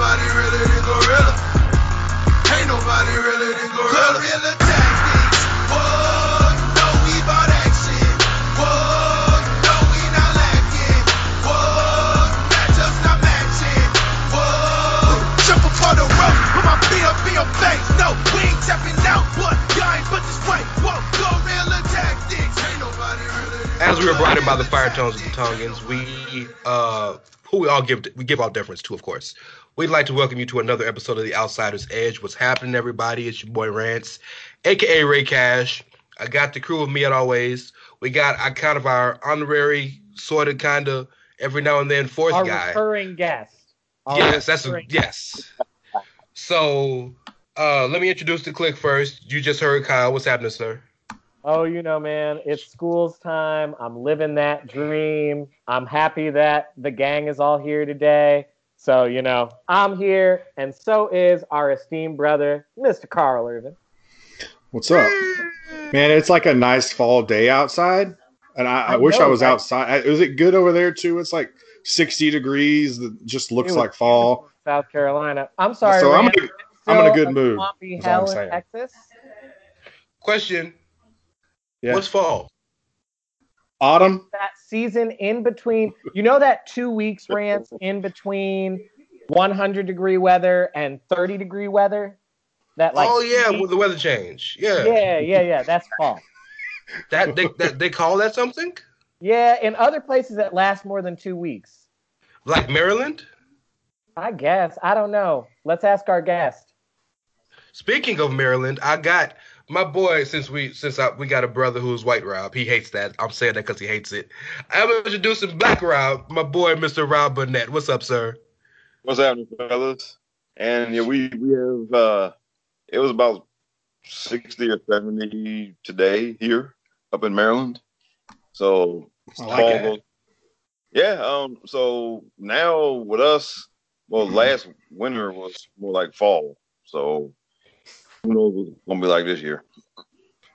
nobody really than Gorilla. Ain't nobody really than Gorilla. Gorilla tactics. Whoa, know we bout action. Whoa, know we not lacking. Whoa, matchups not matching. Whoa, jump upon the rope. Put my feet up in your face. No, we ain't tapping out, but y'all ain't but this way. Whoa, Gorilla tactics. Ain't nobody really than As we were brought in by the fire tones of the Tongans, we uh who we all give we give all deference to, of course. We'd like to welcome you to another episode of the Outsiders Edge. What's happening, everybody? It's your boy Rance, aka Ray Cash. I got the crew with me as always. We got I kind of our honorary, sort of, kind of, every now and then fourth Our guy. recurring guest. Our Yes, that's a, yes. So uh let me introduce the click first. You just heard Kyle. What's happening, sir? Oh, you know, man, it's school's time. I'm living that dream. I'm happy that the gang is all here today. So, you know, I'm here, and so is our esteemed brother, Mr. Carl Irvin. What's up? Man, it's like a nice fall day outside. And I, I, I wish I was right? outside. Is it good over there too? It's like 60 degrees. That just looks It like fall. South Carolina. I'm sorry. So I'm Rand, in a- it's I'm in a still good mood, Swampy is all I'm hell in. Texas. Question. Yeah. What's fall? Autumn. That season in between, you know, that two weeks, rants in between 100 degree weather and 30 degree weather. That like oh yeah, with the weather change. Yeah. yeah, yeah, yeah. That's fall. That they that they call that something? Yeah, in other places that last more than two weeks. Like Maryland? I guess. I don't know. Let's ask our guest. Speaking of Maryland, I got my boy since we since I, we got a brother who's white Rob. He hates that. I'm saying that because he hates it. I'm introducing Black Rob, my boy Mr. Rob Burnett. What's up, sir? What's happening, fellas? And yeah, we we have uh it was about sixty or seventy today here up in Maryland. So I like it. yeah, um so now with us, well last winter was more like fall. So who knows what it's gonna be like this year.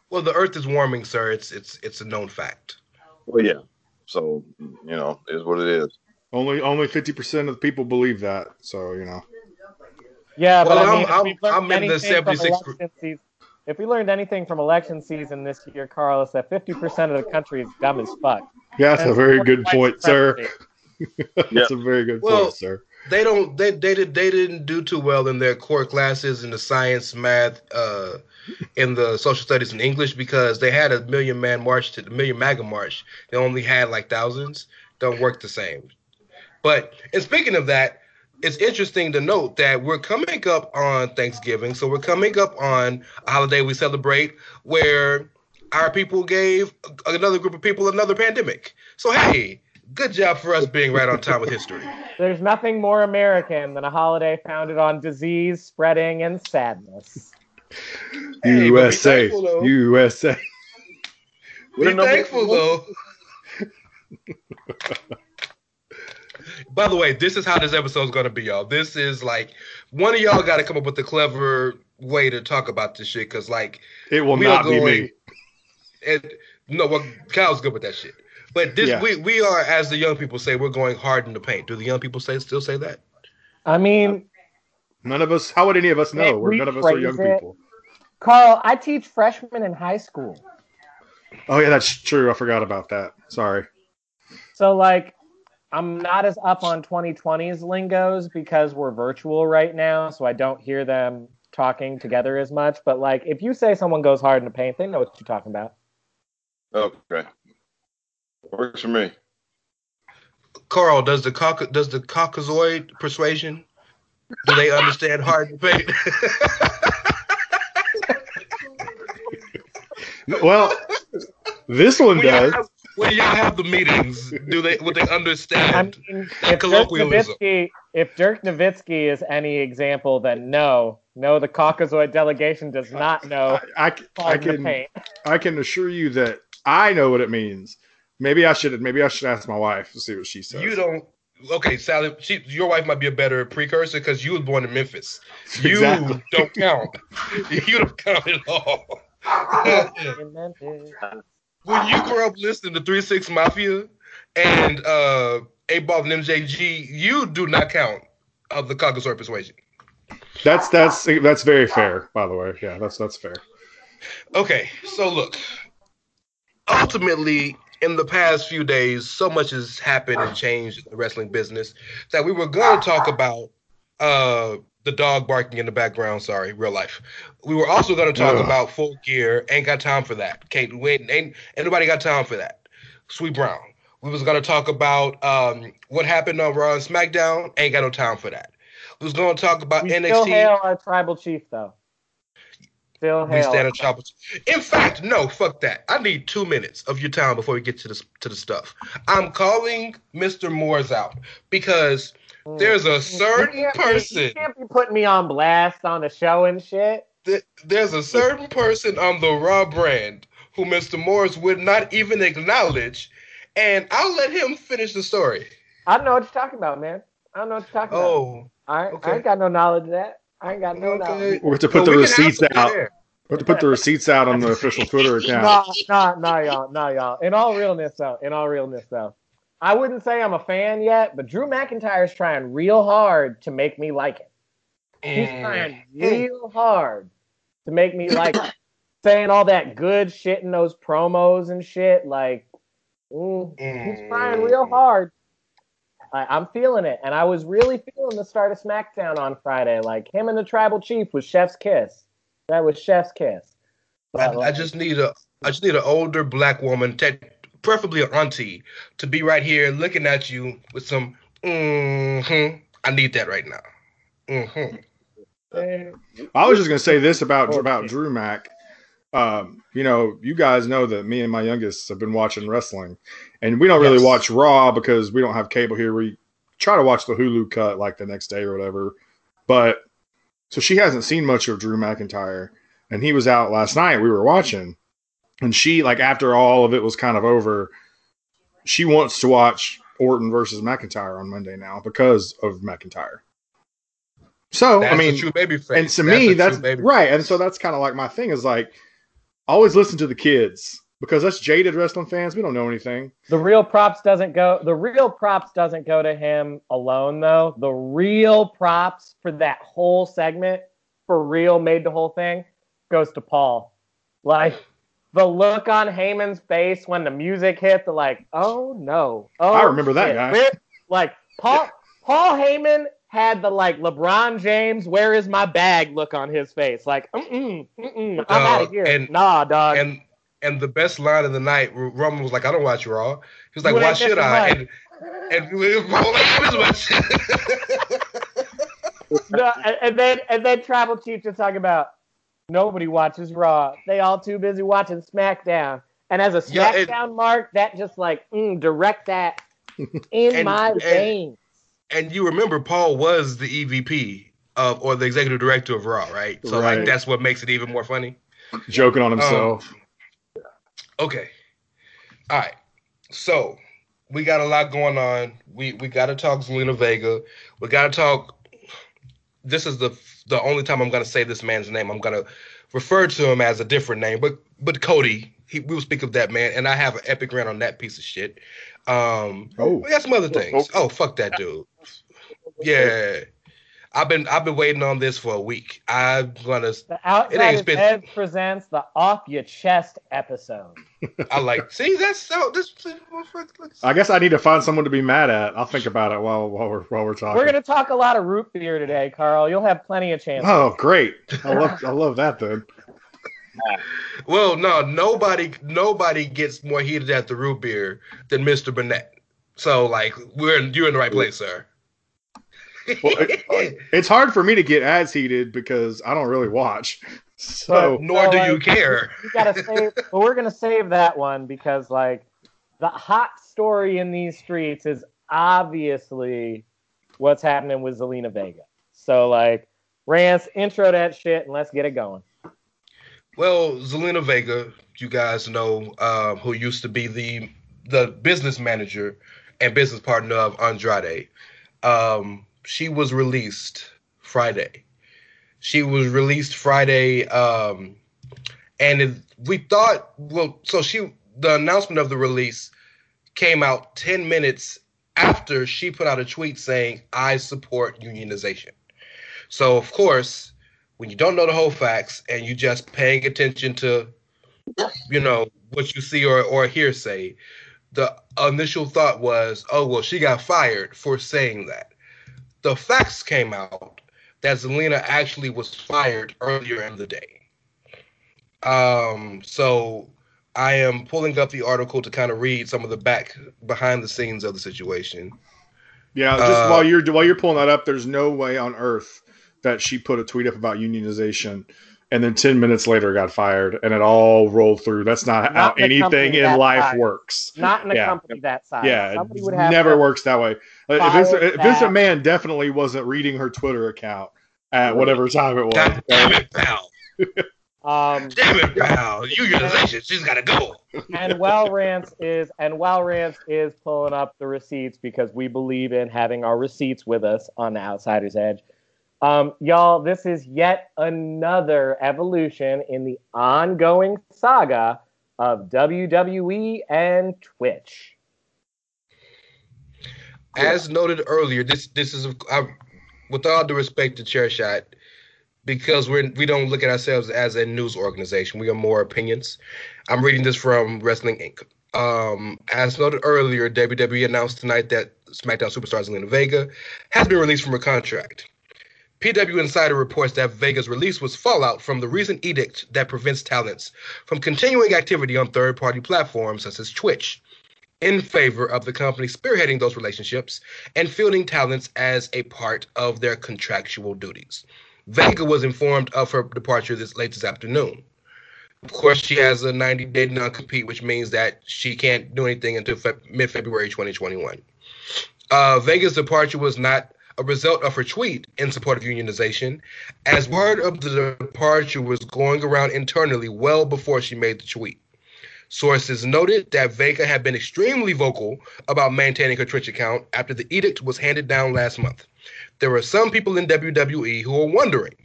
Well, the Earth is warming, sir. It's it's it's a known fact. Well yeah. So you know, it is what it is. Only only fifty percent of the people believe that. So you know. Yeah, but Well, I mean, I'm- if we've I'm in the anything 76 season, if we learned anything from election season this year, Carl, is that 50% of the country is dumb as fuck. Yeah, that's a very good point, sir. supremacy. that's a very good Well, point, sir. They don't. They they did. They didn't do too well in their core classes in the science, math, uh, in the social studies and English because they had a million man march to the million MAGA march. They only had like thousands. Don't work the same. But and speaking of that, it's interesting to note that we're coming up on Thanksgiving, so we're coming up on a holiday we celebrate where our people gave another group of people another pandemic. So hey, good job for us being right on time with history. There's nothing more American than a holiday founded on disease, spreading, and sadness. Hey, but be USA, thankful. USA. Be We're number thankful one. though. By the way, this is how this episode is gonna be, y'all. This is like one of y'all got to come up with a clever way to talk about this shit, cause like It will we are not be me. And no, well, Kyle's good with that shit. But this, Yeah. we we are, as the young people say, we're going hard in the paint. Do the young people say still say that? I mean, None of us. How would any of us know? We're none of us are young it. people. Carl, I teach freshmen in high school. Oh yeah, that's true. I forgot about that. Sorry. So, like, I'm not as up on 2020's lingos because we're virtual right now, so I don't hear them talking together as much. But, like, if you say someone goes hard in the paint, they know what you're talking about. Oh, okay. Works for me. Carl, does the cauca- does the Caucasoid persuasion? Do they understand hard to paint? Well, this one when, y'all does. have, when y'all have the meetings, do they would they I understand? mean, if Dirk, Colloquialism. Nowitzki, if Dirk Nowitzki is any example, then no. No, the Caucasoid delegation does not know I, I, I hard in the can. I can assure you that I know what it means. Maybe I should maybe I should ask my wife to see what she says. You don't. Okay, Sally, she, your wife might be a better precursor because you was born in Memphis. You Exactly. don't count. you don't count at all. when you grew up listening to Three Six Mafia and uh, 8Ball and MJG, you do not count of the Caucasoid persuasion. That's that's that's very fair, by the way. Yeah, that's that's fair. Okay, so look. Ultimately, in the past few days, so much has happened and changed in the wrestling business that we were going to talk about uh, the dog barking in the background. Sorry, real life. We were also going to talk Ugh. about full gear. Ain't got time for that. Kate, we ain't, ain't anybody got time for that. Sweet Brown. We was going to talk about um, what happened on Raw and SmackDown. Ain't got no time for that. We was going to talk about We NXT. still hail our tribal chief, though. Still We stand on top of. In fact, no, fuck that. I need two minutes of your time before we get to the to the stuff. I'm calling Mr. Moores out because mm. there's a certain can't be- person. You can't be putting me on blast on the show and shit. th- There's a certain person on the Raw brand who Mr. Morris would not even acknowledge, and I'll let him finish the story. I don't know what you're talking about, man. I don't know what you're talking about. Oh, I, okay. I ain't got no knowledge of that. I ain't got no okay. knowledge. We have to put Well, the we can have receipts some out. there. We have to put the receipts out on the official Twitter account. Nah, nah, nah, y'all, nah, y'all. In all realness, though, in all realness, though, I wouldn't say I'm a fan yet, but Drew McIntyre's trying real hard to make me like him. He's Mm. trying real hard to make me like him. saying all that good shit in those promos and shit. Like, mm, he's trying real hard. I, I'm feeling it, and I was really feeling the start of SmackDown on Friday. Like him and the Tribal Chief was Chef's kiss. That was Chef's kiss. I, I just need a I just need an older black woman, te- preferably an auntie, to be right here looking at you with some mm-hmm. I need that right now. Mm-hmm. I was just gonna say this about about. Drew Mac. Um, you know, you guys know that me and my youngest have been watching wrestling, and we don't really Yes. watch Raw because we don't have cable here. We try to watch the Hulu cut like the next day or whatever. But so she hasn't seen much of Drew McIntyre, and he was out last night. We were watching, and she like after all of it was kind of over, she wants to watch Orton versus McIntyre on Monday now because of McIntyre. So That's I mean, a true baby face. and to That's me that's right and so that's kind of like my thing is like always listen to the kids because us jaded wrestling fans, we don't know anything. The real props doesn't go. The real props doesn't go to him alone, though. The real props for that whole segment, for real, made the whole thing, goes to Paul. Like the look on Heyman's face when the music hit, the like, oh no, oh I remember that guy. Where- like Paul Paul Heyman had the like LeBron James, where is my bag look on his face. Like, mm-mm, mm-mm, I'm oh, Dog, out of here. and- nah, dog. And and the best line of the night, Roman was like, "I don't watch Raw." He was like, You "Why should I?" much. And and we were like, "This is much." no, and, and then and then Tribal Chief just talking about nobody watches Raw. They all too busy watching SmackDown. And as a Yeah, and- SmackDown mark, that just like mm, direct that in And- my and- veins. and you remember Paul was the EVP of or the executive director of Raw, right? So Right. like that's what makes it even more funny. Joking on himself. Okay. All right. So we got a lot going on. We we got to talk Zelina Vega. We got to talk. This is the the only time I'm going to say this man's name. I'm going to refer to him as a different name, but but Cody. He, we will speak of that man, and I have an epic rant on that piece of shit. Um, oh, we got some other things. Oh fuck that dude. Yeah. I've been I've been waiting on this for a week. I'm gonna The It Outside ain't been- Ed presents the Off Your Chest episode. I like see that's so this I guess I need to find someone to be mad at. I'll think about it while while we're while we're talking. We're gonna talk a lot of root beer today, Carl. You'll have plenty of chances. Oh, great! I love I love that then. Well, no, nobody nobody gets more heated at the root beer than Mr. Burnett. So like we're in, you're in the right place, sir. Well, it- It's hard for me to get as heated because I don't really watch. So Nor So, do like, you care. You gotta save, but we're gonna save that one because like the hot story in these streets is obviously what's happening with Zelina Vega. So like, Rance, intro that shit and let's get it going. Well, Zelina Vega, you guys know, um, who used to be the the business manager and business partner of Andrade. Um, she was released Friday. She was released Friday, um, and it, we thought, well, so she the announcement of the release came out ten minutes after she put out a tweet saying, "I support unionization." So of course, when you don't know the whole facts and you just paying attention to you know what you see or or hearsay the initial thought was oh well she got fired for saying that the facts came out that zelina actually was fired earlier in the day um so i am pulling up the article to kind of read some of the back behind the scenes of the situation yeah, just Uh, while you're while you're pulling that up, there's no way on earth that she put a tweet up about unionization and then ten minutes later got fired and it all rolled through. That's not, how Not in a company anything in life size. works. Not in a Yeah. company that size. Yeah, Somebody it would have never to- works that way. Uh, fire Vince, uh, Vince. McMahon definitely wasn't reading her Twitter account at whatever time it was. God damn it pal Um, damn it pal unionization she's got to go and while Rance is and while Rance is pulling up the receipts because we believe in having our receipts with us on the Outsider's Edge. Um, y'all, this is yet another evolution in the ongoing saga of WWE and Twitch. As noted earlier, this this is I, with all due respect to Chair Shot, because we're we don't look at ourselves as a news organization. We are more opinions. I'm reading this from Wrestling Inc. Um, as noted earlier, WWE announced tonight that SmackDown superstar Zelina Vega has been released from her contract. PW Insider reports that Vega's release was fallout from the recent edict that prevents talents from continuing activity on third-party platforms such as Twitch in favor of the company spearheading those relationships and fielding talents as a part of their contractual duties. Vega was informed of her departure this late this afternoon. Of course, she has a 90 day non compete, which means that she can't do anything until Fe- mid February 2021. Uh, Vega's departure was not a result of her tweet in support of unionization, as word of the departure was going around internally well before she made the tweet. Sources noted that Vega had been extremely vocal about maintaining her Twitch account after the edict was handed down last month. There were some people in WWE who were wondering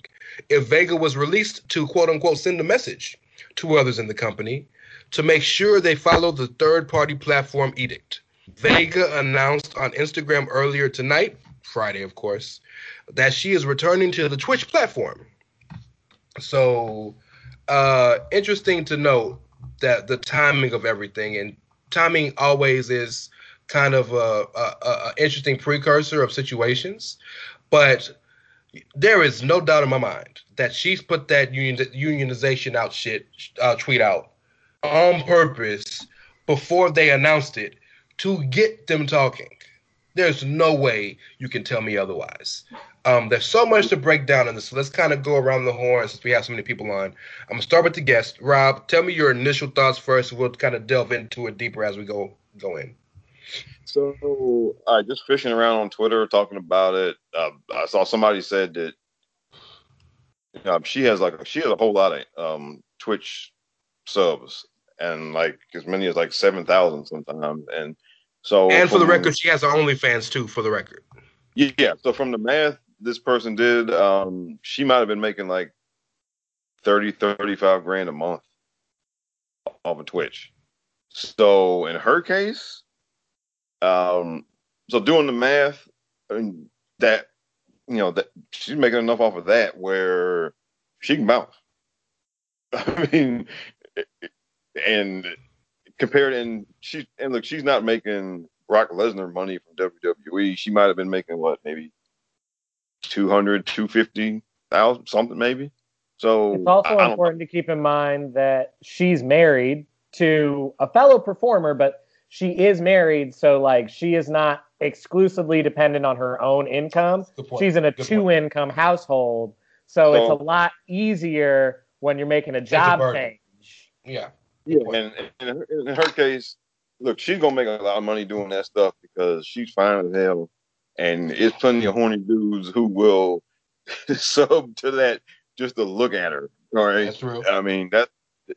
if Vega was released to quote unquote send a message to others in the company to make sure they follow the third party platform edict. Vega announced on Instagram earlier tonight, Friday, of course, that she is returning to the Twitch platform. So, uh, interesting to note that the timing of everything and timing always is kind of a, a, a interesting precursor of situations, but there is no doubt in my mind that she's put that union, unionization out shit uh, tweet out on purpose before they announced it to get them talking. There's no way you can tell me otherwise. Um, there's so much to break down in this. So let's kind of go around the horn since we have so many people on. I'm gonna start with the guest, Rob. Tell me your initial thoughts first. We'll kind of delve into it deeper as we go go in. So, uh, just fishing around on Twitter, talking about it. Uh, I saw somebody said that uh, she has like she has a whole lot of um, Twitch subs, and like as many as like seven thousand sometimes. And so, and for the record, she has her OnlyFans too. For the record, yeah. So from the math this person did, um, she might have been making like 30, 35 grand a month off of Twitch. So in her case, um, so doing the math, I mean, that you know that she's making enough off of that where she can bounce. I mean, and compared and she and look, she's not making Brock Lesnar money from WWE. She might have been making what maybe 200, 250,000, something maybe. So It's also I- I important to keep in mind that she's married to a fellow performer, but she is married, so like she is not exclusively dependent on her own income. She's in a Good point. two-income household, so it's a lot easier when you're making a a job burden. change. yeah. Yeah, and, and in, her, in her case, look, she's gonna make a lot of money doing that stuff because she's fine as hell, and it's plenty of horny dudes who will sub to that just to look at her. All right, That's true. I mean that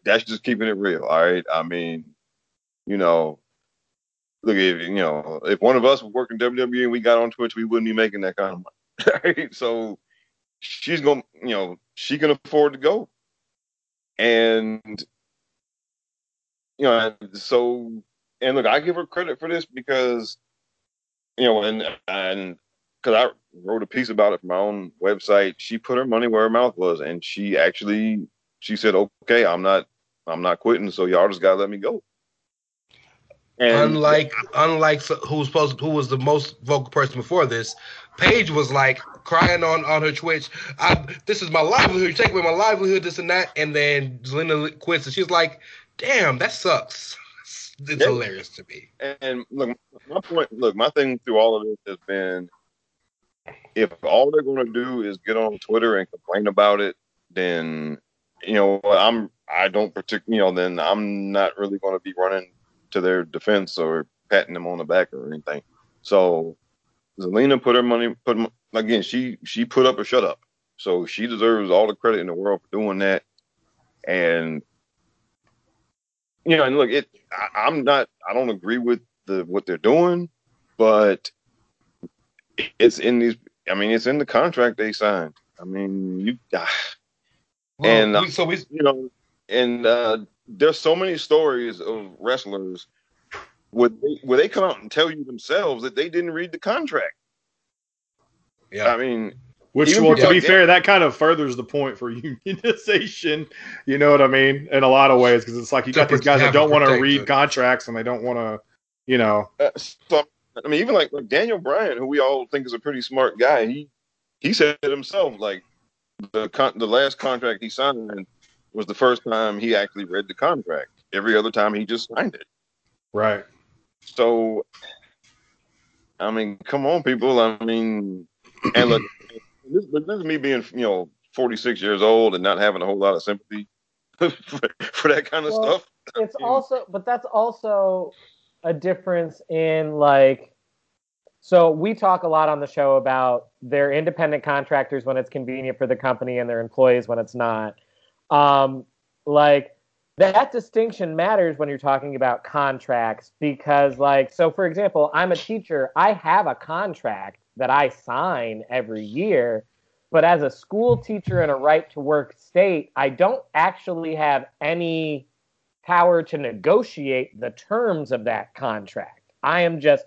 that's just keeping it real. All right, I mean, you know, look if you know if one of us was working WWE and we got on Twitch, we wouldn't be making that kind of money. Right? So she's gonna, you know, she can afford to go, and you know, so and look, I give her credit for this because you know, and and because I wrote a piece about it for my own website. She put her money where her mouth was, and she actually she said, "Okay, I'm not I'm not quitting, so y'all just gotta let me go." And unlike unlike who was supposed who was the most vocal person before this, Paige was like crying on on her Twitch. I, this is my livelihood. You take away my livelihood, this and that, and then Zelina quits, and she's like, "Damn, that sucks." It's Yeah. hilarious to me. And look, my point, look, my thing through all of this has been if all they're going to do is get on Twitter and complain about it, then you know I'm I don't particularly, you know, then I'm not really going to be running to their defense or patting them on the back or anything. So Zelina put her money, put again, she she put up or shut up. So she deserves all the credit in the world for doing that. And you know, and look, it. I, I'm not. I don't agree with the what they're doing, but it's in these. I mean, it's in the contract they signed. I mean, you. Well, And, uh, we, so we you know, and uh, there's so many stories of wrestlers where they, where they come out and tell you themselves that they didn't read the contract. yeah. I mean, Which, Even well, to be fair, that kind of furthers the point for unionization. You know what I mean? In a lot of ways, because it's like you got these guys that don't want to read it. contracts and they don't want to, you know. uh, so, I mean, even like, like Daniel Bryan, who we all think is a pretty smart guy, he he said it himself. Like the con- the last contract he signed was the first time he actually read the contract. Every other time he just signed it. Right. So, I mean, come on, people. I mean, and look, this, this is me being, you know, 46 years old and not having a whole lot of sympathy for, for that kind of Well, stuff. it's also but that's also a difference in like so we talk a lot on the show about their independent contractors when it's convenient for the company and their employees when it's not. Um, like that distinction matters when you're talking about contracts because like so for example i'm a teacher. I have a contract that i sign every year but as a school teacher in a right to work state i don't actually have any power to negotiate the terms of that contract. I am just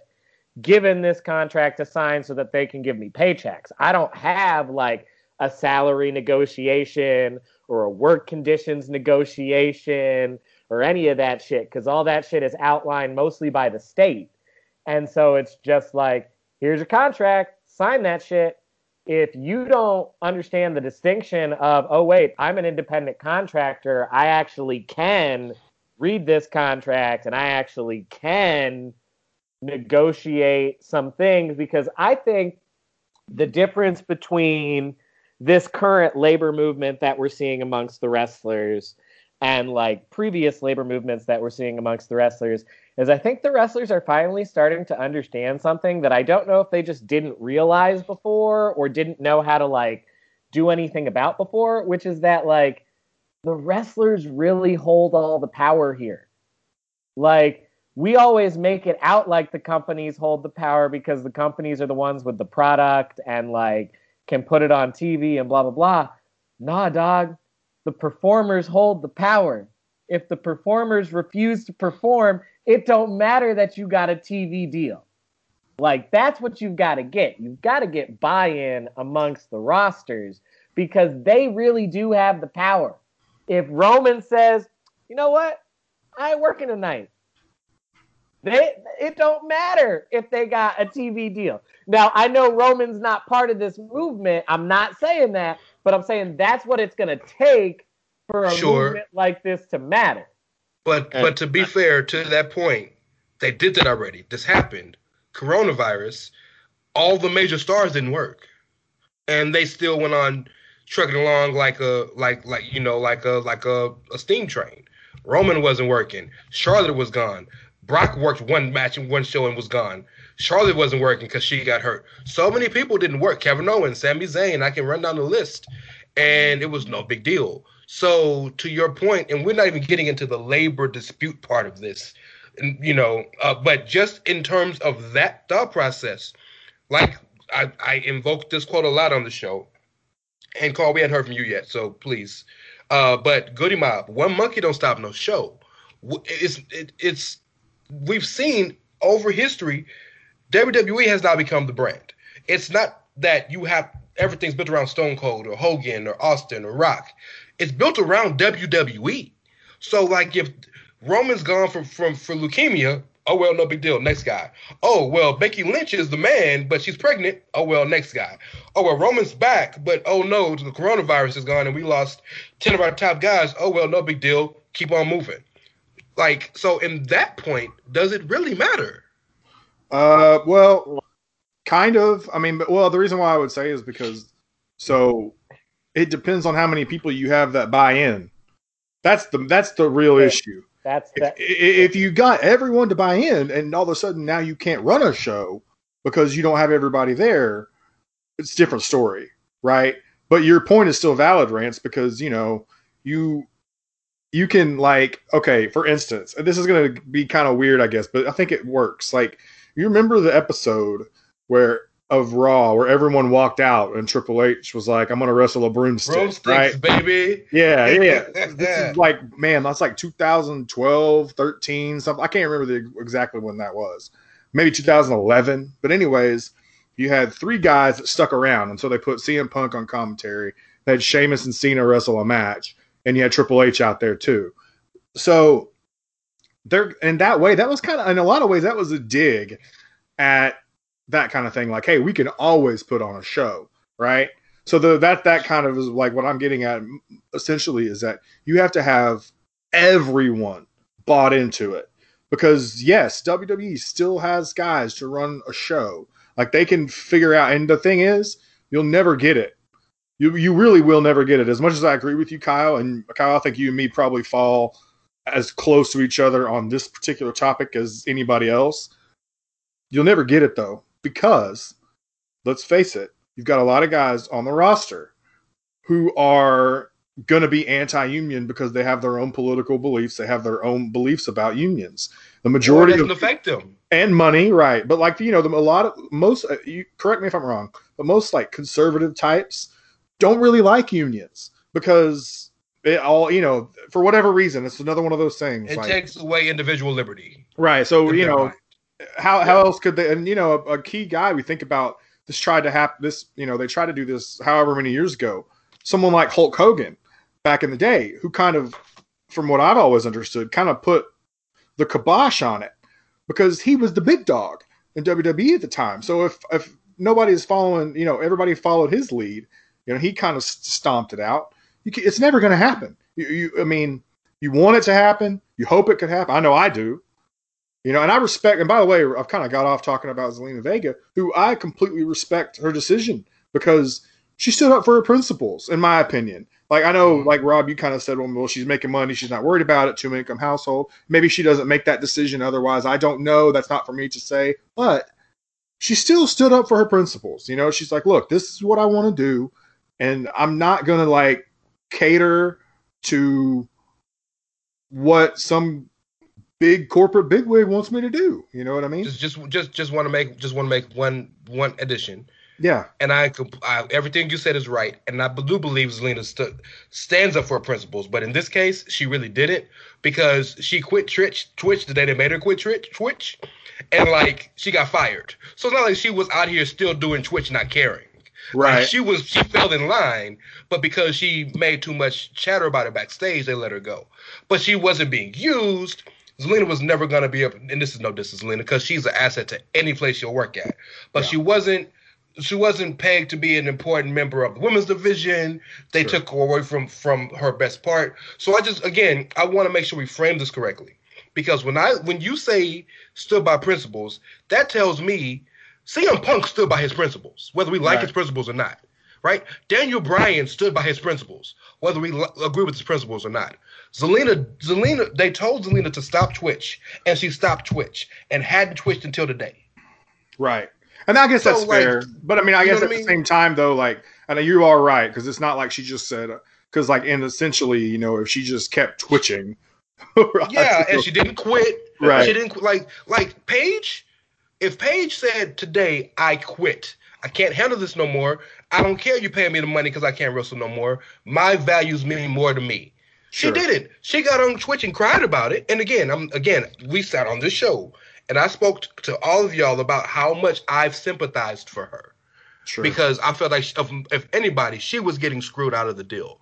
given this contract to sign so that they can give me paychecks. I don't have like a salary negotiation or a work conditions negotiation or any of that shit because all that shit is outlined mostly by the state. And so it's just like, here's your contract, sign that shit. If you don't understand the distinction of, oh, wait, I'm an independent contractor, I actually can read this contract and I actually can negotiate some things because I think the difference between this current labor movement that we're seeing amongst the wrestlers and like previous labor movements that we're seeing amongst the wrestlers is I think the wrestlers are finally starting to understand something that I don't know if they just didn't realize before or didn't know how to like do anything about before, which is that like the wrestlers really hold all the power here. Like we always make it out like the companies hold the power because the companies are the ones with the product and like can put it on TV and blah blah blah. Nah, dog. The performers hold the power. If the performers refuse to perform, it don't matter that you got a TV deal. Like that's what you've got to get. You've got to get buy-in amongst the rosters because they really do have the power. If Roman says, "You know what? I ain't working tonight." They, it don't matter if they got a TV deal. Now, I know Roman's not part of this movement. I'm not saying that, but I'm saying that's what it's going to take for a Sure. movement like this to matter. But but to be fair to that point, they did that already. This happened. Coronavirus, all the major stars didn't work, and they still went on trucking along like a like like you know like a like a, a steam train. Roman wasn't working. Charlotte was gone. Brock worked one match and one show and was gone. Charlotte wasn't working because she got hurt. So many people didn't work. Kevin Owens, Sami Zayn, I can run down the list, and it was no big deal. So to your point, and we're not even getting into the labor dispute part of this, you know, uh, but just in terms of that thought process, like I, I invoked this quote a lot on the show, and Carl, we hadn't heard from you yet, so please. Uh, but Goodie Mob, one monkey don't stop no show. It's it, it's we've seen over history, WWE has now become the brand. It's not that you have everything's built around Stone Cold or Hogan or Austin or Rock. It's built around WWE. So like if Roman's gone from from for leukemia, oh well, no big deal. Next guy. Oh well, Becky Lynch is the man, but she's pregnant. Oh well, next guy. Oh well, Roman's back, but oh no, the coronavirus is gone and we lost ten of our top guys. Oh well, no big deal. Keep on moving. Like so, in that point, does it really matter? Uh, well, kind of. I mean, but well, the reason why I would say is because so it depends on how many people you have that buy in. That's the that's the real Yeah. issue. That's If, that. if you got everyone to buy in, and all of a sudden now you can't run a show because you don't have everybody there, it's a different story, right? But your point is still valid, Rance, because you know you you can like okay, for instance, and this is going to be kind of weird, I guess, but I think it works. Like you remember the episode where of Raw where everyone walked out and Triple H was like, "I'm going to wrestle a broomstick," Broomsticks, right? baby. Yeah, yeah. yeah. this is like, man, that's like 2012, 13, something. I can't remember the, exactly when that was. Maybe 2011. But anyways, you had three guys that stuck around, and so they put CM Punk on commentary. They had Sheamus and Cena wrestle a match, and you had Triple H out there too. So there, in that way, that was kind of, in a lot of ways, that was a dig at that kind of thing. Like, hey, we can always put on a show, right? So the that that kind of is like what I'm getting at essentially is that you have to have everyone bought into it because yes, WWE still has guys to run a show. Like they can figure out and the thing is, you'll never get it. You you really will never get it. As much as I agree with you Kyle and Kyle I think you and me probably fall as close to each other on this particular topic as anybody else. You'll never get it though because let's face it, you've got a lot of guys on the roster who are going to be anti-union because they have their own political beliefs, they have their own beliefs about unions. The majority it doesn't of affect them. and money, right? But like you know, the, a lot of most. Uh, you correct me if I'm wrong, but most like conservative types don't really like unions because it all you know for whatever reason it's another one of those things It like- takes away individual liberty. right so you know mind. how how else could they and you know a, a key guy we think about this tried to happen this you know they tried to do this however many years ago someone like hulk hogan back in the day who kind of from what i've always understood kind of put the kibosh on it because he was the big dog in wwe at the time so if if nobody's following you know everybody followed his lead you know he kind of stomped it out can, it's never going to happen you, you i mean you want it to happen you hope it could happen i know i do you know, and I respect, and by the way, I've kind of got off talking about Zelina Vega, who I completely respect her decision because she stood up for her principles, in my opinion. Like, I know, mm-hmm. like Rob, you kind of said, well, well, she's making money. She's not worried about it, two income household. Maybe she doesn't make that decision otherwise. I don't know. That's not for me to say. But she still stood up for her principles. You know, she's like, look, this is what I want to do. And I'm not going to like cater to what some big corporate bigwig wants me to do. You know what I mean? Just just just just want to make just want to make one one addition. yeah. And I, I everything you said is right, and I do believe Zelina st- stands up for her principles. But in this case, she really didn't because she quit Twitch Twitch the day they made her quit Twitch Twitch, and like she got fired. So it's not like she was out here still doing Twitch, not caring. Like, Right. she was she fell in line, but because she made too much chatter about it backstage, they let her go. But she wasn't being used. Zelina was never gonna be up, and this is no diss to Zelina because she's an asset to any place she'll work at. But she wasn't she wasn't pegged to be an important member of the women's division. They Sure. took her away from from her best part. So I just again I want to make sure we frame this correctly. Because when I when you say stood by principles, that tells me CM Punk stood by his principles, whether we like Right. his principles or not. Right? Daniel Bryan stood by his principles, whether we agree with his principles or not. Zelina, Zelina, they told Zelina to stop Twitch, and she stopped Twitch and hadn't twitched until today. Right. And I guess So, that's like, fair. But I mean, I guess at I the same time, though, like, I know you are right because it's not like she just said, because, like, and essentially, you know, if she just kept twitching. Yeah, and she didn't quit. Right. She didn't like like Paige. If Paige said today, I quit. I can't handle this no more. I don't care you paying me the money because I can't wrestle no more. My values mean more to me. She Sure. didn't. She got on Twitch and cried about it. And again, I'm again, we sat on this show and I spoke t- to all of y'all about how much I've sympathized for her Sure. because I felt like she- if anybody, she was getting screwed out of the deal.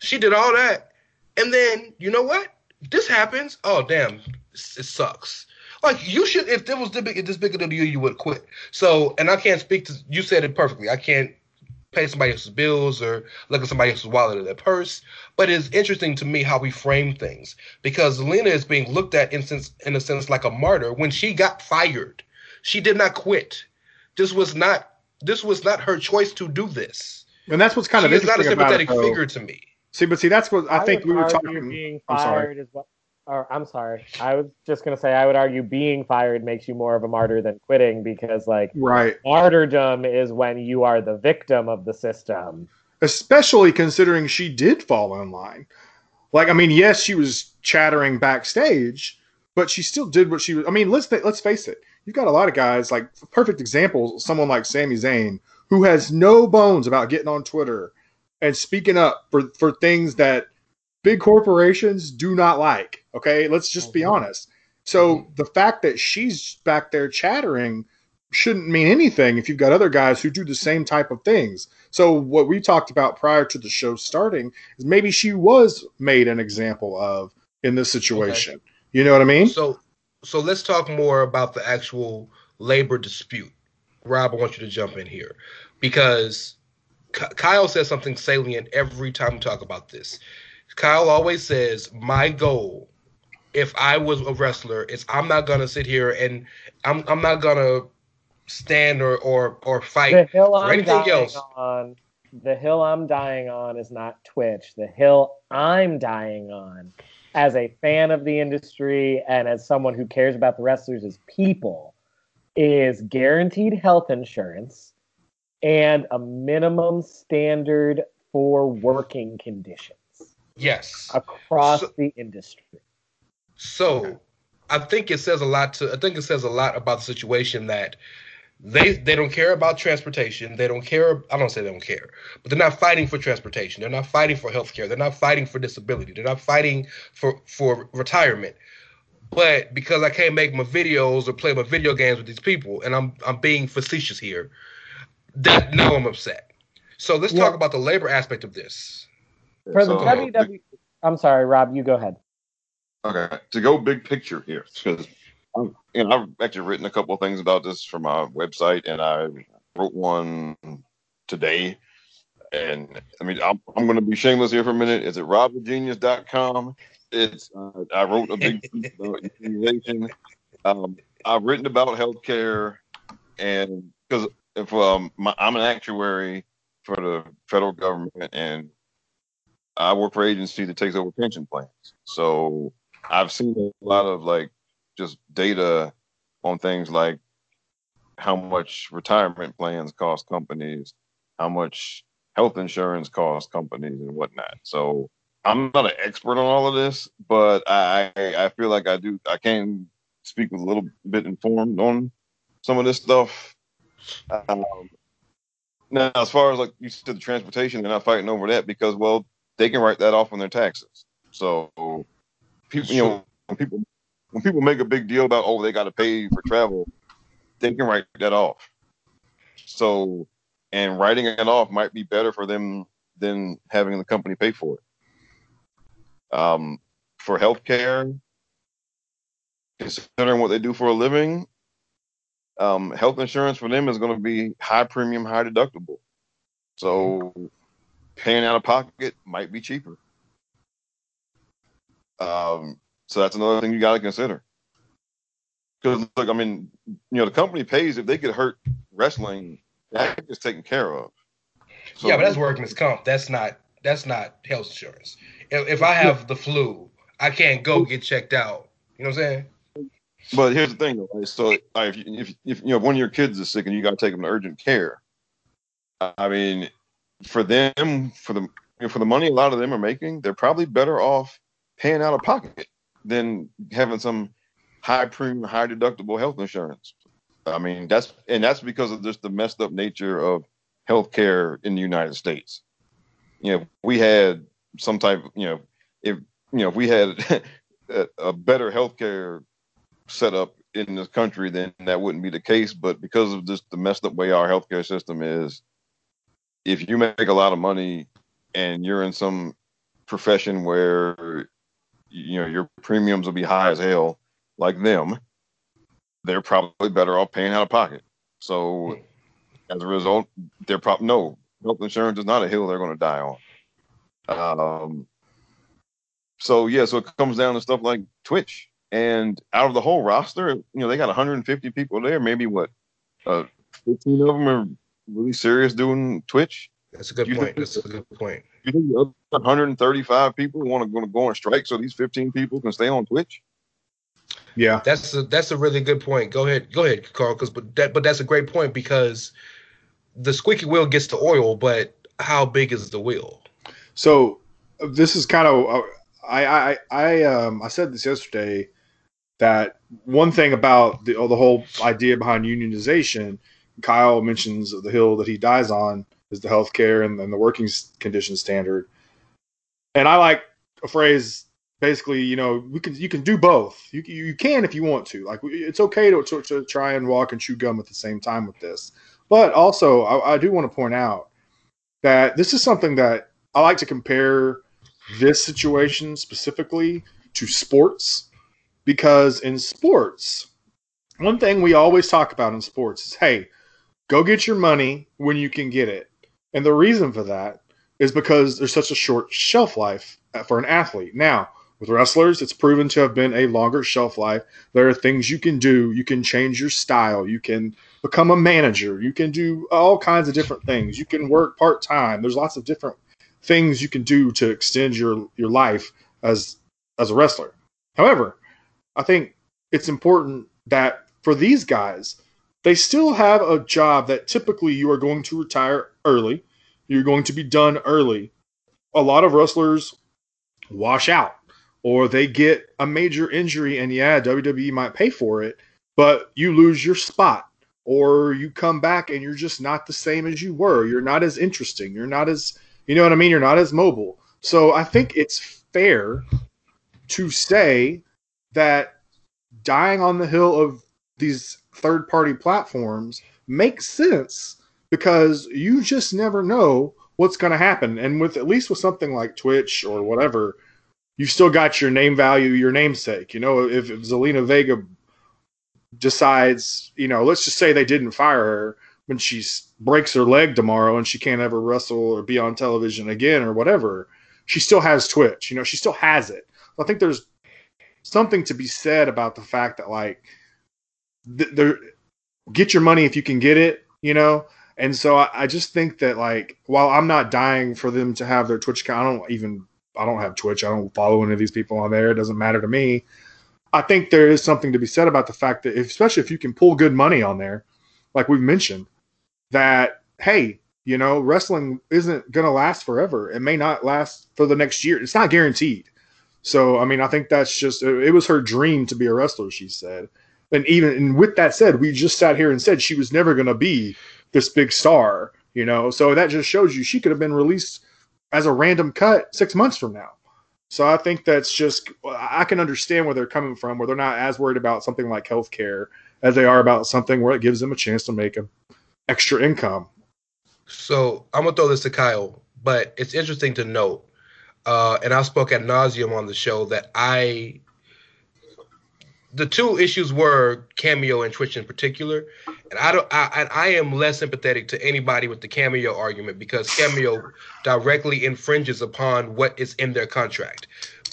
She did all that, and then you know what? This happens. Oh damn, it sucks. Like you should, if there was this big, this big of a deal, you would quit. So, and I can't speak to. You said it perfectly. I can't pay somebody else's bills or look at somebody else's wallet or their purse. But it's interesting to me how we frame things because Lena is being looked at in sense, in a sense like a martyr when she got fired. She did not quit. This was not. This was not her choice to do this. and that's what's kind she of is not a interesting about it, sympathetic figure to me. See, but see, that's what I, think we were talking. Being I'm sorry. fired is what. Or I'm sorry. I was just gonna say I would argue being fired makes you more of a martyr than quitting because like Right. martyrdom is when you are the victim of the system. especially considering she did fall in line. Like, I mean, yes, she was chattering backstage, but she still did what she was. I mean, let's let's face it. You've got a lot of guys like perfect example. Someone like Sami Zayn who has no bones about getting on Twitter and speaking up for for things that big corporations do not like. Okay, let's just be Mhm. honest. So the fact that she's back there chattering shouldn't mean anything if you've got other guys who do the same type of things. So what we talked about prior to the show starting is maybe she was made an example of in this situation. You know what I mean? So, so let's talk more about the actual labor dispute. Rob, I want you to jump in here because Kyle says something salient every time we talk about this. Kyle always says, "My goal, if I was a wrestler, is I'm not gonna sit here and I'm I'm not gonna stand or or or The fight I'm anything dying else." on. The hill I'm dying on is not Twitch. The hill I'm dying on, as a fan of the industry and as someone who cares about the wrestlers as people, is guaranteed health insurance and a minimum standard for working conditions Yes. across So- the industry. So I think it says a lot to I think it says a lot about the situation that They they don't care about transportation. They don't care. I don't say they don't care, but they're not fighting for transportation. They're not fighting for health care. They're not fighting for disability. They're not fighting for for retirement. But because I can't make my videos or play my video games with these people, and I'm I'm being facetious here, that now I'm upset. So let's Yeah. talk about the labor aspect of this. For the So, WWE, I'm sorry, Rob. You go ahead. Okay, to go big picture here, because you know, I've actually written a couple of things about this for my website, and I wrote one today. And I mean, I'm, I'm going to be shameless here for a minute. It's at robthegenius.com. It's uh, I wrote a big piece about unionization. Um, I've written about healthcare, and because if um, my, I'm an actuary for the federal government, and I work for agency that takes over pension plans. So I've seen a lot of like just data on things like how much retirement plans cost companies, how much health insurance costs companies, and whatnot. So I'm not an expert on all of this, but I I I feel like I do I can speak with a little bit informed on some of this stuff. Um, now, as far as like you said, the transportation, they're not fighting over that because well, they can write that off on their taxes. So people, you know, when people when people make a big deal about oh they got to pay for travel, they can write that off. So, and writing it off might be better for them than having the company pay for it. Um, for healthcare, considering what they do for a living, um, health insurance for them is going to be high premium, high deductible. So, paying out of pocket might be cheaper. Um, so that's another thing you got to consider. Because look, I mean, you know, the company pays if they get hurt wrestling, that is taken care of. So, yeah, but that's workman's comp. That's not that's not health insurance. If, if I have the flu, I can't go get checked out. You know what I'm saying? But here's the thing, though. So, like, if, you- if if you know if one of your kids is sick and you got to take them to urgent care, I mean, for them, for the for the money a lot of them are making, they're probably better off paying out of pocket than having some high premium, high deductible health insurance. I mean, that's and that's because of just the messed up nature of healthcare in the United States. You know, we had some type, you know, if you know, if we had a, a better healthcare set up in this country, then that wouldn't be the case. But because of just the messed up way our healthcare system is, if you make a lot of money and you're in some profession where you know your premiums will be high as hell, like them, they're probably better off paying out of pocket. So as a result, they're probably no health insurance is not a hill they're going to die on. Um, so yeah, so it comes down to stuff like Twitch, and out of the whole roster, you know, they got 150 people there. Maybe what, uh, 15 of them are really serious doing Twitch. That's a good You point. think- That's a good point. You think the other 135 people want to going to go on strike so these 15 people can stay on Twitch? Yeah. That's a that's a really good point. Go ahead, go ahead, Carl. Because but that but that's a great point because the squeaky wheel gets the oil, but how big is the wheel? So uh, this is kind of uh, I I I um I said this yesterday that one thing about the oh, the whole idea behind unionization, Kyle mentions the hill that he dies on is the healthcare and, and the working condition standard, and I like a phrase basically you know we can you can do both. You you can if you want to. Like it's okay to, to, to try and walk and chew gum at the same time with this. But also I, I do want to point out that this is something that I like to compare this situation specifically to sports because in sports, one thing we always talk about in sports is hey, go get your money when you can get it. And the reason for that is because there's such a short shelf life for an athlete. Now, with wrestlers, it's proven to have been a longer shelf life. There are things you can do. You can change your style. You can become a manager. You can do all kinds of different things. You can work part time. There's lots of different things you can do to extend your your life as as a wrestler. However, I think it's important that for these guys, they still have a job that typically you are going to retire early. You're going to be done early. A lot of wrestlers wash out or they get a major injury and yeah, WWE might pay for it, but you lose your spot or you come back and you're just not the same as you were. You're not as interesting. You're not as, you know what I mean? You're not as mobile. So I think it's fair to say that dying on the hill of these third party platforms makes sense because you just never know what's going to happen. And with at least with something like Twitch or whatever, you've still got your name value, your namesake. You know, if, if Zelina Vega decides, you know, let's just say they didn't fire her when she breaks her leg tomorrow and she can't ever wrestle or be on television again or whatever, she still has Twitch. You know, she still has it. I think there's something to be said about the fact that like get your money if you can get it, you know. And so I, I just think that like while I'm not dying for them to have their Twitch account, I don't even I don't have Twitch. I don't follow any of these people on there. It doesn't matter to me. I think there is something to be said about the fact that, if, especially if you can pull good money on there, like we've mentioned, that hey, you know, wrestling isn't to last forever. It may not last for the next year. It's not guaranteed. So, I mean, I think that's just it was her dream to be a wrestler. She said, and even and with that said, we just sat here and said she was never going to be this big star. You know, so that just shows you she could have been released as a random cut six months from now. So I think that's just I can understand where they're coming from, where they're not as worried about something like healthcare as they are about something where it gives them a chance to make an extra income. So I'm gonna throw this to Kyle, but it's interesting to note, uh, and I spoke at nauseum on the show that I the two issues were cameo and Twitch in particular, and I don't. I, I am less sympathetic to anybody with the cameo argument because cameo directly infringes upon what is in their contract.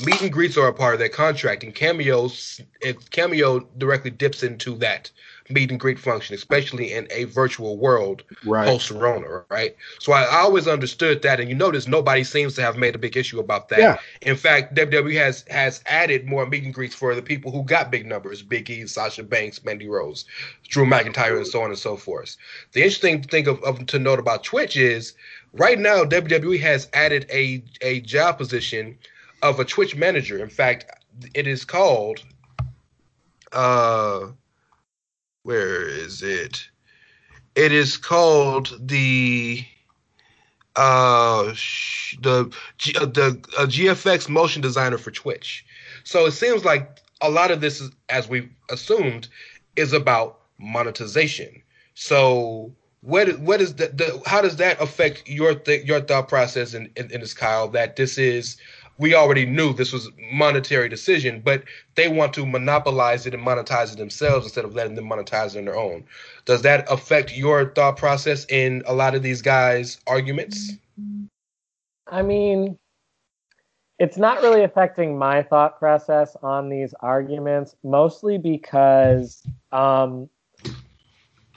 Meet and greets are a part of their contract, and cameos, cameo directly dips into that meet and greet function, especially in a virtual world Right. post Rona, right? So I, I always understood that, and you notice nobody seems to have made a big issue about that. Yeah. In fact, WWE has has added more meet and greets for the people who got big numbers: Big E, Sasha Banks, Mandy Rose, Drew McIntyre, and so on and so forth. The interesting thing of, of to note about Twitch is right now WWE has added a a job position of a Twitch manager. In fact, it is called uh where is it? It is called the uh the G- uh, the uh, GFX motion designer for Twitch. So it seems like a lot of this is, as we assumed, is about monetization. So what what is the, the how does that affect your th- your thought process in, in, in this Kyle that this is we already knew this was monetary decision, but they want to monopolize it and monetize it themselves instead of letting them monetize it on their own. Does that affect your thought process in a lot of these guys' arguments? I mean, it's not really affecting my thought process on these arguments, mostly because um,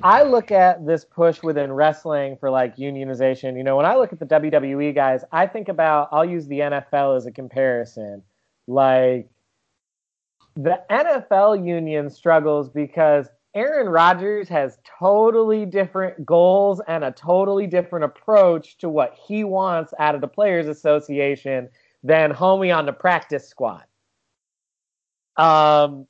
I look at this push within wrestling for like unionization. You know, when I look at the WWE guys, I think about, I'll use the NFL as a comparison. Like, the NFL union struggles because Aaron Rodgers has totally different goals and a totally different approach to what he wants out of the Players Association than homie on the practice squad. Um,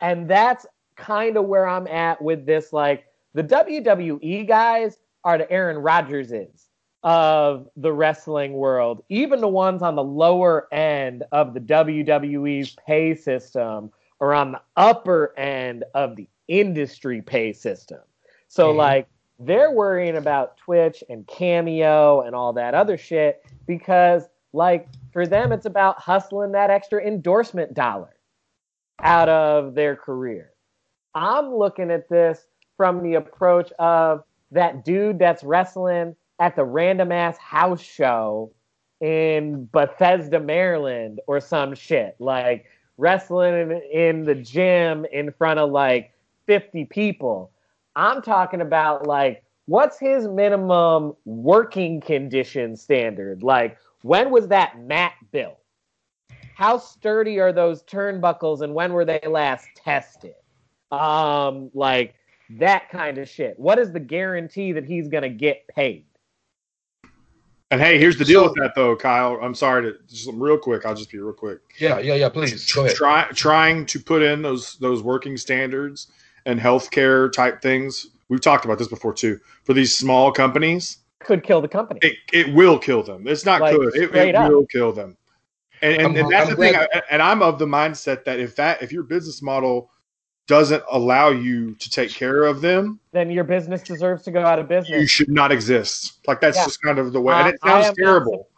and that's kind of where I'm at with this. Like, the WWE guys are the Aaron Rodgerses of the wrestling world, even the ones on the lower end of the WWE's pay system or on the upper end of the industry pay system. So, Mhm. like, they're worrying about Twitch and Cameo and all that other shit because, like, for them, it's about hustling that extra endorsement dollar out of their career. I'm looking at this from the approach of that dude that's wrestling at the random ass house show in Bethesda, Maryland, or some shit. Like wrestling in, the gym in front of like 50 people. I'm talking about like, what's his minimum working condition standard? Like, when was that mat built? How sturdy are those turnbuckles and when were they last tested? Um, like that kind of shit. What is the guarantee that he's gonna get paid? And hey, here's the deal So- with that though, Kyle. I'm sorry to just real quick. I'll just be real quick. Yeah, yeah, yeah. Please go ahead. Try, trying to put in those those working standards and healthcare type things we've talked about this before too. For these small companies, Could kill the company. it, it will kill them. It's not Like, could. It, it will kill them. And, and, and that's I'm the thing. I- and I'm of the mindset that if that if your business model doesn't allow you to take care of them, then your business deserves to go out of business. you should not exist. Like that's Yeah. just kind of the way. Uh, and it sounds terrible.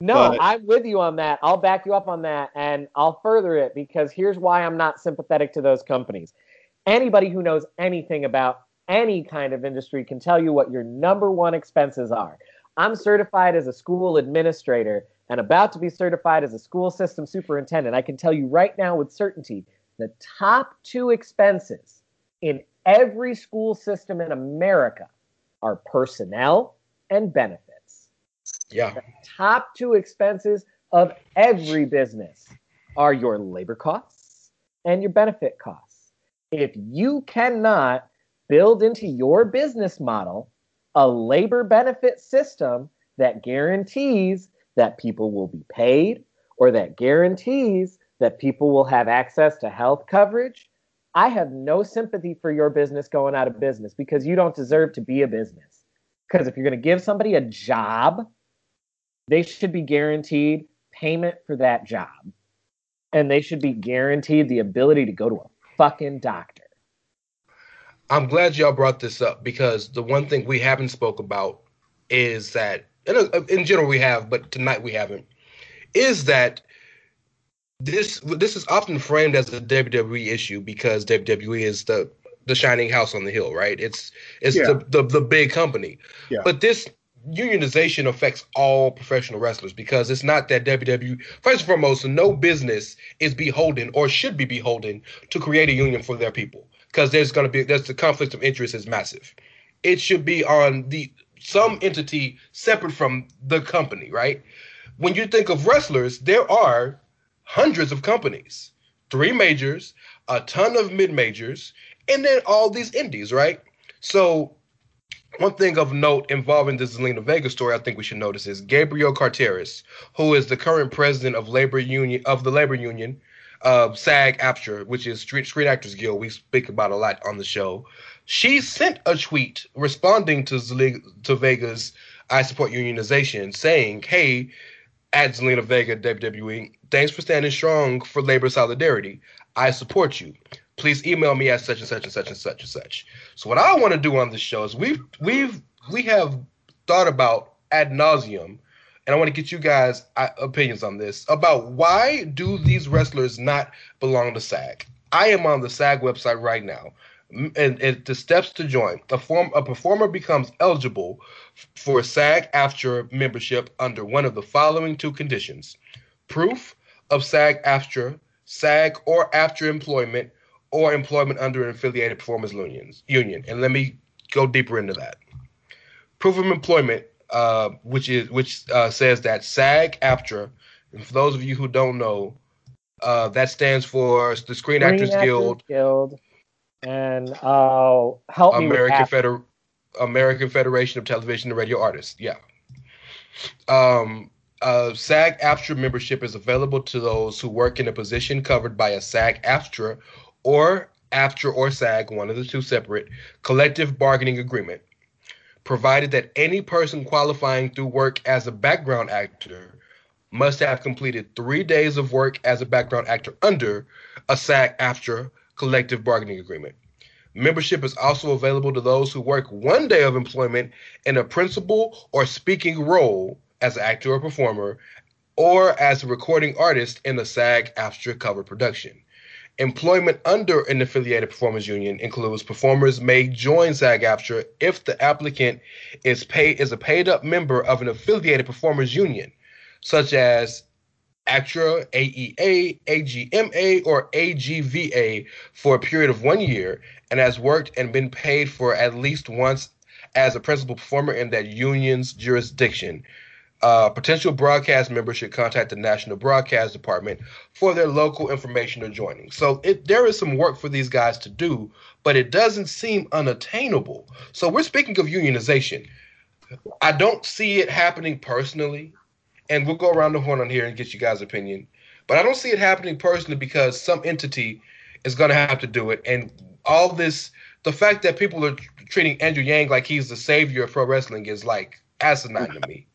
No, But- I'm with you on that. I'll back you up on that and I'll further it because here's why I'm not sympathetic to those companies. Anybody who knows anything about any kind of industry can tell you what your number one expenses are. I'm certified as a school administrator and about to be certified as a school system superintendent. I can tell you right now with certainty the top two expenses in every school system in America are personnel and benefits Yeah. top two expenses of every business are your labor costs and your benefit costs. If you cannot build into your business model a labor benefit system that guarantees that people will be paid or that guarantees that people will have access to health coverage, I have no sympathy for your business going out of business because you don't deserve to be a business. Because if you're going to give somebody a job, they should be guaranteed payment for that job. And they should be guaranteed the ability to go to a fucking doctor. I'm glad y'all brought this up because the one thing we haven't spoke about is that, in, uh, in general we have, but tonight we haven't, is that this this is often framed as a WWE issue because WWE is the the shining house on the hill, right? It's it's Yeah. the, the the big company. Yeah. But this unionization affects all professional wrestlers because it's not that WWE first and foremost, no business is beholden or should be beholden to create a union for their people because there's going to be there's the conflict of interest is massive. It should be on the some entity separate from the company, right? When you think of wrestlers, there are hundreds of companies, three majors, a ton of mid majors, and then all these indies, right? So one thing of note involving the Zelina Vega story, I think we should notice is Gabrielle Carteris, who is the current president of labor union of the labor union, uh, SAG AFTRA, which is Street Screen Actors Guild. We speak about a lot on the show. She sent a tweet responding to Zeli- to Vega's "I support unionization," saying, "Hey, at Zelina Vega WWE, thanks for standing strong for labor solidarity. I support you. Please email me at such and such and such and such and such." So what I want to do on this show is we've we've we have thought about ad nauseum, and I want to get you guys' uh, opinions on this about why do these wrestlers not belong to SAG? I am on the SAG website right now, and, and the steps to join. A form a performer becomes eligible for SAG after membership under one of the following two conditions: proof of SAG after SAG or after employment or employment under an affiliated performers unions union. And let me go deeper into that. Proof of employment, uh, which is which uh, says that SAG AFTRA, and for those of you who don't know, uh, that stands for the Screen Actors Screen Guild, Guild. And oh, help me with American. Feder- American Federation of Television and Radio Artists. Yeah. Um, uh, SAG AFTRA membership is available to those who work in a position covered by a SAG AFTRA or AFTRA or SAG, one of the two separate, collective bargaining agreement, provided that any person qualifying through work as a background actor must have completed three days of work as a background actor under a SAG AFTRA collective bargaining agreement. Membership is also available to those who work one day of employment in a principal or speaking role as an actor or performer, or as a recording artist in a SAG AFTRA cover production. Employment under an affiliated performers union includes performers may join SAG AFTRA if the applicant is paid is a paid up member of an affiliated performers union, such as ACTRA, AEA, AGMA, or AGVA for a period of one year and has worked and been paid for at least once as a principal performer in that union's jurisdiction. Uh, potential broadcast members should contact the National Broadcast Department for their local information or joining. So it, there is some work for these guys to do, but it doesn't seem unattainable. So we're speaking of unionization. I don't see it happening personally, and we'll go around the horn on here and get you guys' opinion. But I don't see it happening personally because some entity is going to have to do it, and all this, the fact that people are treating Andrew Yang like he's the savior of pro wrestling is like asinine to me.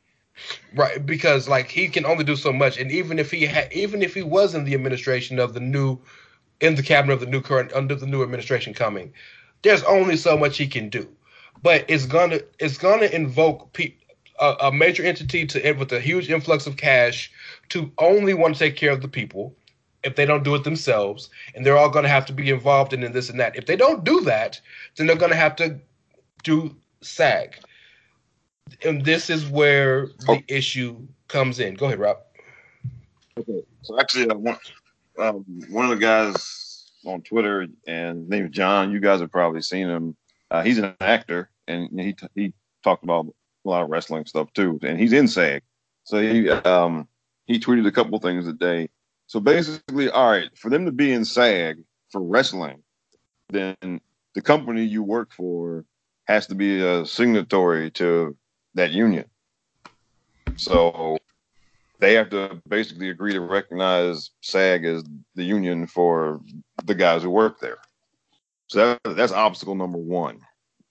Right, because like he can only do so much, and even if he had, even if he was in the administration of the new, in the cabinet of the new current under the new administration coming, there's only so much he can do. But it's gonna it's gonna invoke pe- a, a major entity to it with a huge influx of cash to only want to take care of the people if they don't do it themselves, and they're all going to have to be involved in, in this and that. If they don't do that, then they're going to have to do SAG, and this is where the Oh. issue comes in. Go ahead, Rob. Okay. So actually, uh, one, um, one of the guys on Twitter, and his name is John. You guys have probably seen him. Uh, he's an actor, and he t- he talked about a lot of wrestling stuff too. And he's in SAG, so he um he tweeted a couple things a day. So basically, all right, for them to be in SAG for wrestling, then the company you work for has to be a signatory to that union. So they have to basically agree to recognize SAG as the union for the guys who work there. So that, that's obstacle number one.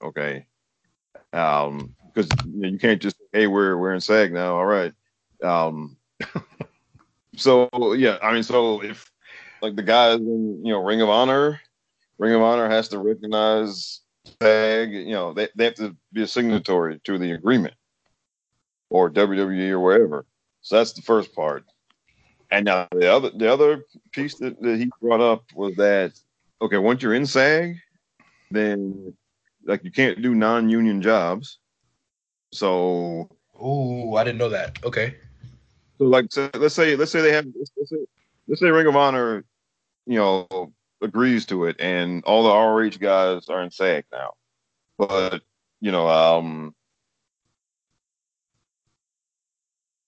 Okay. Um, because you, know, you can't just hey we're we're in SAG now. All right. Um, so yeah, I mean, so if like the guys in you know Ring of Honor, Ring of Honor has to recognize SAG. You know they they have to be a signatory to the agreement, or WWE or wherever. So that's the first part. And now the other the other piece that, that he brought up was that okay, once you're in SAG, then like you can't do non-union jobs. So oh, I didn't know that. Okay. so like so let's say let's say they have let's, say let's say Ring of Honor, you know, agrees to it and all the ROH guys are in SAG now. But, you know, um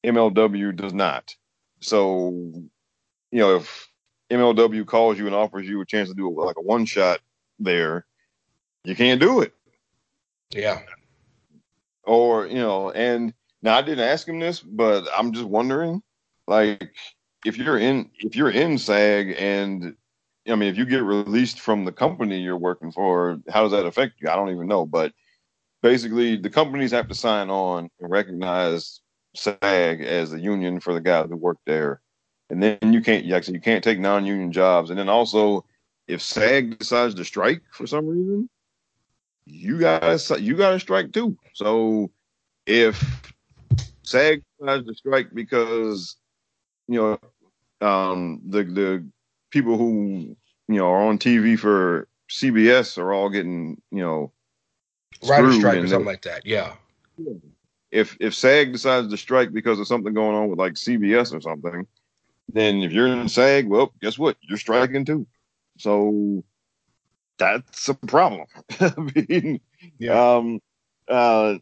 MLW does not. So, you know, if MLW calls you and offers you a chance to do like a one shot there, you can't do it. Yeah. Or, you know, and now I didn't ask him this, but I'm just wondering, like, if you're in if you're in SAG and I mean if you get released from the company you're working for, how does that affect you? I don't even know. But basically the companies have to sign on and recognize SAG as the union for the guys who work there. And then you can't actually you can't take non union jobs. And then also if SAG decides to strike for some reason, you guys you got to strike too. So if SAG decides to strike because you know um, the the people who you know are on TV for CBS are all getting you know Rider screwed strike or something like that. Yeah. if if SAG decides to strike because of something going on with like CBS or something, then if you're in SAG, well, guess what? You're striking too. So that's a problem. I mean, um, uh,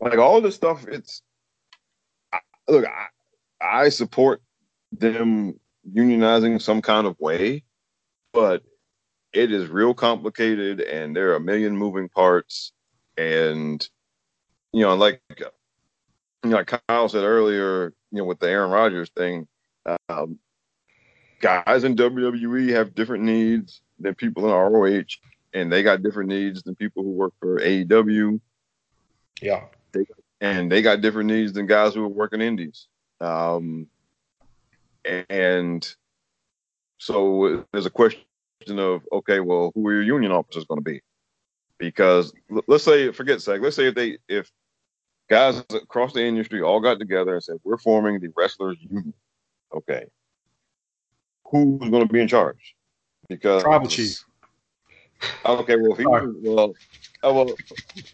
like all this stuff, it's I, look, I, I support them unionizing some kind of way, but it is real complicated and there are a million moving parts and you know, like you know, like Kyle said earlier, you know, with the Aaron Rodgers thing, um, guys in WWE have different needs than people in ROH, and they got different needs than people who work for AEW, Yeah. and they got different needs than guys who are working indies. Um, and so there's a question of, okay, well, who are your union officers going to be? Because let's say, forget SAG, let's say if they, if guys across the industry all got together and said, we're forming the wrestlers union. Okay. Who's going to be in charge? Because Tribal chief. Okay, well, if he, Sorry. well, oh, well,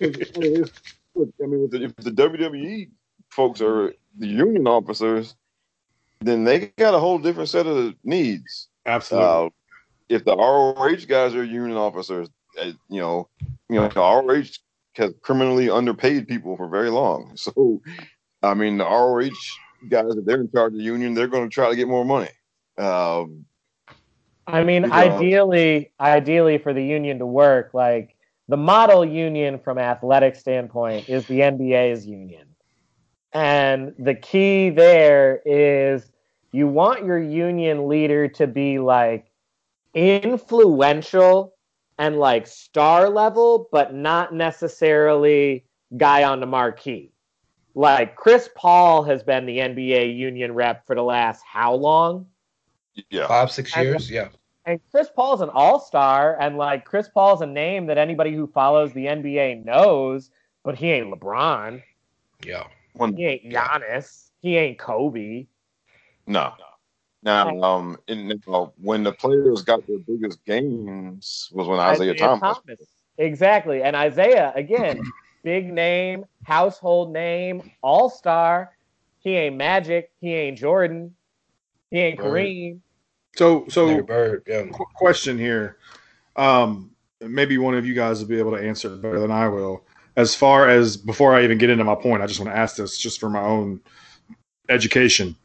I mean, if the, if the WWE folks are the union officers, then they got a whole different set of needs. Absolutely. Uh, if the ROH guys are union officers, uh, you know, you know, the ROH has criminally underpaid people for very long. So, I mean, the ROH guys, if they're in charge of the union, they're going to try to get more money. Um, I mean, Because- ideally, ideally for the union to work, like the model union from athletic standpoint is the NBA's union. And the key there is you want your union leader to be like influential and like star level, but not necessarily guy on the marquee. Like Chris Paul has been the NBA union rep for the last how long? Yeah. Five, six years. Yeah. And Chris Paul's an all star, and like Chris Paul's a name that anybody who follows the NBA knows, but he ain't LeBron. Yeah. When, He ain't Giannis. He ain't Kobe. no. Now, um, in, uh, when the players got their biggest games was when Isiah, Thomas. Exactly. And Isiah, again, big name, household name, all star. He ain't Magic. He ain't Jordan. He ain't Right. Kareem. So, so Larry Bird. Yeah. qu- question here. Um, maybe one of you guys will be able to answer it better than I will. As far as before I even get into my point, I just want to ask this just for my own education.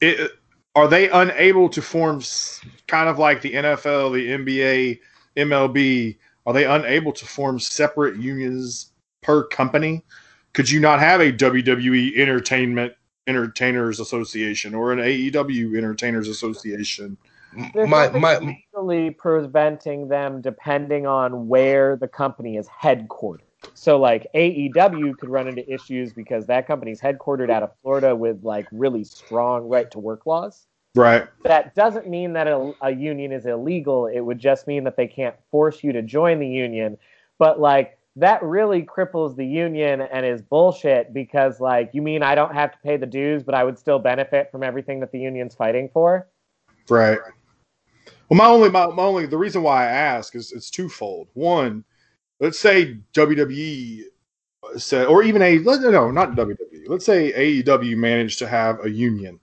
It, are they unable to form kind of like the NFL, the NBA, MLB? Are they unable to form separate unions per company? Could you not have a WWE Entertainment Entertainers Association or an AEW Entertainers Association? There's My my legally preventing them depending on where the company is headquartered. So like AEW could run into issues because that company's headquartered out of Florida with like really strong right to work laws. Right. That doesn't mean that a, a union is illegal. It would just mean that they can't force you to join the union. But like that really cripples the union and is bullshit because like you mean I don't have to pay the dues, but I would still benefit from everything that the union's fighting for. Right. Well, my only, my, my only, the reason why I ask is it's twofold. One, let's say WWE said, or even a, let- no, not WWE. Let's say AEW managed to have a union.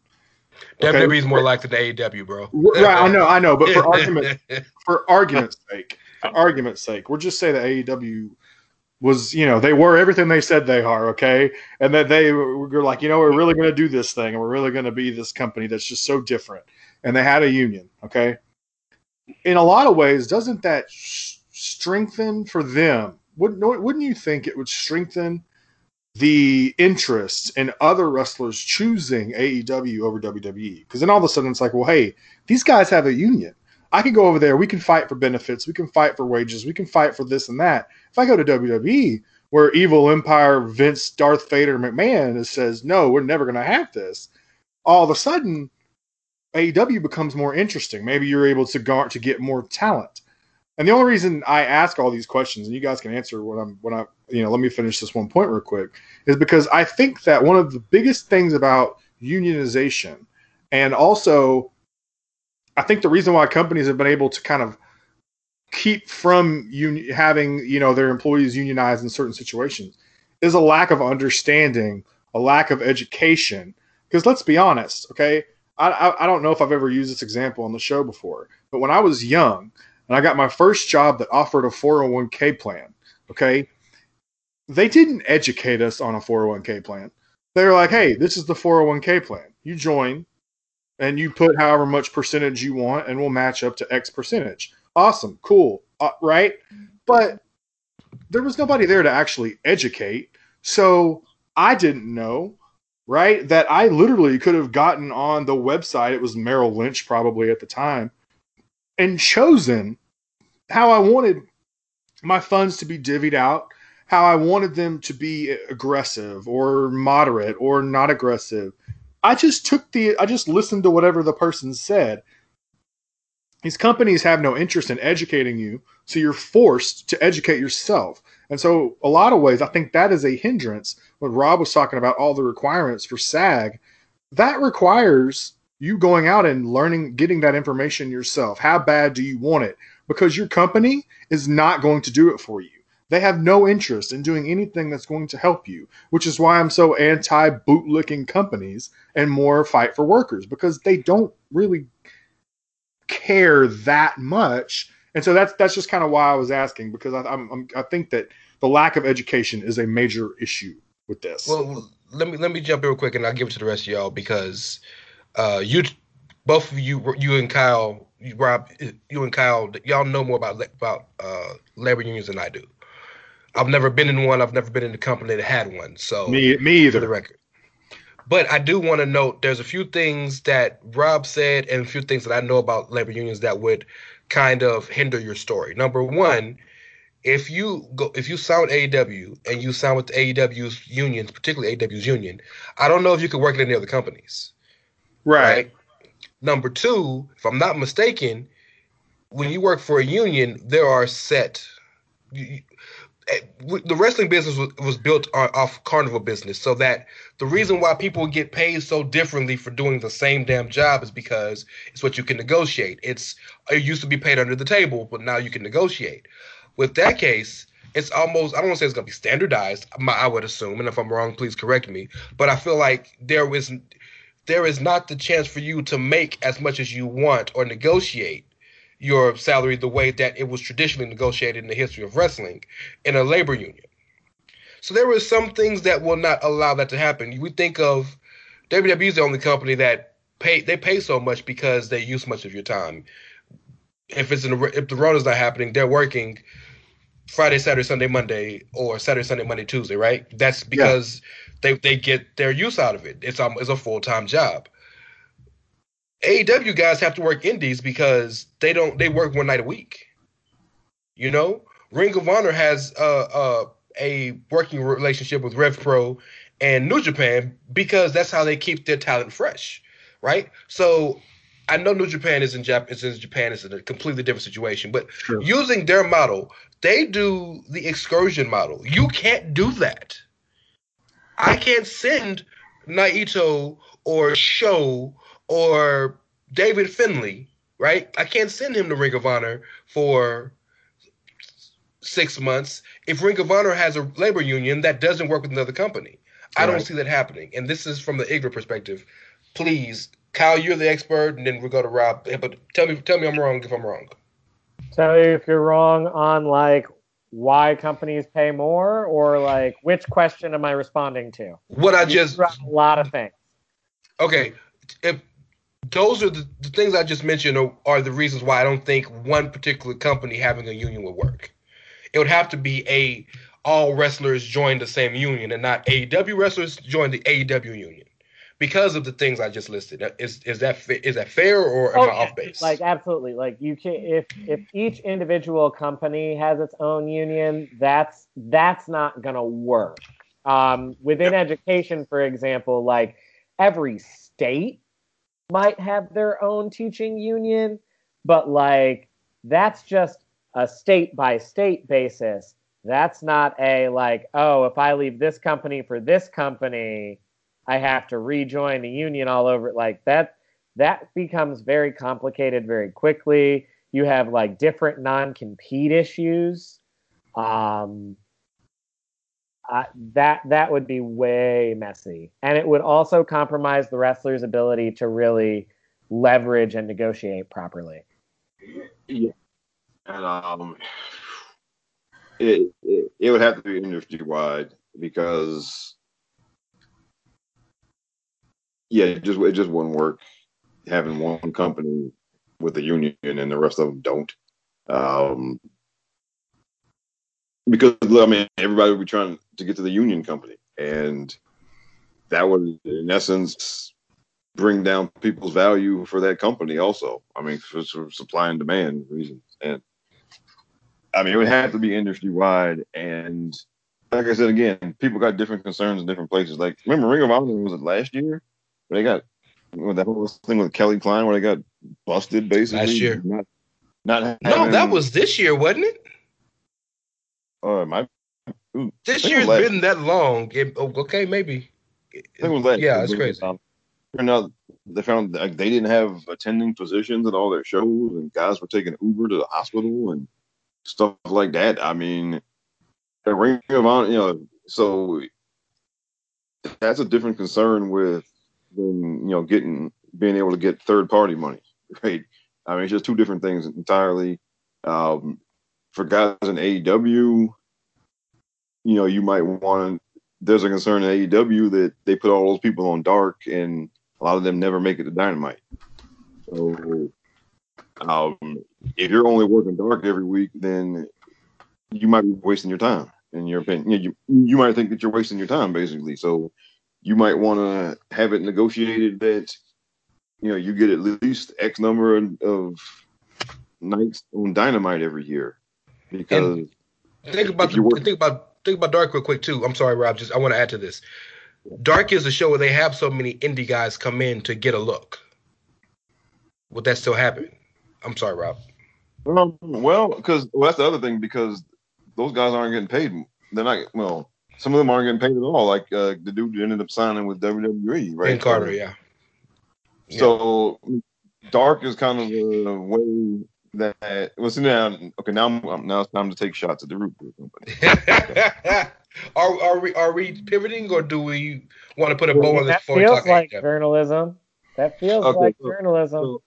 Okay. WWE is more like than AEW, bro. Right. I know, I know, but for argument, for argument's sake, for argument's sake, we'll just say that AEW was, you know, they were everything they said they are, okay, and that they were like, you know, we're really going to do this thing, and we're really going to be this company that's just so different, and they had a union, okay. In a lot of ways, doesn't that sh- strengthen for them? Wouldn't wouldn't you think it would strengthen the interest in other wrestlers choosing AEW over WWE? Because then all of a sudden it's like, well, hey, these guys have a union. I can go over there. We can fight for benefits. We can fight for wages. We can fight for this and that. If I go to WWE, where Evil Empire, Vince, Darth Vader, McMahon says, no, we're never going to have this, all of a sudden, AEW becomes more interesting. Maybe you're able to gar- to get more talent. And the only reason I ask all these questions, and you guys can answer when I'm when I you know, let me finish this one point real quick, is because I think that one of the biggest things about unionization, and also I think the reason why companies have been able to kind of keep from un- having you know their employees unionized in certain situations is a lack of understanding, a lack of education. Because let's be honest, okay, I, I I don't know if I've ever used this example on the show before, but when I was young and I got my first job that offered a 401k plan, okay, they didn't educate us on a 401k plan. They were like, hey, this is the 401k plan. You join and you put however much percentage you want and we'll match up to X percentage. Awesome, cool, uh, right? But there was nobody there to actually educate. So I didn't know, right? That I literally could have gotten on the website. It was Merrill Lynch probably at the time and chosen how I wanted my funds to be divvied out, how I wanted them to be aggressive or moderate or not aggressive. I just took the, I just listened to whatever the person said. These companies have no interest in educating you, so you're forced to educate yourself. And so, a lot of ways, I think that is a hindrance. When Rob was talking about all the requirements for SAG, that requires you going out and learning, getting that information yourself. How bad do you want it? Because your company is not going to do it for you. They have no interest in doing anything that's going to help you, which is why I'm so anti bootlicking companies and more fight for workers because they don't really care that much. And so that's that's just kind of why I was asking because I, I'm, I'm I think that the lack of education is a major issue with this. Well, let me let me jump in real quick, and I'll give it to the rest of y'all because uh, you, both of you, you and Kyle, you, Rob, you and Kyle, y'all know more about about uh, labor unions than I do. I've never been in one. I've never been in a company that had one. So me me for the either. record. But I do want to note there's a few things that Rob said and a few things that I know about labor unions that would kind of hinder your story. Number one, if you go if you sign with AEW and you sign with the AEW's unions, particularly AEW's union, I don't know if you could work at any other companies. Right. Number two, if I'm not mistaken, when you work for a union, there are set. The wrestling business was, was built off carnival business, so that the reason why people get paid so differently for doing the same damn job is because it's what you can negotiate. It's it used to be paid under the table, but now you can negotiate. With that case, it's almost I don't want to say it's going to be standardized. I would assume, and if I'm wrong, please correct me. But I feel like there is there is not the chance for you to make as much as you want or negotiate your salary the way that it was traditionally negotiated in the history of wrestling in a labor union. So there were some things that will not allow that to happen. We think of WWE is the only company that pay they pay so much because they use much of your time. If it's in a, if the road is not happening, they're working Friday, Saturday, Sunday, Monday, or Saturday, Sunday, Monday, Tuesday, right? That's because they they get their use out of it. It's um it's a full time job. AEW guys have to work indies because they don't they work one night a week. You know, Ring of Honor has uh, uh, a working relationship with Rev Pro and New Japan because that's how they keep their talent fresh, right? So I know New Japan is in Jap- is in Japan is in a completely different situation, but using their model, they do the excursion model. You can't do that. I can't send Naito or Show or David Finlay, right? I can't send him to Ring of Honor for six months if Ring of Honor has a labor union that doesn't work with another company. I don't see that happening. And this is from the ignorant perspective. Please, Kyle, you're the expert, and then we'll go to Rob. But tell me, tell me I'm wrong if I'm wrong. Tell you if you're wrong on like why companies pay more or like which question am I responding to? What I just a lot of things. okay if those are the, the things i just mentioned are, are the reasons why i don't think one particular company having a union would work. It would have to be a all wrestlers join the same union and not aew wrestlers join the aew union. Because of the things i just listed. Is, is that is that fair or am Oh, i off base? Like absolutely. Like you can if if each individual company has its own union, that's that's not gonna work. Um, within education, for example, like every state might have their own teaching union, but like that's just a state by state basis. That's not a like, oh, if I leave this company for this company, I have to rejoin the union all over. Like that that becomes very complicated very quickly. You have like different non-compete issues. Um, That that would be way messy, and it would also compromise the wrestler's ability to really leverage and negotiate properly. Yeah. And um, it, it it would have to be industry wide because yeah, it just it just wouldn't work having one company with a union and the rest of them don't. Um, because I mean, everybody would be trying to get to the union company, and that would, in essence, bring down people's value for that company. Also, I mean, for, for supply and demand reasons, and I mean, it would have to be industry wide. And like I said again, people got different concerns in different places. Like, remember Ring of Honor was it last year? Where they got with that whole thing with Kelly Klein, where they got busted basically. Last year. Not, not no that was this year wasn't it Uh, my this I think it year's last- been that long It- oh, okay maybe it was last yeah year, it's crazy um, out they found like they didn't have attending physicians at all their shows, and guys were taking Uber to the hospital and stuff like that. I mean, the Ring of Honor, you know, so that's a different concern with than you know getting being able to get third party money, right? I mean, it's just two different things entirely. Um, for guys in AEW, you know, you might want there's a concern in AEW that they put all those people on dark and a lot of them never make it to dynamite. So um, if you're only working dark every week, then you might be wasting your time in your opinion. You, you, you might think that you're wasting your time basically. So you might want to have it negotiated that you know you get at least X number of nights on Dynamite every year because Think about the, work- think about think about Dark real quick too. I'm sorry, Rob. Just I want to add to this. Dark is a show where they have so many indie guys come in to get a look. Would that still happen? I'm sorry, Rob. Um, well, because well, that's the other thing because those guys aren't getting paid. They're not well. Some of them aren't getting paid at all. Like uh, the dude ended up signing with WWE, right? Ben Carter, yeah. So dark is kind of the way that. Well, see now, okay, now I'm- now it's time to take shots at the root beer company. are are we are we pivoting or do we want to put a bow on this that before we feels like AEW? journalism. That feels Okay, like so- journalism.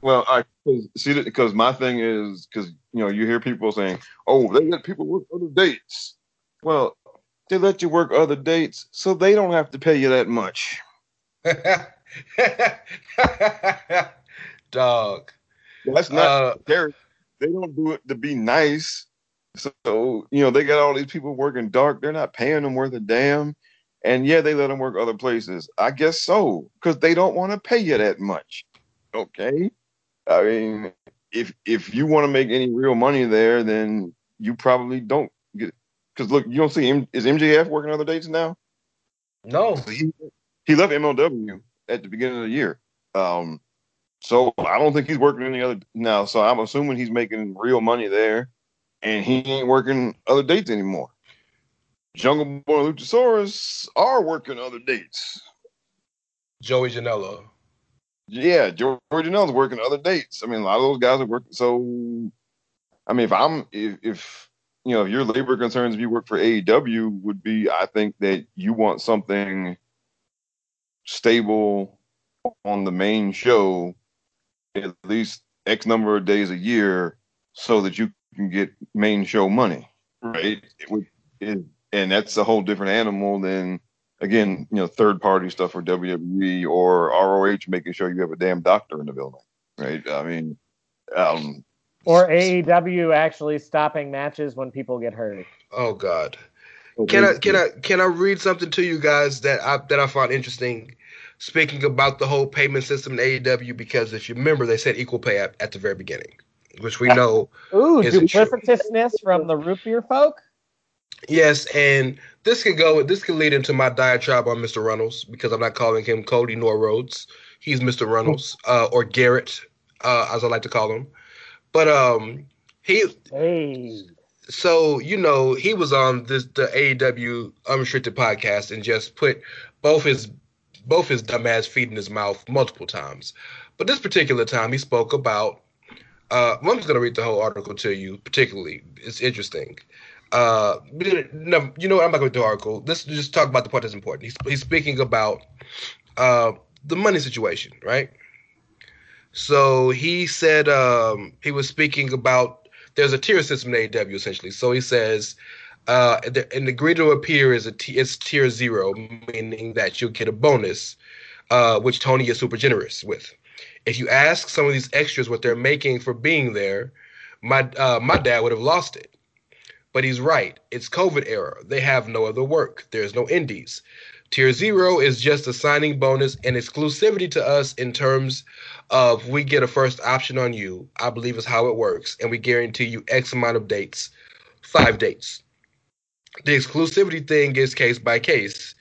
Well, I 'cause- see that because my thing is because you know you hear people saying, "Oh, they let people work other dates." Well, they let you work other dates, so they don't have to pay you that much. Dog. That's not Uh, they don't do it to be nice. So you know they got all these people working dark. They're not paying them worth a damn. And yeah, they let them work other places. I guess so because they don't want to pay you that much. Okay, I mean, if if you want to make any real money there, then you probably don't get. Because look, you don't see M, is MJF working other dates now? no. he, he left MLW at the beginning of the year. Um, so I don't think he's working any other now. So I'm assuming he's making real money there, and he ain't working other dates anymore. Jungle Boy and Luchasaurus are working other dates. Joey Janela. Yeah, Joey Janela's working other dates. I mean, a lot of those guys are working. So, I mean, if I'm if, if you know if your labor concerns if you work for AEW would be, I think that you want something stable on the main show at least X number of days a year, so that you can get main show money, right? It would, it, and that's a whole different animal than again, you know, third party stuff for WWE or ROH making sure you have a damn doctor in the building, right? I mean, um, Or AEW actually stopping matches when people get hurt. Oh God. Can I can I can I read something to you guys that I that I find interesting? Speaking about the whole payment system in AEW, because if you remember, they said equal pay at, at the very beginning, which we know Ooh, duplicitousness from the root beer folk. Yes, and this could go. This could lead into my diatribe on Mr. Runnels because I'm not calling him Cody nor Rhodes. He's Mr. Runnels uh, or Garrett, uh, as I like to call him. But um, he Hey, so you know he was on this the AEW unrestricted podcast and just put both his both his dumbass feet in his mouth multiple times. But this particular time he spoke about. Uh, I'm just gonna read the whole article to you. Particularly, it's interesting. Uh, no, you know what? I'm not gonna do the article. Let's just talk about the part that's important. He's he's speaking about uh the money situation, right? So he said um, he was speaking about there's a tier system in AEW essentially. So he says, uh, and the greater to appear is a t- tier zero, meaning that you'll get a bonus, uh, which Tony is super generous with. If you ask some of these extras what they're making for being there, my uh, my dad would have lost it. But he's right. It's COVID era. They have no other work. There's no indies. Tier zero is just a signing bonus and exclusivity to us in terms of we get a first option on you, I believe is how it works, and we guarantee you X amount of dates, five dates. The exclusivity thing is case by case,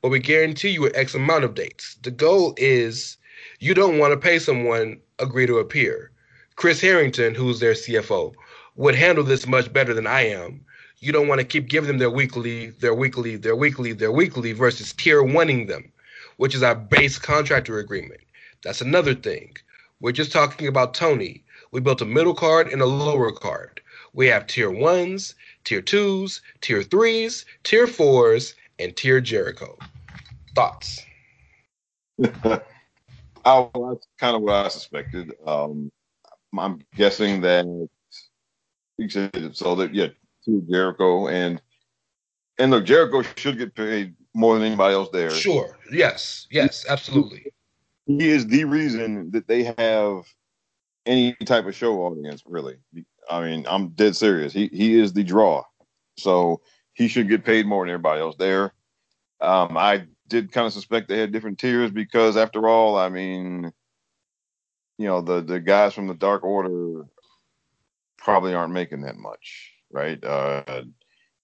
but we guarantee you an X amount of dates. The goal is you don't want to pay someone agree to appear. Chris Harrington, who's their CFO, would handle this much better than I am. You don't want to keep giving them their weekly, their weekly, their weekly, their weekly versus tier oneing them, which is our base contractor agreement. That's another thing. We're just talking about Tony. We built a middle card and a lower card. We have tier ones, tier twos, tier threes, tier fours, and tier Jericho. Thoughts? Oh, that's kind of what I suspected. Um, I'm guessing that so that yeah, to Jericho and and look, Jericho should get paid more than anybody else there. Sure. Yes. Yes. Absolutely. He is the reason that they have any type of show audience. Really, I mean, I'm dead serious. He he is the draw, so he should get paid more than everybody else there. Um, I did kind of suspect they had different tiers because, after all, I mean, you know, the the guys from the Dark Order probably aren't making that much, right? Uh,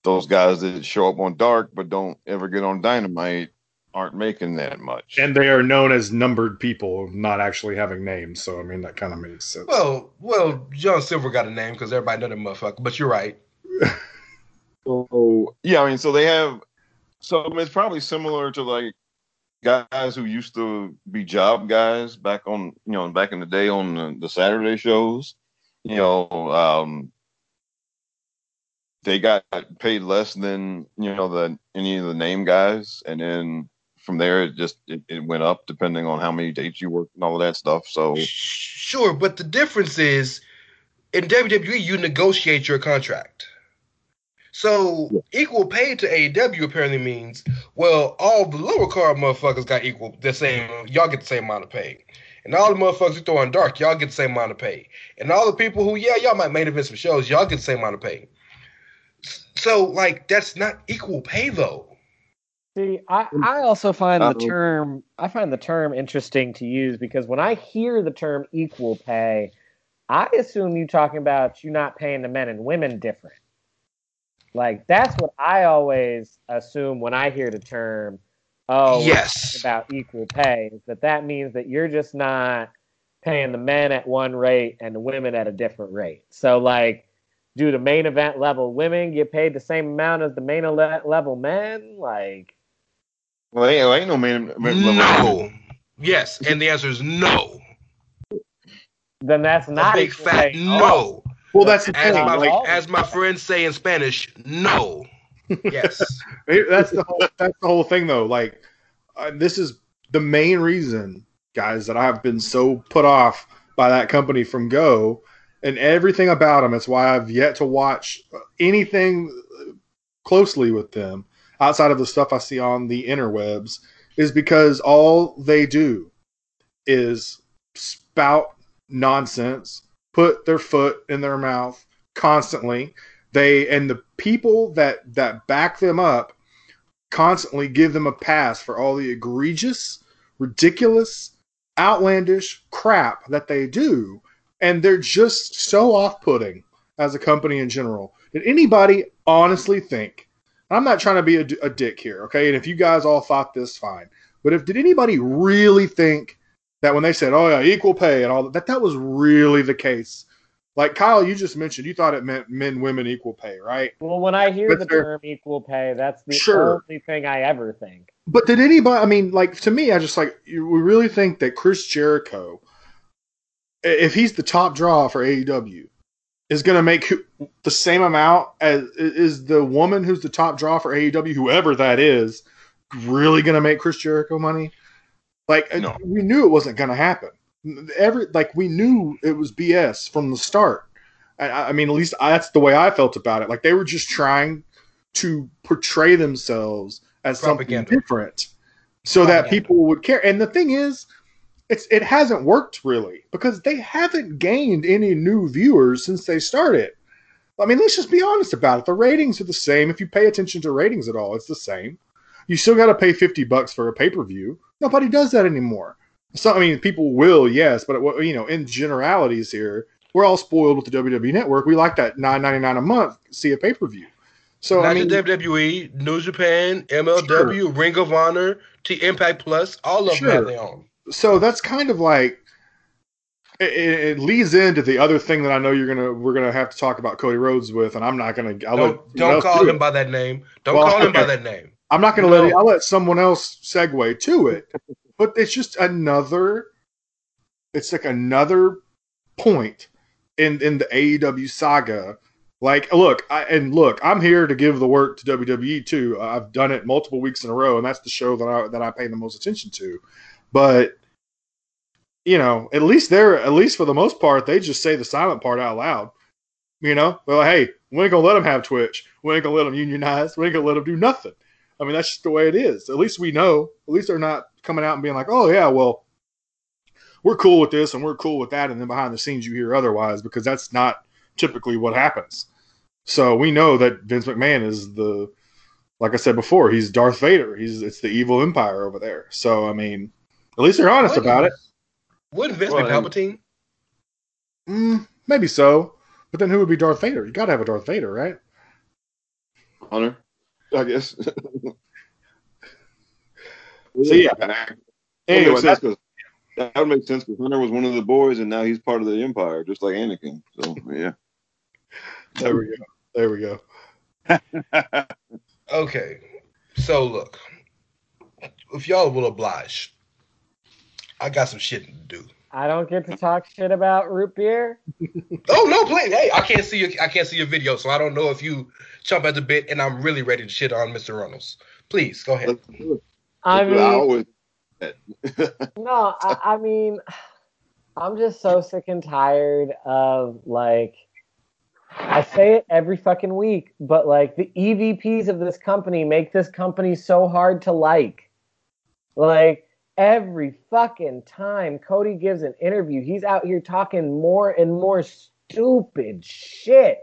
those guys that show up on Dark but don't ever get on Dynamite aren't making that much. And they are known as numbered people, not actually having names. So I mean, that kind of makes sense. Well, well, John Silver got a name because everybody know that motherfucker. But you're right. So yeah, I mean, so they have. So I mean, it's probably similar to like guys who used to be job guys back on you know back in the day on the, the Saturday shows. You know, um, they got paid less than you know the any of the name guys, and then from there it just it, it went up depending on how many dates you worked and all of that stuff. So Sure, but the difference is in WWE you negotiate your contract. So equal pay to AEW apparently means well all the lower card motherfuckers got equal the same y'all get the same amount of pay. And all the motherfuckers who throw in dark, y'all get the same amount of pay. And all the people who, yeah, y'all might main event some shows, y'all get the same amount of pay. So like that's not equal pay though. See, I, mm. I also find the Uh-oh. term I find the term interesting to use because when I hear the term equal pay, I assume you're talking about you not paying the men and women different. Like that's what I always assume when I hear the term. Oh, Yes. about equal pay. Is that that means that you're just not paying the men at one rate and the women at a different rate. So like, do the main event level women get paid the same amount as the main ele- level men? Like. Well, ain't, ain't no man. No. Yes, and the answer is no. then that's not A not big equal fat pay. no. well, that's the As thing. my Like, as my friends say in Spanish, no. Yes. that's the whole, that's the whole thing, though. Like, uh, this is the main reason, guys, that I've been so put off by that company from Go and everything about them. It's why I've yet to watch anything closely with them outside of the stuff I see on the interwebs. Is because all they do is spout nonsense, put their foot in their mouth constantly. They and the people that that back them up constantly give them a pass for all the egregious, ridiculous, outlandish crap that they do, and they're just so off-putting as a company in general. Did anybody honestly think? I'm not trying to be a, a dick here, okay? And if you guys all thought this, fine. But if did anybody really think that when they said, "Oh yeah, equal pay" and all that, that that was really the case? Like Kyle, you just mentioned, you thought it meant men, women, equal pay, right? Well, when I hear But the term equal pay, that's the Sure. only thing I ever think. But did anybody? I mean, like to me, I just like you- we really think that Chris Jericho, if he's the top draw for AEW, is going to make the same amount as is the woman who's the top draw for AEW, whoever that is, really going to make Chris Jericho money? Like uh, No. we knew it wasn't going to happen. Every like we knew it was BS from the start. I, I mean, at least I, that's the way I felt about it. Like they were just trying to portray themselves as something different, so that people would care. And the thing is, it's it hasn't worked really because they haven't gained any new viewers since they started. I mean, let's just be honest about it. The ratings are the same. If you pay attention to ratings at all, it's the same. You still got to pay fifty bucks for a pay per view. Nobody does that anymore. So I mean, people will, yes, but uh, you know, in generalities here, we're all spoiled with the WWE Network. We like that nine ninety nine a month see a pay per view. So Not I mean, just WWE, New Japan, MLW, Ring of Honor, T Impact Plus, all of Sure. them have their own. So that's kind of like it, it it leads into the other thing that I know you're gonna we're gonna have to talk about Cody Rhodes with, and I'm not gonna. I'll Don't, someone don't call do him it. by that name. Don't Well, call him by that name. I'm not gonna let No. it, I'll let someone else segue to it. but it's just another. It's like another point in in the AEW saga. Like, look, I, and look, I'm here to give the work to WWE too. I've done it multiple weeks in a row, and that's the show that I that I pay the most attention to. But you know, at least they're at least for the most part, they just say the silent part out loud. You know, well, hey, we ain't gonna let them have Twitch. We ain't gonna let them unionize. We ain't gonna let them do nothing. I mean, that's just the way it is. At least we know. At least they're not coming out and being like, "Oh yeah, well, we're cool with this and we're cool with that," and then behind the scenes you hear otherwise because that's not typically what happens. So we know that Vince McMahon is the, like I said before, he's Darth Vader. He's it's the evil empire over there. So I mean, at least they're honest about it. Wouldn't Vince Well, be Palpatine? Mm, maybe so, But then who would be Darth Vader? You got to have a Darth Vader, right? Hunter, I guess. So, yeah. Anyway, would make sense that would make sense because Hunter was one of the boys, and now he's part of the Empire, just like Anakin. So yeah. There we go. There we go. Okay, so look, if y'all will oblige, I got some shit to do. I don't get to talk shit about root beer. Oh no, please. Hey, I can't see your I can't see your video, so I don't know if you chump at the bit, and I'm really ready to shit on Mr. Reynolds. Please go ahead. Let's. I Let's do it. mean, always. no, I, I mean, I'm just so sick and tired of like, I say it every fucking week, but like the EVPs of this company make this company so hard to like. Like every fucking time Cody gives an interview, he's out here talking more and more stupid shit.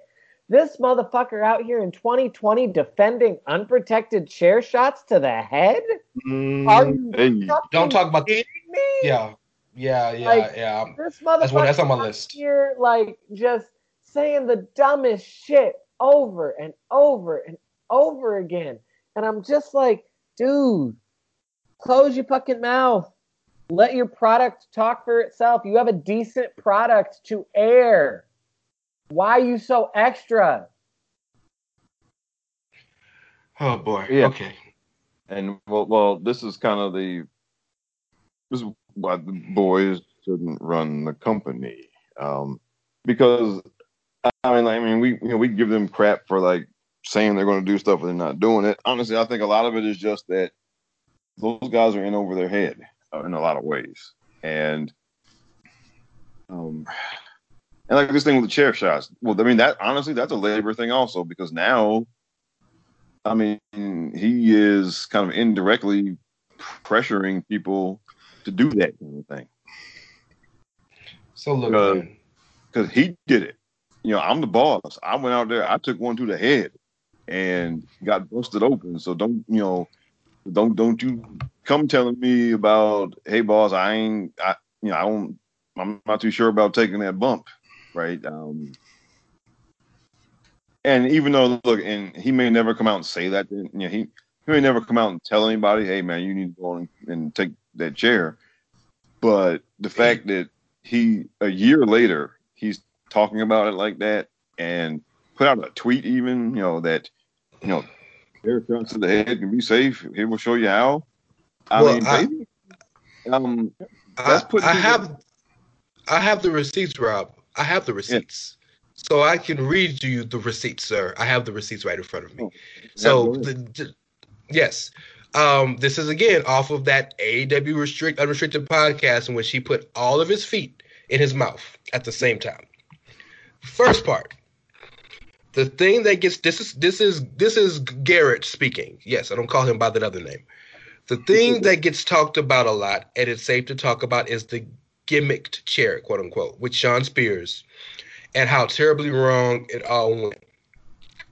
This motherfucker out here in 2020 defending unprotected chair shots to the head? Mm, Are you Don't talk about kidding me? Yeah, yeah, yeah, Like, yeah. This motherfucker That's what- that's on my out list. Here, like just saying the dumbest shit over and over and over again, and I'm just like, dude, close your fucking mouth. Let your product talk for itself. You have a decent product to air. Why are you so extra? Oh boy. Yeah. Okay. And well, well, this is kind of the this is why the boys shouldn't run the company, um, because I mean, I mean, we you know we give them crap for like saying they're going to do stuff and they're not doing it. Honestly, I think a lot of it is just that those guys are in over their head uh, in a lot of ways, and um, and like this thing with the chair shots. Well, I mean that honestly, that's a labor thing also because now I mean, he is kind of indirectly pressuring people to do that kind of thing So look, Uh, because he did it. You know, I'm the boss. I went out there, I took one to the head and got busted open. So don't, you know, don't don't you come telling me about, hey, boss, I ain't, I, you know, I don't, I'm not too sure about taking that bump, right? Um, and even though look, and he may never come out and say that, you know, he he may never come out and tell anybody, hey man, you need to go and, and take that chair. But the fact that he a year later he's talking about it like that and put out a tweet even, you know, that you know, shots to the head can be safe. He will show you how. I Well, mean, I- baby, um, I, I have I have the receipts, Rob. I have the receipts. So I can read you the receipts, sir. I have the receipts right in front of me. Oh, So the, the- yes. Um, this is again off of that AW restrict unrestricted podcast in which he put all of his feet in his mouth at the same time. First part. The thing that gets this is this is this is Garrett speaking. Yes, I don't call him by that other name. The thing that gets talked about a lot, and it's safe to talk about, is the gimmicked chair, quote unquote, with Shawn Spears, and how terribly wrong it all went.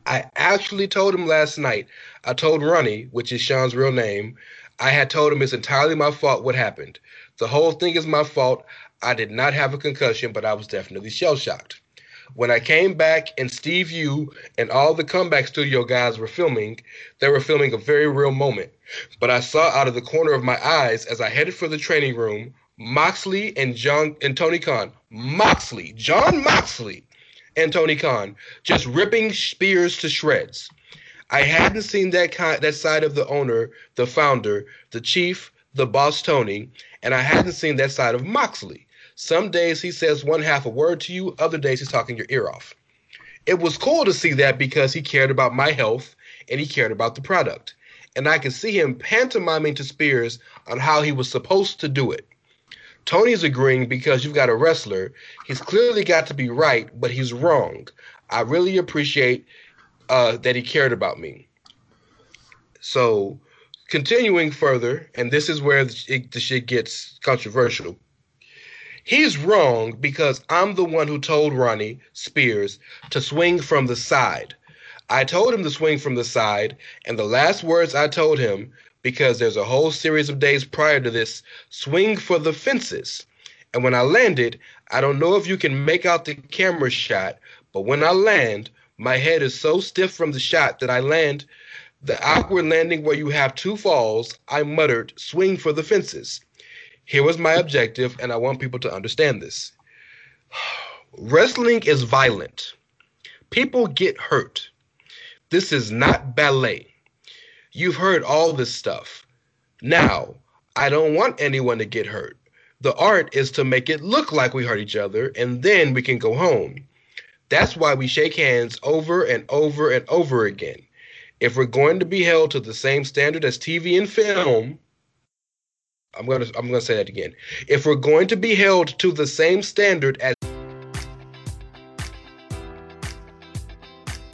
I actually told him last night. I told Ronnie, which is Shawn's real name, I had told him it's entirely my fault what happened. The whole thing is my fault. I did not have a concussion, but I was definitely shell shocked. When I came back and Steve Yu and all the comeback studio guys were filming, they were filming a very real moment. But I saw out of the corner of my eyes as I headed for the training room, Moxley and Jon and Tony Khan, Moxley, Jon Moxley, and Tony Khan just ripping Spears to shreds. I hadn't seen that kind, that side of the owner, the founder, the chief, the boss Tony, and I hadn't seen that side of Moxley. Some days he says one half a word to you, other days he's talking your ear off. It was cool to see that because he cared about my health and he cared about the product. And I could see him pantomiming to Spears on how he was supposed to do it. Tony's agreeing because you've got a wrestler. He's clearly got to be right, but he's wrong. I really appreciate uh, that he cared about me. So, continuing further, and this is where the, the shit gets controversial. He's wrong because I'm the one who told Ronnie Spears to swing from the side. I told him to swing from the side, and the last words I told him, because there's a whole series of days prior to this, swing for the fences. And when I landed, I don't know if you can make out the camera shot, But when I land, my head is so stiff from the shot that I land the awkward landing where you have two falls. I muttered, swing for the fences. Here was my objective, and I want people to understand this. Wrestling is violent. People get hurt. This is not ballet. You've heard all this stuff. Now, I don't want anyone to get hurt. The art is to make it look like we hurt each other, and then we can go home. That's why we shake hands over and over and over again. If we're going to be held to the same standard as TV and film, I'm gonna I'm gonna say that again. If we're going to be held to the same standard as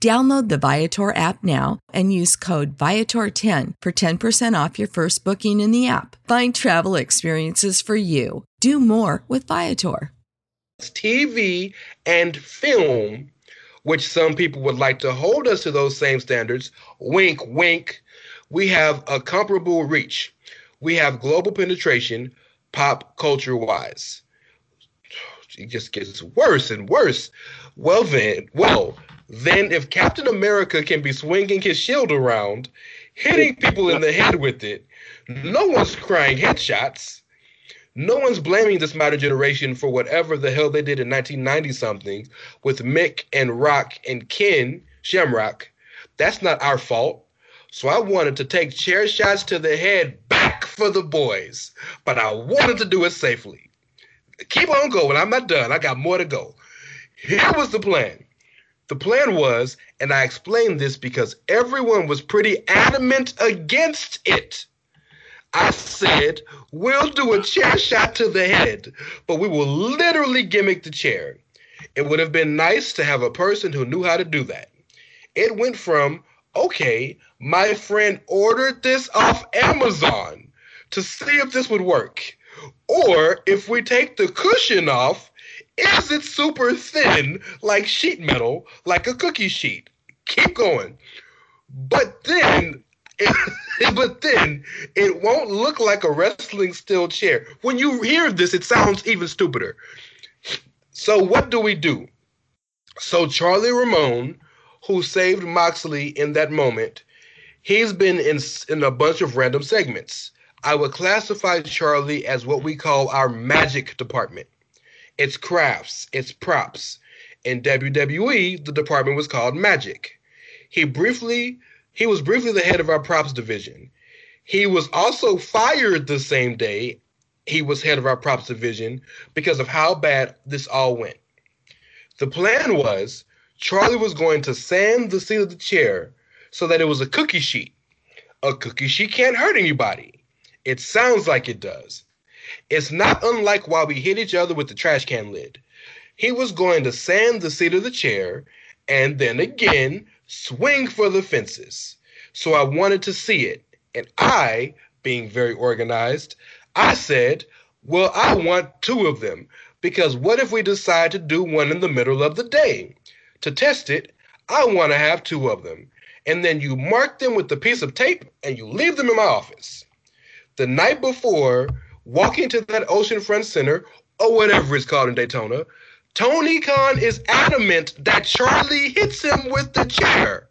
Download the Viator app now and use code Viator10 for 10% off your first booking in the app. Find travel experiences for you. Do more with Viator. TV and film, which some people would like to hold us to those same standards, wink, wink, we have a comparable reach. We have global penetration, pop culture wise. It just gets worse and worse. Well, then, well, then if Captain America can be swinging his shield around, hitting people in the head with it, no one's crying headshots. No one's blaming this modern generation for whatever the hell they did in 1990 something with Mick and Rock and Ken Shamrock. That's not our fault. So I wanted to take chair shots to the head back for the boys, but I wanted to do it safely. Keep on going. I'm not done. I got more to go. Here was the plan. The plan was, and I explained this because everyone was pretty adamant against it. I said, we'll do a chair shot to the head, but we will literally gimmick the chair. It would have been nice to have a person who knew how to do that. It went from, okay, my friend ordered this off Amazon to see if this would work. Or if we take the cushion off, is it super thin, like sheet metal, like a cookie sheet? Keep going. But then, but then it won't look like a wrestling steel chair. When you hear this, it sounds even stupider. So what do we do? So Charlie Ramone, who saved Moxley in that moment, he's been in in a bunch of random segments. I would classify Charlie as what we call our magic department. It's crafts, it's props. In WWE, the department was called Magic. He briefly he was briefly the head of our props division. He was also fired the same day he was head of our props division because of how bad this all went. The plan was Charlie was going to sand the seat of the chair so that it was a cookie sheet. A cookie sheet can't hurt anybody. It sounds like it does. It's not unlike why we hit each other with the trash can lid. He was going to sand the seat of the chair and then again swing for the fences. So I wanted to see it. And I, being very organized, I said, well, I want two of them because what if we decide to do one in the middle of the day? To test it, I want to have two of them. And then you mark them with a piece of tape and you leave them in my office. The night before, walking to that oceanfront center, or whatever it's called in Daytona, Tony Khan is adamant that Charlie hits him with the chair.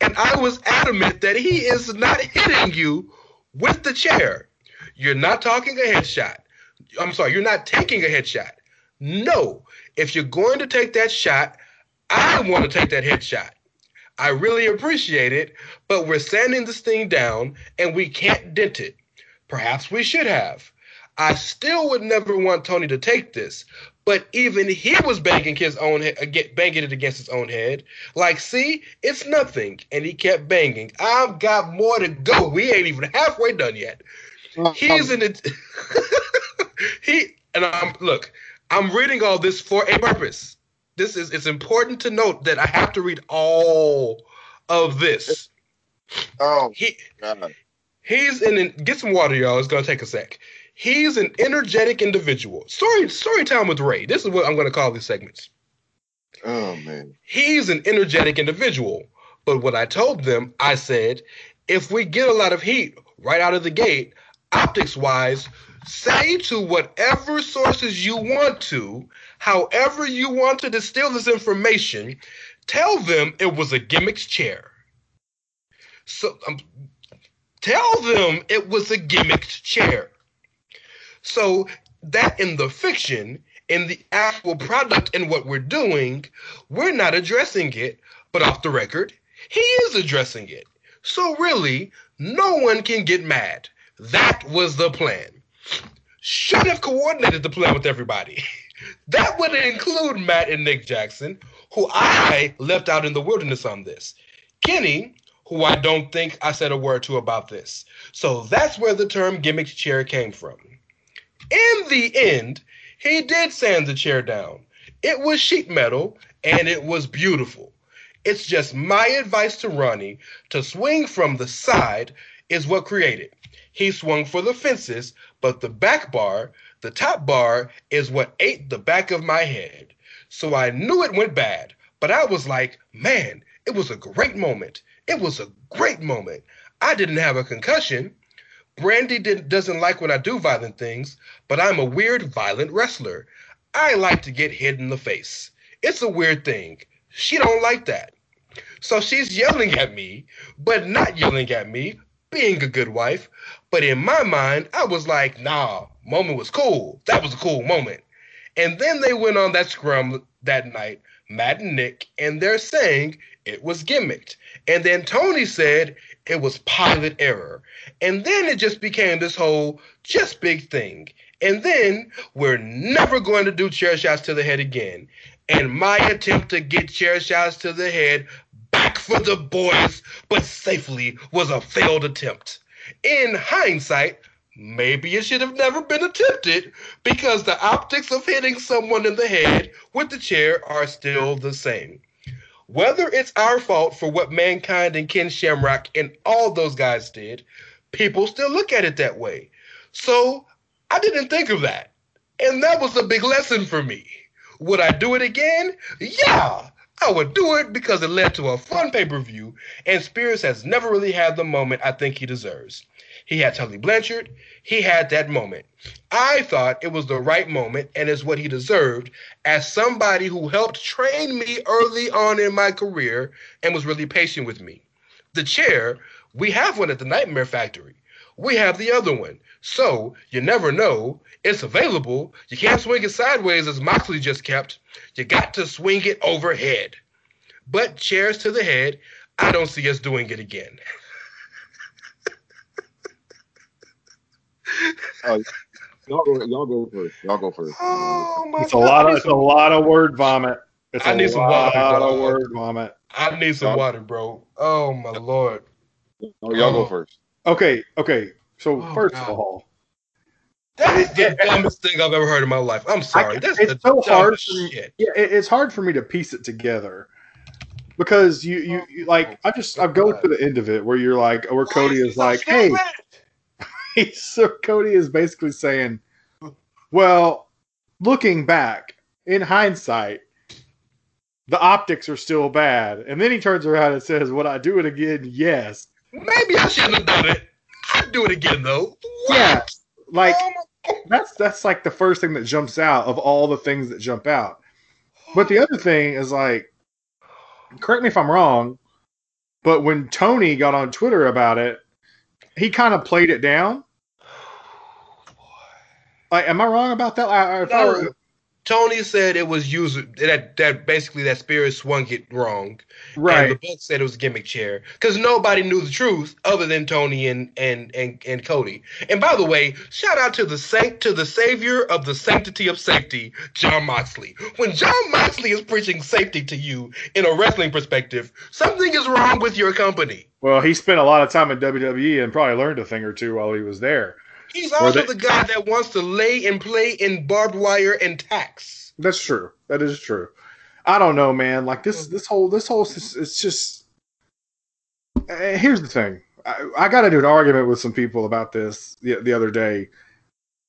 And I was adamant that he is not hitting you with the chair. You're not talking a headshot. I'm sorry, you're not taking a headshot. No, if you're going to take that shot, I want to take that headshot. I really appreciate it, but we're sanding this thing down and we can't dent it. Perhaps we should have. I still would never want Tony to take this, but even he was banging his own head, banging it against his own head. Like, see, it's nothing, and he kept banging. I've got more to go. We ain't even halfway done yet. He's um, in it. he and I'm look. I'm reading all this for a purpose. This is it's important to note that I have to read all of this. Oh, he God. he's in. It. Get some water, y'all. It's gonna take a sec. He's an energetic individual. Story story time with Ray. This is what I'm gonna call these segments. Oh man. He's an energetic individual. But what I told them, I said, if we get a lot of heat right out of the gate, optics wise, say to whatever sources you want to, however you want to distill this information, tell them it was a gimmick's chair. So um, tell them it was a gimmicks chair. So that in the fiction, in the actual product and what we're doing, we're not addressing it, but off the record, he is addressing it. So really, no one can get mad. That was the plan. Should have coordinated the plan with everybody. That would include Matt and Nick Jackson, who I left out in the wilderness on this. Kenny, who I don't think I said a word to about this. So that's where the term gimmick chair came from. In the end, he did sand the chair down. It was sheet metal and it was beautiful. It's just my advice to Ronnie to swing from the side is what created. He swung for the fences, but the back bar, the top bar, is what ate the back of my head. So I knew it went bad, but I was like, man, it was a great moment. It was a great moment. I didn't have a concussion. Brandi didn't, doesn't like when I do violent things, but I'm a weird, violent wrestler. I like to get hit in the face. It's a weird thing. She don't like that. So she's yelling at me, but not yelling at me, being a good wife. But in my mind, I was like, nah, moment was cool. That was a cool moment. And then they went on that scrum that night, Matt and Nick, and they're saying it was gimmicked. And then Tony said it was pilot error. And then it just became this whole just big thing. And then we're never going to do chair shots to the head again. And my attempt to get chair shots to the head back for the boys, but safely, was a failed attempt. In hindsight, maybe it should have never been attempted because the optics of hitting someone in the head with the chair are still the same. Whether it's our fault for what Mankind and Ken Shamrock and all those guys did, people still look at it that way. So I didn't think of that. And that was a big lesson for me. Would I do it again? Yeah, I would do it because it led to a fun pay per view, and Spears has never really had the moment I think he deserves. He had Tully Blanchard, he had that moment. I thought it was the right moment and is what he deserved as somebody who helped train me early on in my career and was really patient with me. The chair, we have one at the Nightmare Factory. We have the other one. So you never know. It's available. You can't swing it sideways as Moxley just kept. You got to swing it overhead. But chairs to the head, I don't see us doing it again. Oh, y'all go. Y'all go first. Y'all go first. Oh my It's a lot of it's a lot of word vomit. It's I a need some lot water, of bro. word vomit. I need some water, bro. Oh my lord. Oh, y'all go first. Okay, okay. So Oh, first God. of all, That is the dumbest thing I've ever heard in my life. I'm sorry. I- That's it's so hard for me. shit. Yeah, it, it's hard for me to piece it together because you you, you like I just oh, I go to the end of it where you're like where Cody is like, hey, so Cody is basically saying, well, looking back in hindsight, the optics are still bad, and then he turns around and says, "Would I do it again? Yes." Maybe I shouldn't have done it. I'd do it again though. What? Yeah, like oh that's that's like the first thing that jumps out of all the things that jump out. But the other thing is like, correct me if I'm wrong, but when Tony got on Twitter about it, he kind of played it down. Like, am I wrong about that? I, I No, were- Tony said it was user that that basically that spirit swung it wrong. right. And the book said it was a gimmick chair because nobody knew the truth other than Tony and and and and Cody. And by the way, shout out to the saint to the savior of the sanctity of safety, Jon Moxley. When Jon Moxley is preaching safety to you in a wrestling perspective, something is wrong with your company. Well, he spent a lot of time in WWE and probably learned a thing or two while he was there. He's also they- the guy that wants to lay and play in barbed wire and tacks. That's true. That is true. I don't know, man. Like this, this whole, this whole, it's just. Uh, here's the thing. I, I got to do an argument with some people about this the, the other day,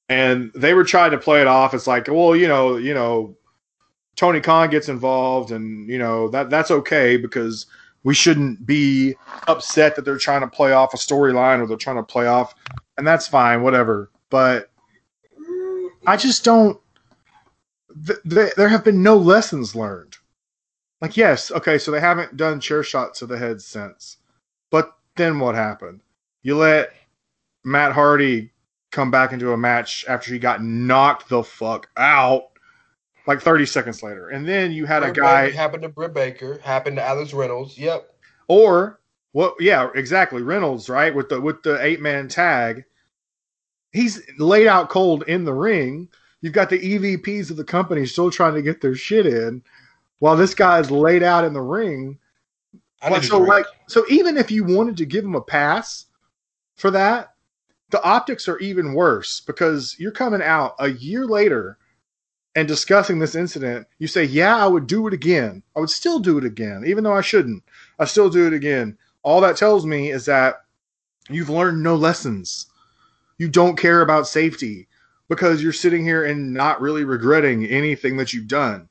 and they were trying to play it off. It's like, well, you know, you know, Tony Khan gets involved, and you know that that's okay because we shouldn't be upset that they're trying to play off a storyline or they're trying to play off, and that's fine, whatever. But I just don't th- th- there have been no lessons learned. Like, yes, okay, so they haven't done chair shots to the head since. But then what happened? You let Matt Hardy come back into a match after he got knocked the fuck out like 30 seconds later. And then you had a guy Baker happened to Britt Baker, happened to Alex Reynolds. Yep. or what yeah, exactly. Reynolds, right? With the with the eight man tag. He's laid out cold in the ring. You've got the EVPs of the company still trying to get their shit in while this guy's laid out in the ring. I Well, so like so even if you wanted to give him a pass for that, the optics are even worse because you're coming out a year later and discussing this incident. You say, "Yeah, I would do it again. I would still do it again, even though I shouldn't. I still do it again." All that tells me is that you've learned no lessons. You don't care about safety because you're sitting here and not really regretting anything that you've done.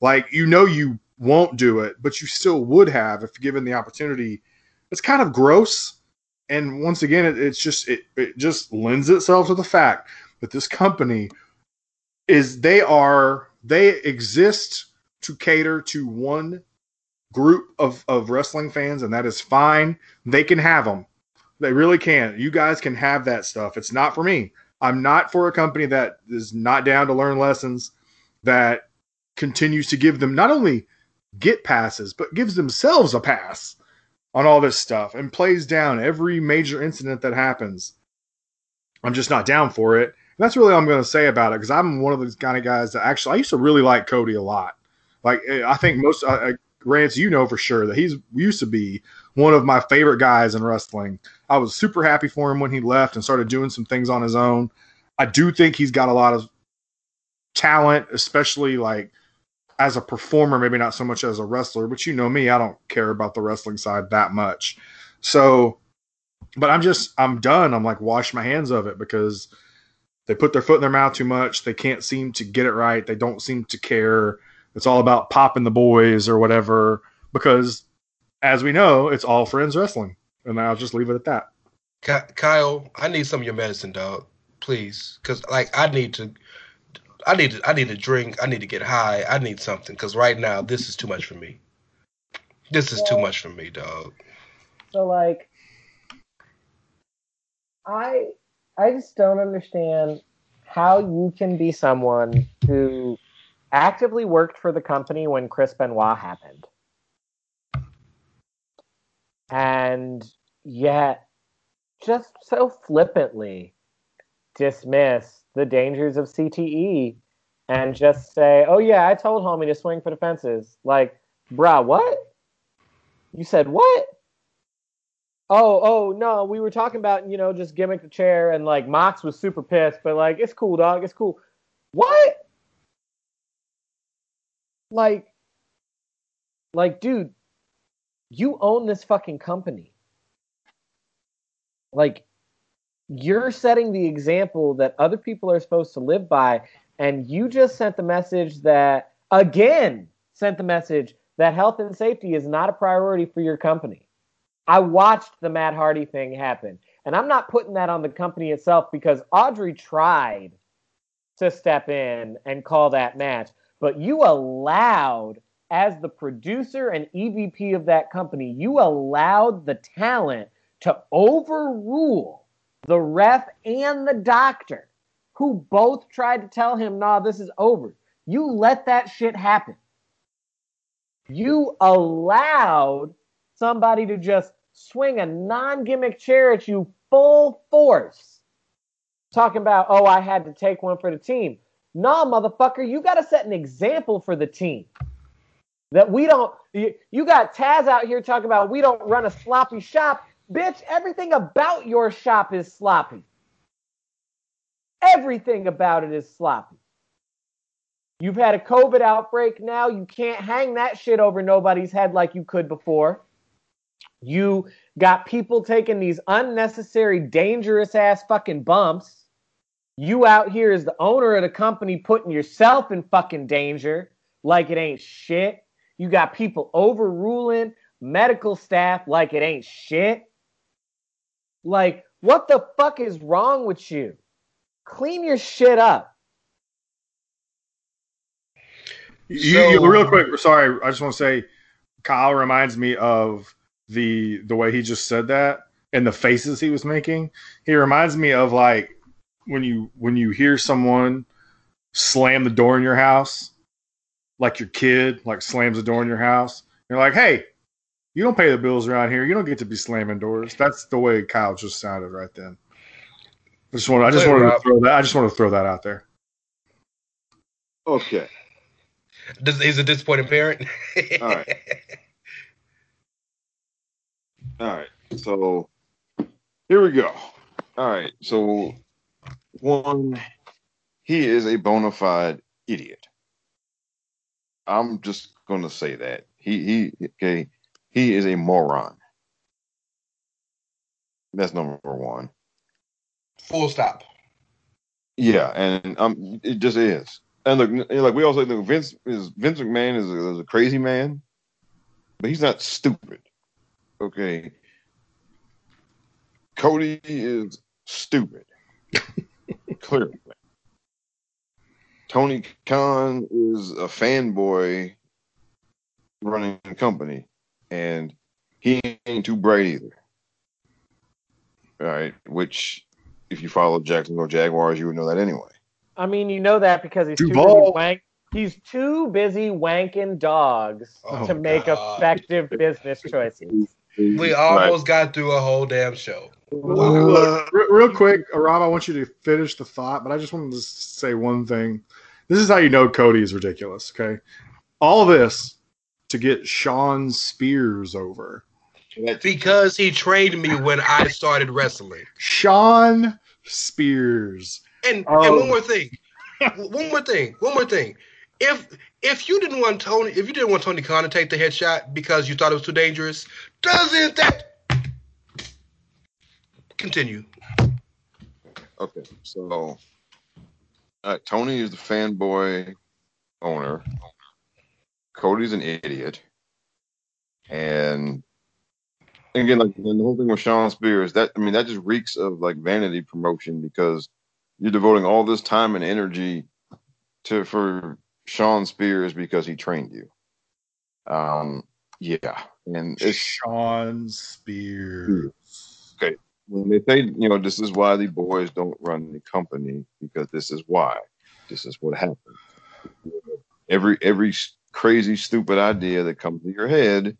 Like you know you won't do it, but you still would have if given the opportunity. It's kind of gross. And once again, it, it's just it, it just lends itself to the fact that this company is they are they exist to cater to one group of, of wrestling fans, and that is fine. They can have them. They really can. You guys can have that stuff. It's not for me. I'm not for a company that is not down to learn lessons, that continues to give them not only get passes, but gives themselves a pass on all this stuff and plays down every major incident that happens. I'm just not down for it. That's really all I'm going to say about it because I'm one of those kind of guys that actually I used to really like Cody a lot. Like eh, I think most uh, uh, Rance, you know for sure that he's used to be one of my favorite guys in wrestling. I was super happy for him when he left and started doing some things on his own. I do think he's got a lot of talent, especially like as a performer, maybe not so much as a wrestler, but you know me, I don't care about the wrestling side that much. So, but I'm just, I'm done. I'm like, wash my hands of it because they put their foot in their mouth too much. They can't seem to get it right. They don't seem to care. It's all about popping the boys or whatever because, as we know, it's all friends wrestling. And I'll just leave it at that. Kyle, I need some of your medicine, dog. Please, because like I need to, I need to, I need to drink. I need to get high. I need something because right now this is too much for me. This is too much for me, dog. So like I I just don't understand how you can be someone who actively worked for the company when Chris Benoit happened. And yet just so flippantly dismiss the dangers of CTE and just say, "Oh yeah, I told homie to swing for the fences." Like, bruh, what? You said what? Oh, oh no, we were talking about, you know, just gimmick the chair and like Mox was super pissed, but like it's cool, dog, it's cool. What? Like like dude, you own this fucking company. Like, you're setting the example that other people are supposed to live by, and you just sent the message that, again, sent the message that health and safety is not a priority for your company. I watched the Matt Hardy thing happen, and I'm not putting that on the company itself because Aubrey tried to step in and call that match, but you allowed, as the producer and EVP of that company, you allowed the talent to overrule the ref and the doctor who both tried to tell him, nah, this is over. You let that shit happen. You allowed somebody to just swing a non gimmick chair at you full force. Talking about, oh, I had to take one for the team. Nah, motherfucker, you got to set an example for the team. That we don't, you, you got Taz out here talking about we don't run a sloppy shop. Bitch, everything about your shop is sloppy. Everything about it is sloppy. You've had a COVID outbreak now. You can't hang that shit over nobody's head like you could before. You got people taking these unnecessary, dangerous ass fucking bumps. You out here as the owner of the company putting yourself in fucking danger like it ain't shit. You got people overruling medical staff like it ain't shit. Like, what the fuck is wrong with you? Clean your shit up. You, you real quick. Sorry, I just want to say, Kyle reminds me of the the way he just said that and the faces he was making. He reminds me of like when you when you hear someone slam the door in your house, like your kid like slams the door in your house. You're like, hey, you don't pay the bills around here. You don't get to be slamming doors. That's the way Kyle just sounded right then. I just want I just wanted to throw that I just want to throw that out there. Okay. Does, he's a disappointed parent. All right. All right. So here we go. All right. So one, he is a bona fide idiot. I'm just gonna say that. He he okay, he is a moron. That's number one. Full stop. Yeah, and um, it just is. And look, like we also look, Vince is Vince McMahon is a, is a crazy man, but he's not stupid. Okay. Cody is stupid. Clearly. Tony Khan is a fanboy running a company, and he ain't too bright either. All right, which if you follow Jacksonville Jaguars, you would know that anyway. I mean, you know that because he's too busy Duval. wank. He's too busy wanking dogs Oh, to make God. effective business choices. We almost got through a whole damn show. Look, re- real quick, Rob, I want you to finish the thought, but I just wanted to say one thing. This is how you know Cody is ridiculous, okay? All this to get Shawn Spears over. Because he trained me when I started wrestling. Shawn Spears. And Oh. and one more thing, one more thing, one more thing. If if you didn't want Tony, if you didn't want Tony Khan to take the headshot because you thought it was too dangerous, doesn't that continue? Okay, so uh, Tony is the fanboy owner. Cody's an idiot, and again, like the whole thing with Shawn Spears, that I mean, that just reeks of like vanity promotion because you're devoting all this time and energy to for Shawn Spears because he trained you. Um, yeah, and it's Shawn Spears. okay. When they say, you know, this is why the boys don't run the company because this is why. This is what happens. Every every crazy stupid idea that comes to your head,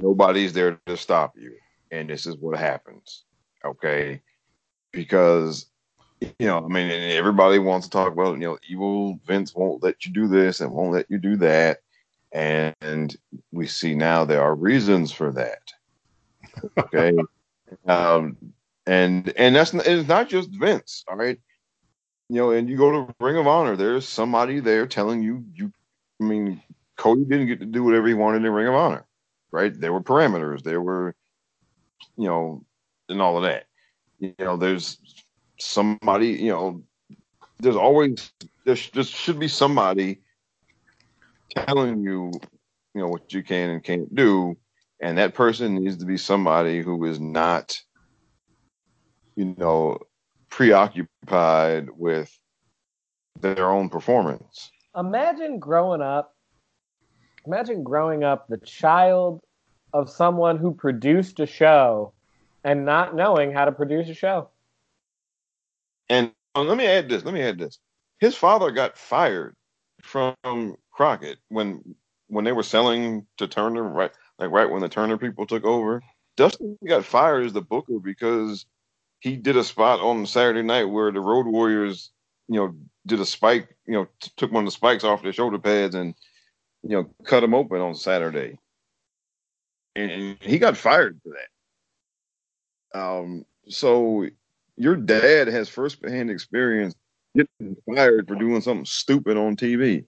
nobody's there to stop you, and this is what happens. Okay, because you know, I mean, and everybody wants to talk about, you know, evil Vince won't let you do this and won't let you do that, and we see now there are reasons for that. Okay. Um, and and that's it's not just Vince, all right. You know, and you go to Ring of Honor, there's somebody there telling you you. I mean, Cody didn't get to do whatever he wanted in Ring of Honor. right? There were parameters, there were, you know, and all of that. You know, there's somebody, you know, there's always there, sh- there should be somebody telling you, you know, what you can and can't do, and that person needs to be somebody who is not, you know, preoccupied with their own performance. Imagine growing up. Imagine growing up the child of someone who produced a show and not knowing how to produce a show. And uh, let me add this. Let me add this. His father got fired from Crockett when when they were selling to Turner, right? Like right when the Turner people took over. Dustin got fired as the booker because he did a spot on Saturday night where the Road Warriors, you know, did a spike, you know, t- took one of the spikes off their shoulder pads and, you know, cut them open on Saturday. And, he got fired for that. Um, so your dad has firsthand experience getting fired for doing something stupid on TV.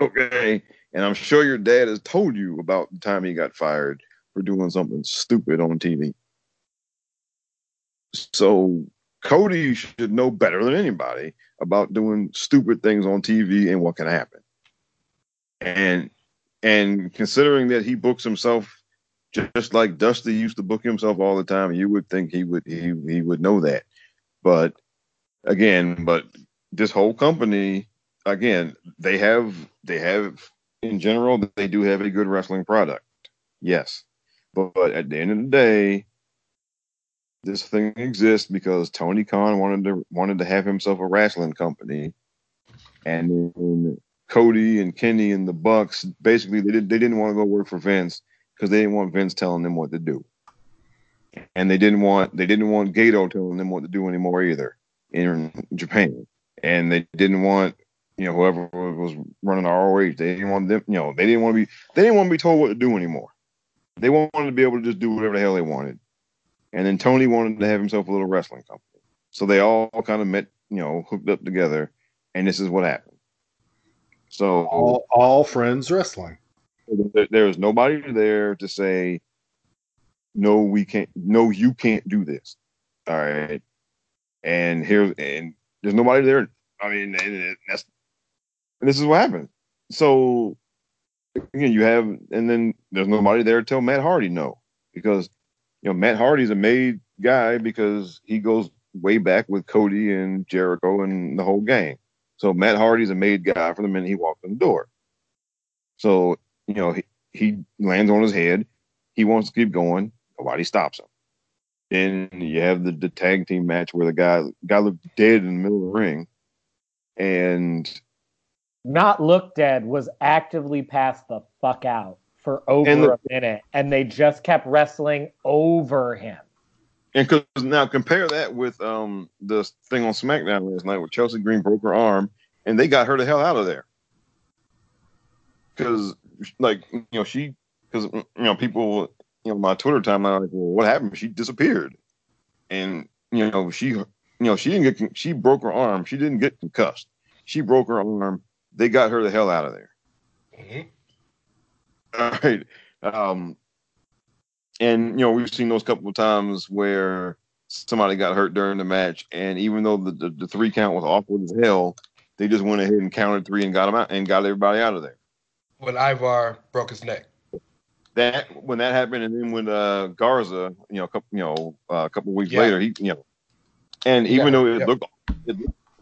Okay. And I'm sure your dad has told you about the time he got fired for doing something stupid on TV. So Cody should know better than anybody about doing stupid things on TV and what can happen. And and considering that he books himself just like Dusty used to book himself all the time, you would think he would he he would know that. But again, but this whole company, again, they have they have in general they do have a good wrestling product. Yes. But, but at the end of the day, this thing exists because Tony Khan wanted to wanted to have himself a wrestling company, and then Cody and Kenny and the Bucks basically they did they didn't want to go work for Vince because they didn't want Vince telling them what to do, and they didn't want they didn't want Gedo telling them what to do anymore either in Japan, and they didn't want you know whoever was running the ROH they didn't want them you know they didn't want to be they didn't want to be told what to do anymore. They wanted to be able to just do whatever the hell they wanted. And then Tony wanted to have himself a little wrestling company. So they all kind of met, you know, hooked up together, and this is what happened. So All, all friends wrestling. there, there was nobody there to say, no, we can't, no, you can't do this. All right. And here's, and there's nobody there. I mean, and that's, and this is what happened. So again, you have, and then there's nobody there to tell Matt Hardy no, because you know Matt Hardy's a made guy because he goes way back with Cody and Jericho and the whole gang. So Matt Hardy's a made guy from the minute he walked in the door. So you know he, he lands on his head. He wants to keep going. Nobody stops him. Then you have the, the tag team match where the guy guy looked dead in the middle of the ring, and Not look dead was actively passed the fuck out for over the- a minute, and they just kept wrestling over him. And because now compare that with um the thing on SmackDown last night where Chelsea Green broke her arm and they got her the hell out of there. Because like you know she because you know people you know my Twitter timeline like well what happened? She disappeared. And you know she you know she didn't get she broke her arm. She didn't get concussed. She broke her arm they got her the hell out of there. Mhm. All right. Um, and you know we've seen those couple of times where somebody got hurt during the match, and even though the, the, the three count was awkward as hell, they just went ahead and counted three and got them out and got everybody out of there. When Ivar broke his neck. That when that happened, and then when uh, Garza, you know, a couple, you know, uh, a couple of weeks Yeah. later, he, you know, and even Yeah, though it yeah. looked, it,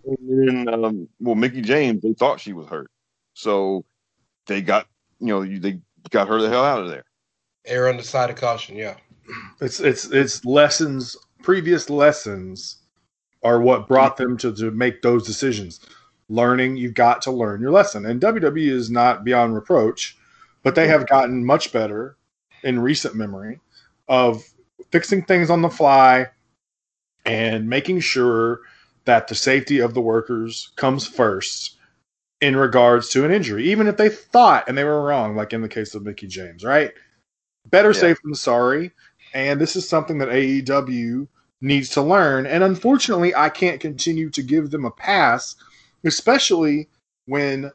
and, um, well, Mickie James, they thought she was hurt, so they got, you know, they got her the hell out of there. Err on the side of caution, yeah. It's it's it's lessons. Previous lessons are what brought them to to make those decisions. Learning, you've got to learn your lesson, and WWE is not beyond reproach, but they have gotten much better in recent memory of fixing things on the fly and making sure that the safety of the workers comes first in regards to an injury, even if they thought and they were wrong, like in the case of Mickie James, right? Better Yeah. safe than sorry. And this is something that AEW needs to learn. And unfortunately, I can't continue to give them a pass, especially when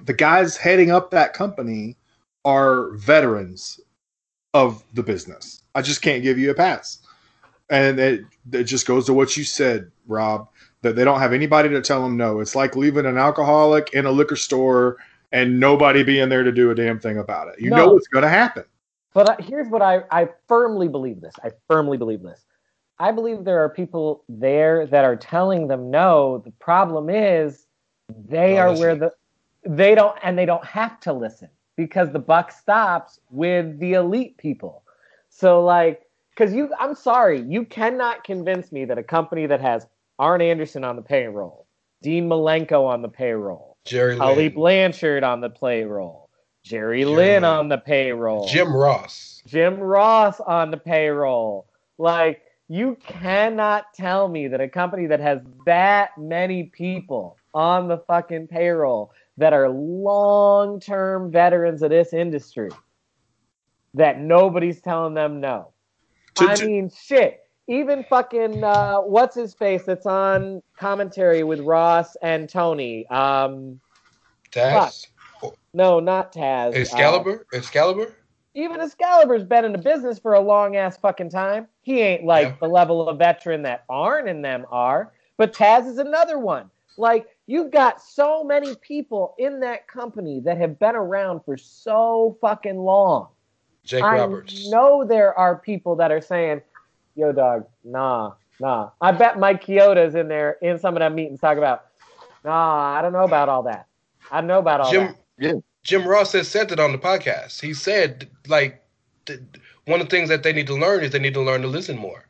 the guys heading up that company are veterans of the business. I just can't give you a pass. And it, it just goes to what you said, Rob, that they don't have anybody to tell them no. It's like leaving an alcoholic in a liquor store and nobody being there to do a damn thing about it. You No. know what's going to happen. But here's what I, I firmly believe this. I firmly believe this. I believe there are people there that are telling them no. The problem is they are where the they don't and they don't have to listen because the buck stops with the elite people. So like cuz you I'm sorry, you cannot convince me that a company that has Arn Anderson on the payroll, Dean Malenko on the payroll, Jerry Lynn, Blanchard on the payroll, Jerry Jerry Lynn Lynn. on the payroll, Jim Ross. Jim Ross on the payroll. Like, you cannot tell me that a company that has that many people on the fucking payroll that are long term veterans of this industry that nobody's telling them no. To- I to- mean, shit. Even fucking uh, what's his face that's on commentary with Ross and Tony. Um, Taz. no, not Taz. uh, Excalibur. Excalibur. even Excalibur's been in the business for a long ass fucking time. He ain't like Yeah. the level of veteran that Arn and them are, but Taz is another one. Like you've got so many people in that company that have been around for so fucking long. Jake I Roberts. know there are people that are saying, "Yo, dog, nah, nah." I bet Mike Chioda's in there in some of them meetings talking about, "Nah, I don't know about all that. I don't know about all Jim. that." Yeah. Jim Ross has said it on the podcast. He said like th- one of the things that they need to learn is they need to learn to listen more.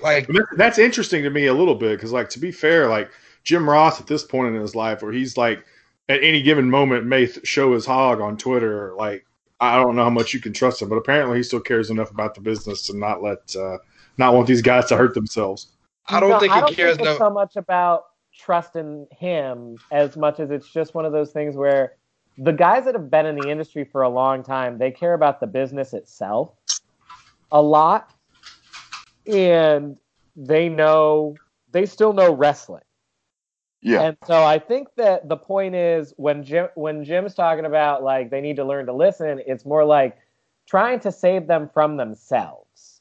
Like That's interesting to me a little bit because, like, to be fair, like Jim Ross at this point in his life, where he's like at any given moment may th- show his hog on Twitter. Like, I don't know how much you can trust him, but apparently he still cares enough about the business to not let, uh, not want these guys to hurt themselves. I don't No, think I he don't cares think it's no. so much about trusting him as much as it's just one of those things where the guys that have been in the industry for a long time, they care about the business itself a lot, and they know they still know wrestling. Yeah. And so I think that the point is when Jim when Jim's talking about like they need to learn to listen, it's more like trying to save them from themselves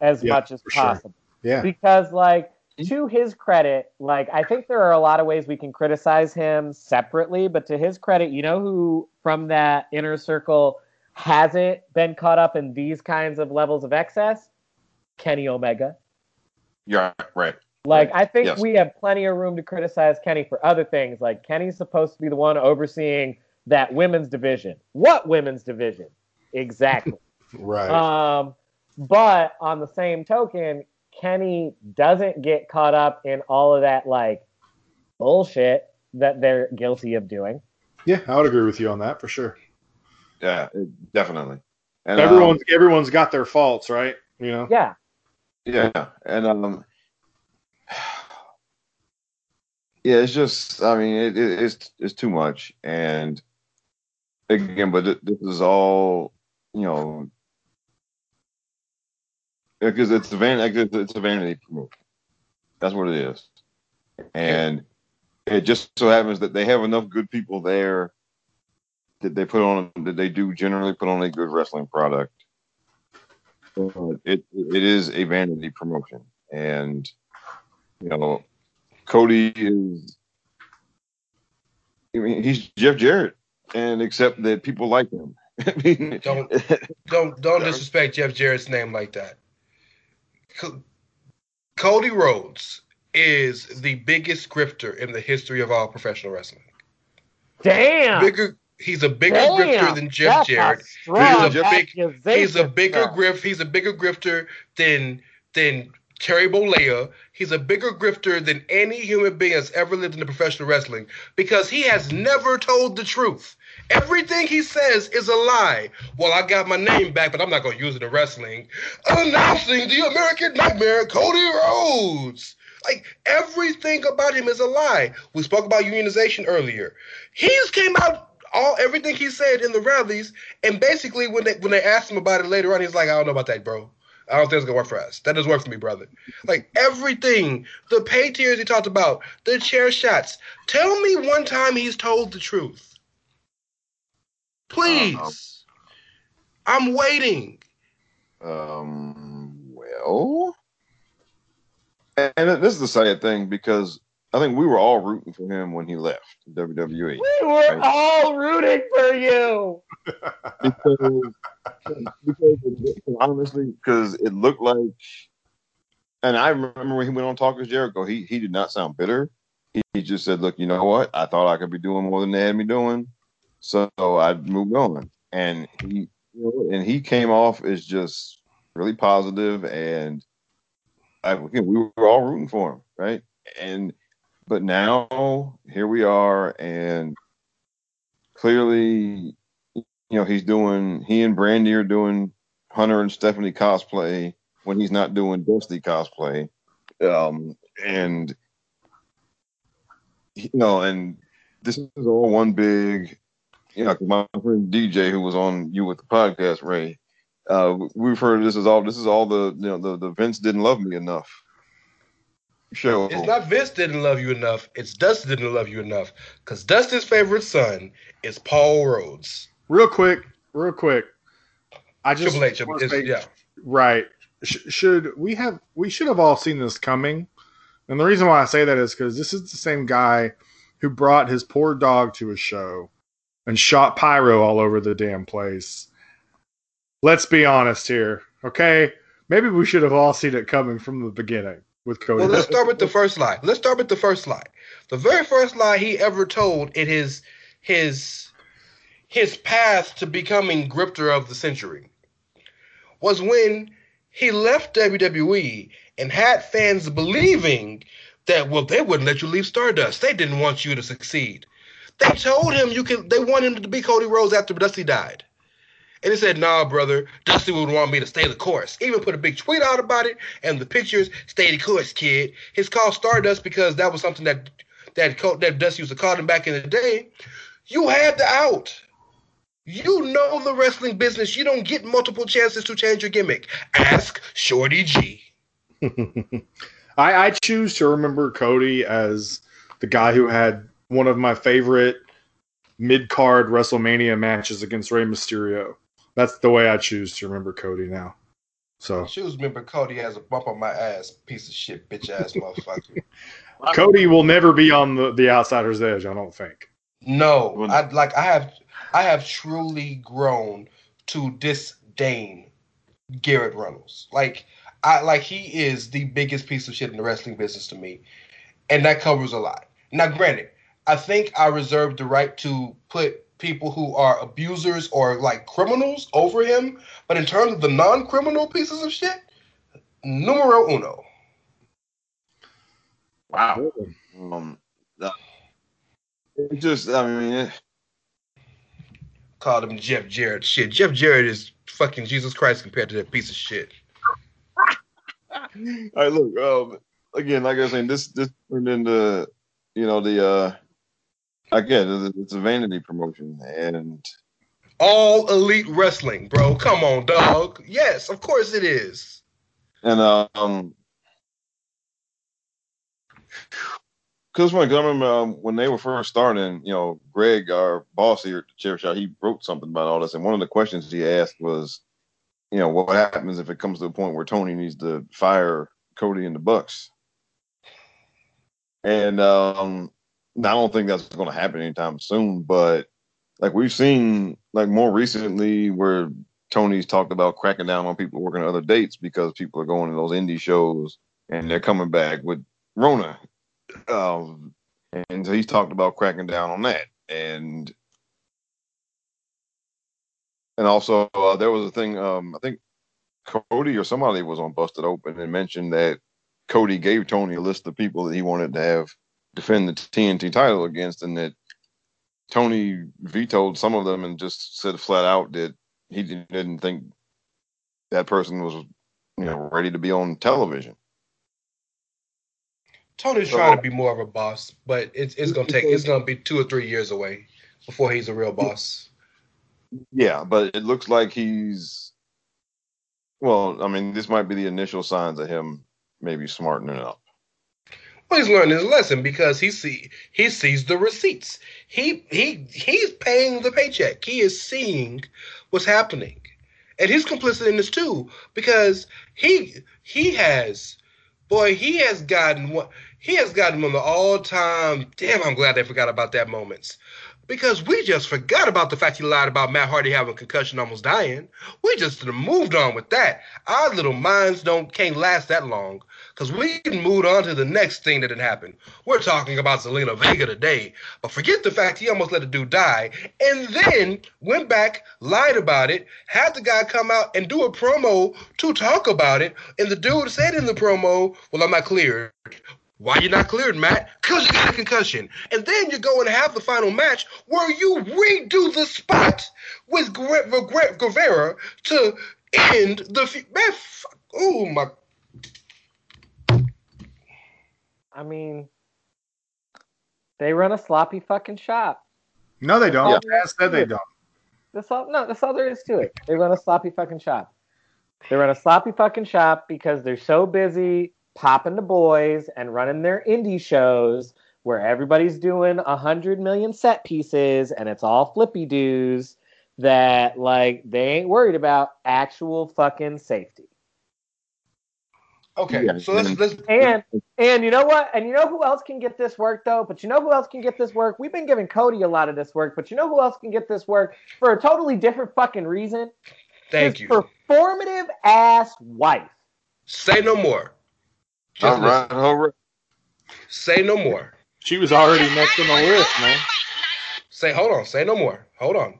as Yeah, much as for sure. possible Yeah. because like mm-hmm. to his credit like i think there are a lot of ways we can criticize him separately but to his credit you know who from that inner circle hasn't been caught up in these kinds of levels of excess kenny omega Yeah. Right. Like i think Yes. we have plenty of room to criticize kenny for other things like kenny's supposed to be the one overseeing that women's division what women's division exactly Right. um, but on the same token, Kenny doesn't get caught up in all of that like bullshit that they're guilty of doing. yeah, I would agree with you on that for sure. Yeah. definitely. And um, everyone's everyone's got their faults, right? You know. Yeah, Yeah, and um, yeah, it's just, I mean, it, it, it's it's too much, and again, but th- this is all, you know, because it's a van, it's a vanity promotion. That's what it is, and it just so happens that they have enough good people there that they put on that they do generally put on a good wrestling product. But it it is a vanity promotion, and you know, Cody is. I mean, he's Jeff Jarrett, and except that people like him. I mean, Don't don't don't disrespect Jeff Jarrett's name like that. Co- Cody Rhodes is the biggest grifter in the history of all professional wrestling. damn. Bigger, he's a bigger Damn, grifter than Jeff that's a Jarrett. strong He's a big- He's a bigger sir. grift. He's a bigger grifter than than Terry Bollea. He's a bigger grifter than any human being that's ever lived in the professional wrestling because he has never told the truth. Everything he says is a lie. Well, I got my name back, but I'm not going to use it in wrestling. Announcing the American Nightmare, Cody Rhodes. Like everything about him is a lie. We spoke about unionization earlier. He's came out all everything he said in the rallies, and basically when they when they asked him about it later on, he's like, I don't know about that, bro. I don't think it's gonna work for us. That doesn't work for me, brother. Like everything, the pay tiers he talked about, the chair shots. Tell me one time he's told the truth. Please. I'm waiting. Um, well, and and this is the sad thing because I think we were all rooting for him when he left WWE. We were all rooting for you. because, because honestly, because it looked like, and I remember when he went on Talk with Jericho, he he did not sound bitter. He, he just said, "Look, you know what? I thought I could be doing more than they had me doing, so I moved on." And he, and he came off as just really positive, and I, we were all rooting for him, right? And but now here we are, and clearly you know, he's doing he and Brandi are doing Hunter and Stephanie cosplay when he's not doing Dusty cosplay. Um and you know, and this is all one big you know, my friend DJ who was on you with the podcast, Ray, uh we've heard this is all this is all the you know the, the Vince didn't love me enough show. It's not Vince didn't love you enough. It's Dustin didn't love you enough. Because Dustin's favorite son is Paul Rhodes. Real quick, real quick. I just Triple H, say- yeah. right. Sh- should we have? We should have all seen this coming. And the reason why I say that is because this is the same guy who brought his poor dog to a show and shot pyro all over the damn place. Let's be honest here, okay? Maybe we should have all seen it coming from the beginning with Cody. Well, let's start with the first lie. Let's start with the first lie. The very first lie he ever told in his his his path to becoming grifter of the century was when he left WWE and had fans believing that well they wouldn't let you leave Stardust. They didn't want you to succeed. They told him you can. They wanted him to be Cody Rhodes after Dusty died. And he said, nah, brother, Dusty would want me to stay the course. Even put a big tweet out about it, and the pictures, stay the course, kid. It's called Stardust because that was something that that, that Dusty used to call him back in the day. You had the out. You know the wrestling business. You don't get multiple chances to change your gimmick. Ask Shorty G. I, I choose to remember Cody as the guy who had one of my favorite mid card WrestleMania matches against Rey Mysterio. That's the way I choose to remember Cody now. So Choose remember Cody has a bump on my ass, piece of shit, bitch ass motherfucker. Cody will never be on the, the outsider's edge, I don't think. No, I like I have I have truly grown to disdain Garrett Runnels. Like I like he is the biggest piece of shit in the wrestling business to me. And that covers a lot. Now granted, I think I reserve the right to put people who are abusers or like criminals over him, but in terms of the non-criminal pieces of shit, numero uno. Wow. Um, that- it just, I mean, it, Called him Jeff Jarrett. Shit, Jeff Jarrett is fucking Jesus Christ compared to that piece of shit. all right, look, um, again, like I was saying, this this turned into, you know, the uh, again, it's- it's a vanity promotion, and All elite wrestling, bro. Come on, dog. Yes, of course it is. and um, because when um, when they were first starting, you know, Greg, our boss here at the chair shot, he wrote something about all this, and one of the questions he asked was, you know, what happens if it comes to a point where Tony needs to fire Cody and the Bucks? And um, I don't think that's going to happen anytime soon, but like we've seen, like more recently, where Tony's talked about cracking down on people working other dates because people are going to those indie shows and they're coming back with Rona. Um, and so he's talked about cracking down on that. And and also uh, there was a thing. Um, I think Cody or somebody was on Busted Open and mentioned that Cody gave Tony a list of people that he wanted to have defend the TNT title against, and that Tony vetoed some of them and just said flat out that he didn't- think that person was, you know, ready to be on television. Tony's So- trying to be more of a boss, but it's it's gonna take it's gonna be two or three years away before he's a real boss. Yeah, but it looks like he's. Well, I mean, this might be the initial signs of him maybe smartening up. He's learning his lesson because he see he sees the receipts. He he he's paying the paycheck. He is seeing what's happening, and he's complicit in this too because he he has boy he has gotten what he has gotten one of the all time. Damn, I'm glad they forgot about that moments because we just forgot about the fact he lied about Matt Hardy having concussion, almost dying. We just moved on with that. Our little minds don't can't last that long because we can move on to the next thing that had happened. We're talking about Zelina Vega today, but forget the fact he almost let a dude die, and then went back, lied about it, had the guy come out and do a promo to talk about it, and the dude said in the promo, "Well, I'm not cleared." Why you not cleared, Matt? Because you got a concussion. And then you go and have the final match where you redo the spot with Greg Guevara to end the. F- man, fuck. Oh, my. I mean, they run a sloppy fucking shop. No, they don't. Yeah. Taz said they don't. That's all. No, that's all there is to it. They run a sloppy fucking shop. They run a sloppy fucking shop because they're so busy popping the boys and running their indie shows where everybody's doing a hundred million set pieces and it's all flippy doos that like they ain't worried about actual fucking safety. Okay, so let's let's And and you know what? And you know who else can get this work though? But you know who else can get this work? We've been giving Cody a lot of this work, but you know who else can get this work for a totally different fucking reason? Thank His you. Performative ass wife. Say no more. Just All right, all right. Say no more. She was already next on the list, man. Say hold on. Say no more. Hold on.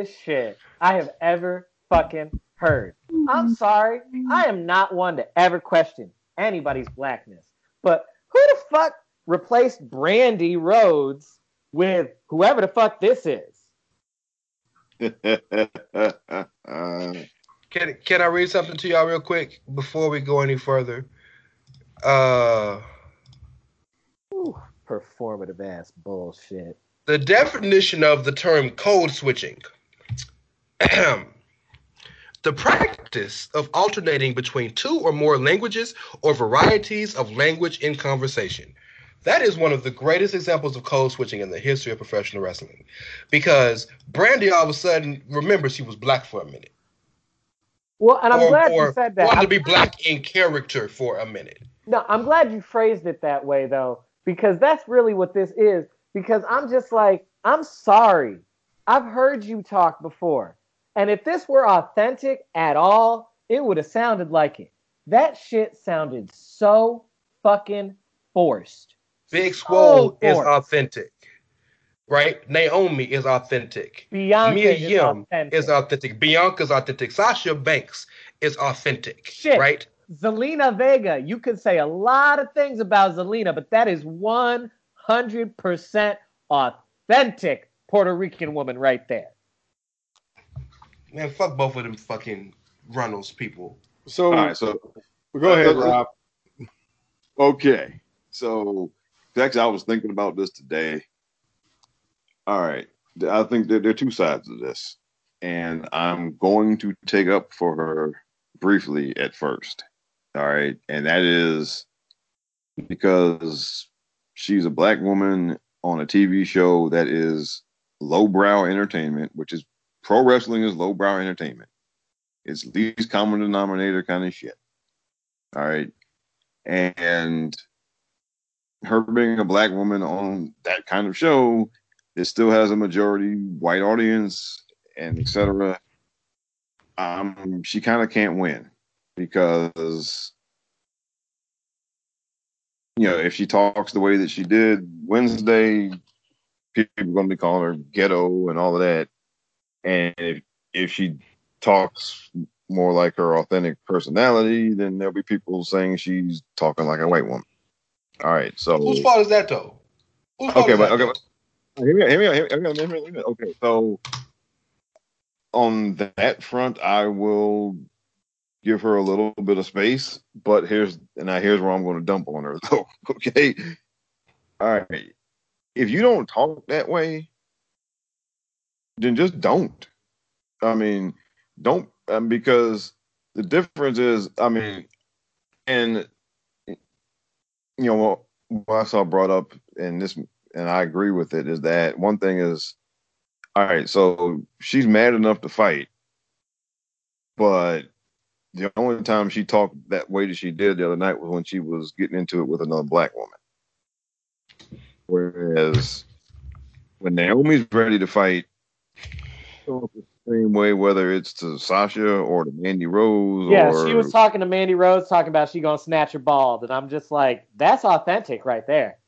The shit I have ever fucking heard. I'm sorry. I am not one to ever question anybody's blackness. But who the fuck replaced Brandi Rhodes with whoever the fuck this is? Can can I read something to y'all real quick before we go any further? Uh, Ooh, performative ass bullshit. the definition of the term code switching. the practice of alternating between two or more languages or varieties of language in conversation. That is one of the greatest examples of code switching in the history of professional wrestling. Because Brandi all of a sudden remembers she was black for a minute. Well, and I'm or, glad or you said that. wanted to be black in character for a minute. No, I'm glad you phrased it that way though, because that's really what this is. Because I'm just like, I'm sorry. I've heard you talk before. And if this were authentic at all, it would have sounded like it. That shit sounded so fucking forced. Big Swole is authentic. Right? Naomi is authentic. Bianca Mia is Yim authentic. is authentic. Bianca's authentic. Sasha Banks is authentic. Shit. Right? Zelina Vega, you could say a lot of things about Zelina, but that is 100% authentic Puerto Rican woman right there. Man, fuck both of them fucking Runnels people. So, All right, so go ahead, Rob. Okay, so actually, I was thinking about this today. All right, I think that there are two sides of this, and I'm going to take up for her briefly at first. All right, and that is because she's a black woman on a TV show that is lowbrow entertainment, which is pro wrestling is lowbrow entertainment. It's least common denominator kind of shit. All right. And her being a black woman on that kind of show, it still has a majority white audience and etc. um, she kind of can't win because you know if she talks the way that she did Wednesday, people are going to be calling her ghetto and all of that. And if if she talks more like her authentic personality, then there'll be people saying she's talking like a white woman. All right, so Whose fault is that though? Whose okay, but okay, but hear me out, hear me out, hear me out, hear me out, hear me out. Okay, so on that front, I will give her a little bit of space, but here's and now here's where I'm going to dump on her though. Okay, all right. If you don't talk that way, then just don't. I mean, don't um, because the difference is, I mean, and you know what, what I saw brought up, and this, and I agree with it, is that one thing is, all right, so she's mad enough to fight, but the only time she talked that way that she did the other night was when she was getting into it with another black woman. Whereas when Naomi's ready to fight, show up the same way, whether it's to Sasha or to Mandy Rose. Yeah, or, she was talking to Mandy Rose, talking about she gonna snatch her bald, and I'm just like, that's authentic right there.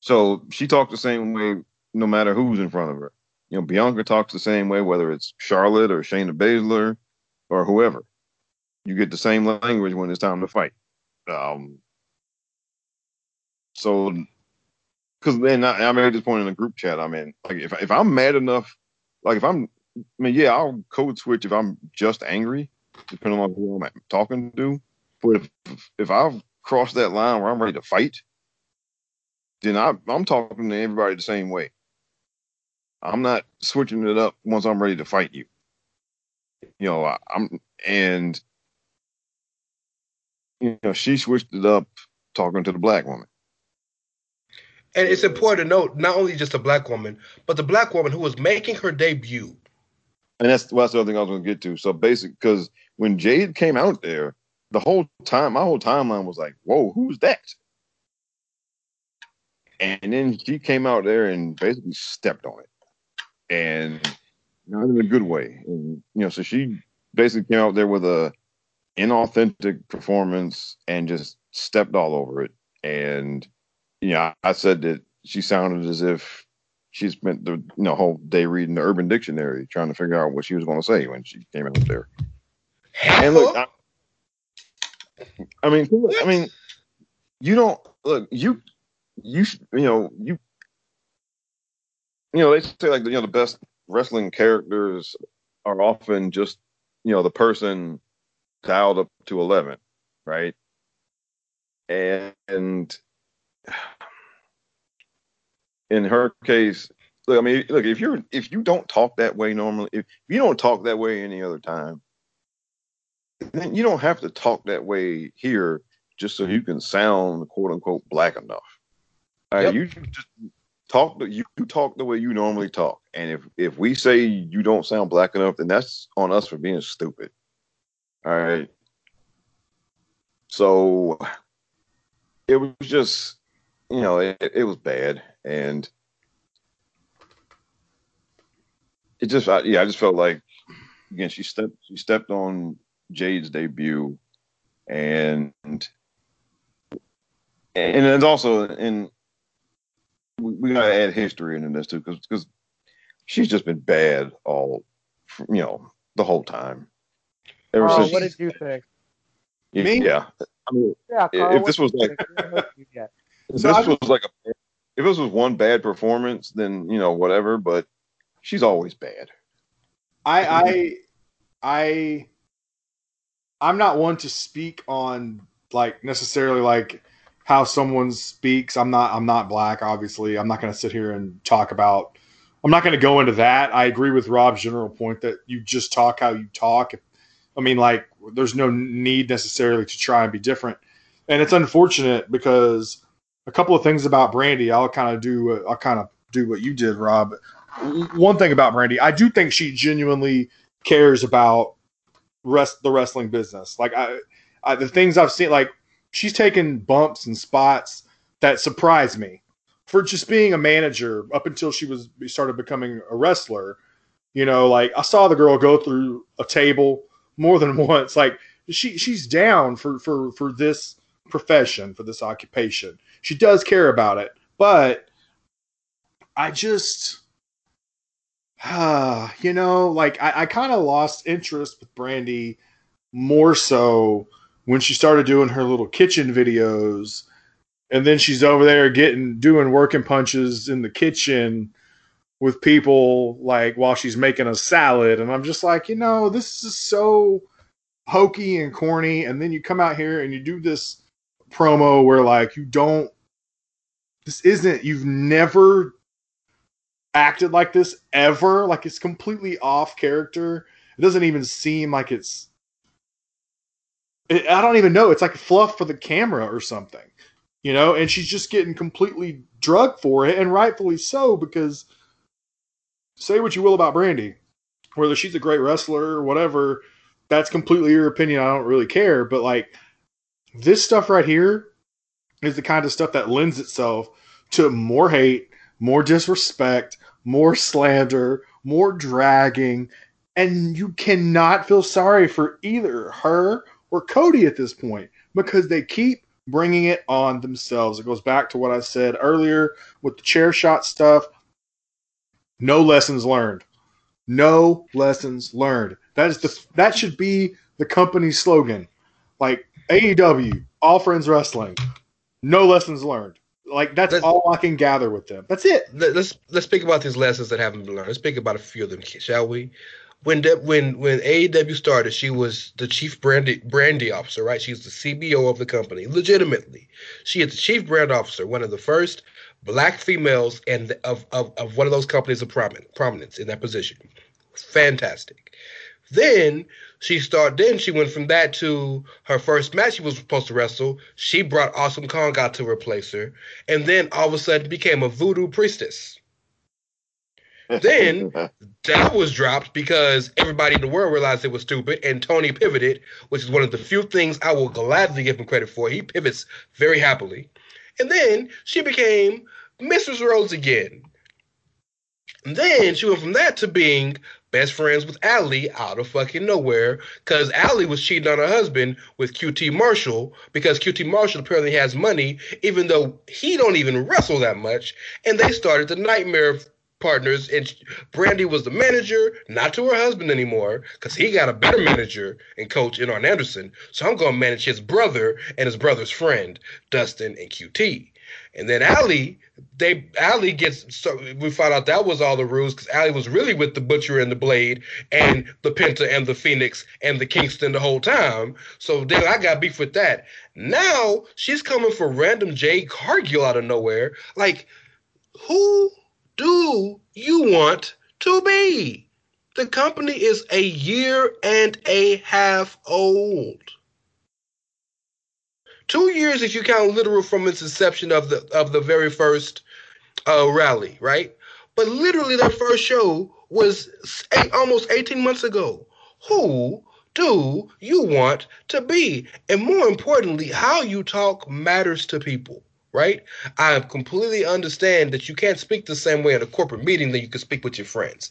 So she talked the same way no matter who's in front of her. You know, Bianca talks the same way, whether it's Charlotte or Shayna Baszler or whoever. You get the same language when it's time to fight. Um, so, because then I, I made this point in the group chat. I mean, like if if I'm mad enough, like if I'm, I mean, yeah, I'll code switch if I'm just angry, depending on who I'm talking to. But if if I've crossed that line where I'm ready to fight, then I, I'm talking to everybody the same way. I'm not switching it up once I'm ready to fight you. You know, I, I'm and you know she switched it up talking to the black woman. And it's important to note not only just a black woman, but the black woman who was making her debut. And that's, well, that's the other thing I was going to get to. So basic, because when Jade came out there, the whole time, my whole timeline was like, "Whoa, who's that?" And then she came out there and basically stepped on it, and not in a good way. And you know, so she basically came out there with a inauthentic performance and just stepped all over it. And you know, I, I said that she sounded as if she spent the you know, whole day reading the Urban Dictionary trying to figure out what she was going to say when she came out there. And look, I, I mean, I mean, you don't look you you you know you you know they say like you know the best wrestling characters are often just you know the person dialed up to eleven, right? And, and in her case, look, I mean, look if you're if you don't talk that way normally, if you don't talk that way any other time, then you don't have to talk that way here just so you can sound quote unquote black enough. All right, Yep. you just talk the you, you talk the way you normally talk. And if if we say you don't sound black enough, then that's on us for being stupid. All right. So it was just you know, it, it was bad and it just I, yeah, I just felt like again she stepped she stepped on Jade's debut and and it's also in we, we gotta add history into this too because because she's just been bad all you know the whole time ever Oh, since what did you think? Me? yeah I mean Yeah, if this was like- think? We haven't heard you yet. if this was like a if this was one bad performance then you know whatever but she's always bad I I I I'm not one to speak on like necessarily like how someone speaks. I'm not I'm not black, obviously. I'm not gonna sit here and talk about I'm not gonna go into that. I agree with Rob's general point that you just talk how you talk. I mean, like there's no need necessarily to try and be different. And it's unfortunate because a couple of things about Brandi, I'll kind of do I'll kind of do what you did, Rob one thing about Brandi, I do think she genuinely cares about rest the wrestling business. Like I, I the things I've seen, like she's taken bumps and spots that surprise me for just being a manager up until she was started becoming a wrestler. You know, like I saw the girl go through a table more than once. Like she she's down for for for this profession, for this occupation. She does care about it, but I just uh, you know, like I, I kind of lost interest with Brandi more so when she started doing her little kitchen videos and then she's over there getting doing working punches in the kitchen with people like while she's making a salad and i'm just like you know this is so hokey and corny and then you come out here and you do this promo where like you don't this isn't you've never acted like this ever. Like it's completely off character. It doesn't even seem like it's it, i don't even know. It's like fluff for the camera or something you know? And she's just getting completely drugged for it and rightfully so because say what you will about Brandi whether she's a great wrestler or whatever that's completely your opinion. I don't really care. But like this stuff right here is the kind of stuff that lends itself to more hate more disrespect more slander more dragging and you cannot feel sorry for either her or cody at this point because they keep bringing it on themselves. It goes back to what I said earlier with the chair shot stuff. No lessons learned. No lessons learned. That is the that should be the company's slogan. Like AEW, All Friends Wrestling. No lessons learned. Like that's Let's- all I can gather with them. That's it. Let- let's let's speak about these lessons that haven't been learned. Let's speak about a few of them, shall we? When De- when when AEW started, she was the chief brandy brandy officer, right? She's the CBO of the company, legitimately. She is the chief brand officer, one of the first black females and of, of of one of those companies of prominent, prominence in that position. Fantastic. Then she started. Then she went from that to her first match she was supposed to wrestle. She brought Awesome Kong out to replace her, and then all of a sudden became a voodoo priestess. Then that was dropped because everybody in the world realized it was stupid, and Tony pivoted, which is one of the few things I will gladly give him credit for. He pivots very happily, and then she became Mrs. Rhodes again. And then she went from that to being best friends with Allie out of fucking nowhere because Allie was cheating on her husband with QT Marshall because QT Marshall apparently has money even though he don't even wrestle that much and they started the Nightmare partners and Brandi was the manager not to her husband anymore because he got a better manager and coach in Arn Anderson. So I'm going to manage his brother and his brother's friend Dustin and QT and then Allie, they Allie gets so we found out that was all the rules because Allie was really with the Butcher and the Blade and the Penta and the Fenix and the Kingston the whole time. So then I got beef with that. Now she's coming for random Jade Cargill out of nowhere. Like, who do you want to be? The company is a year and a half old two years if you count literal from its inception of the of the very first uh, rally, right? But literally, that first show was eight, almost 18 months ago. Who do you want to be? And more importantly, how you talk matters to people, right? I completely understand that you can't speak the same way at a corporate meeting that you can speak with your friends.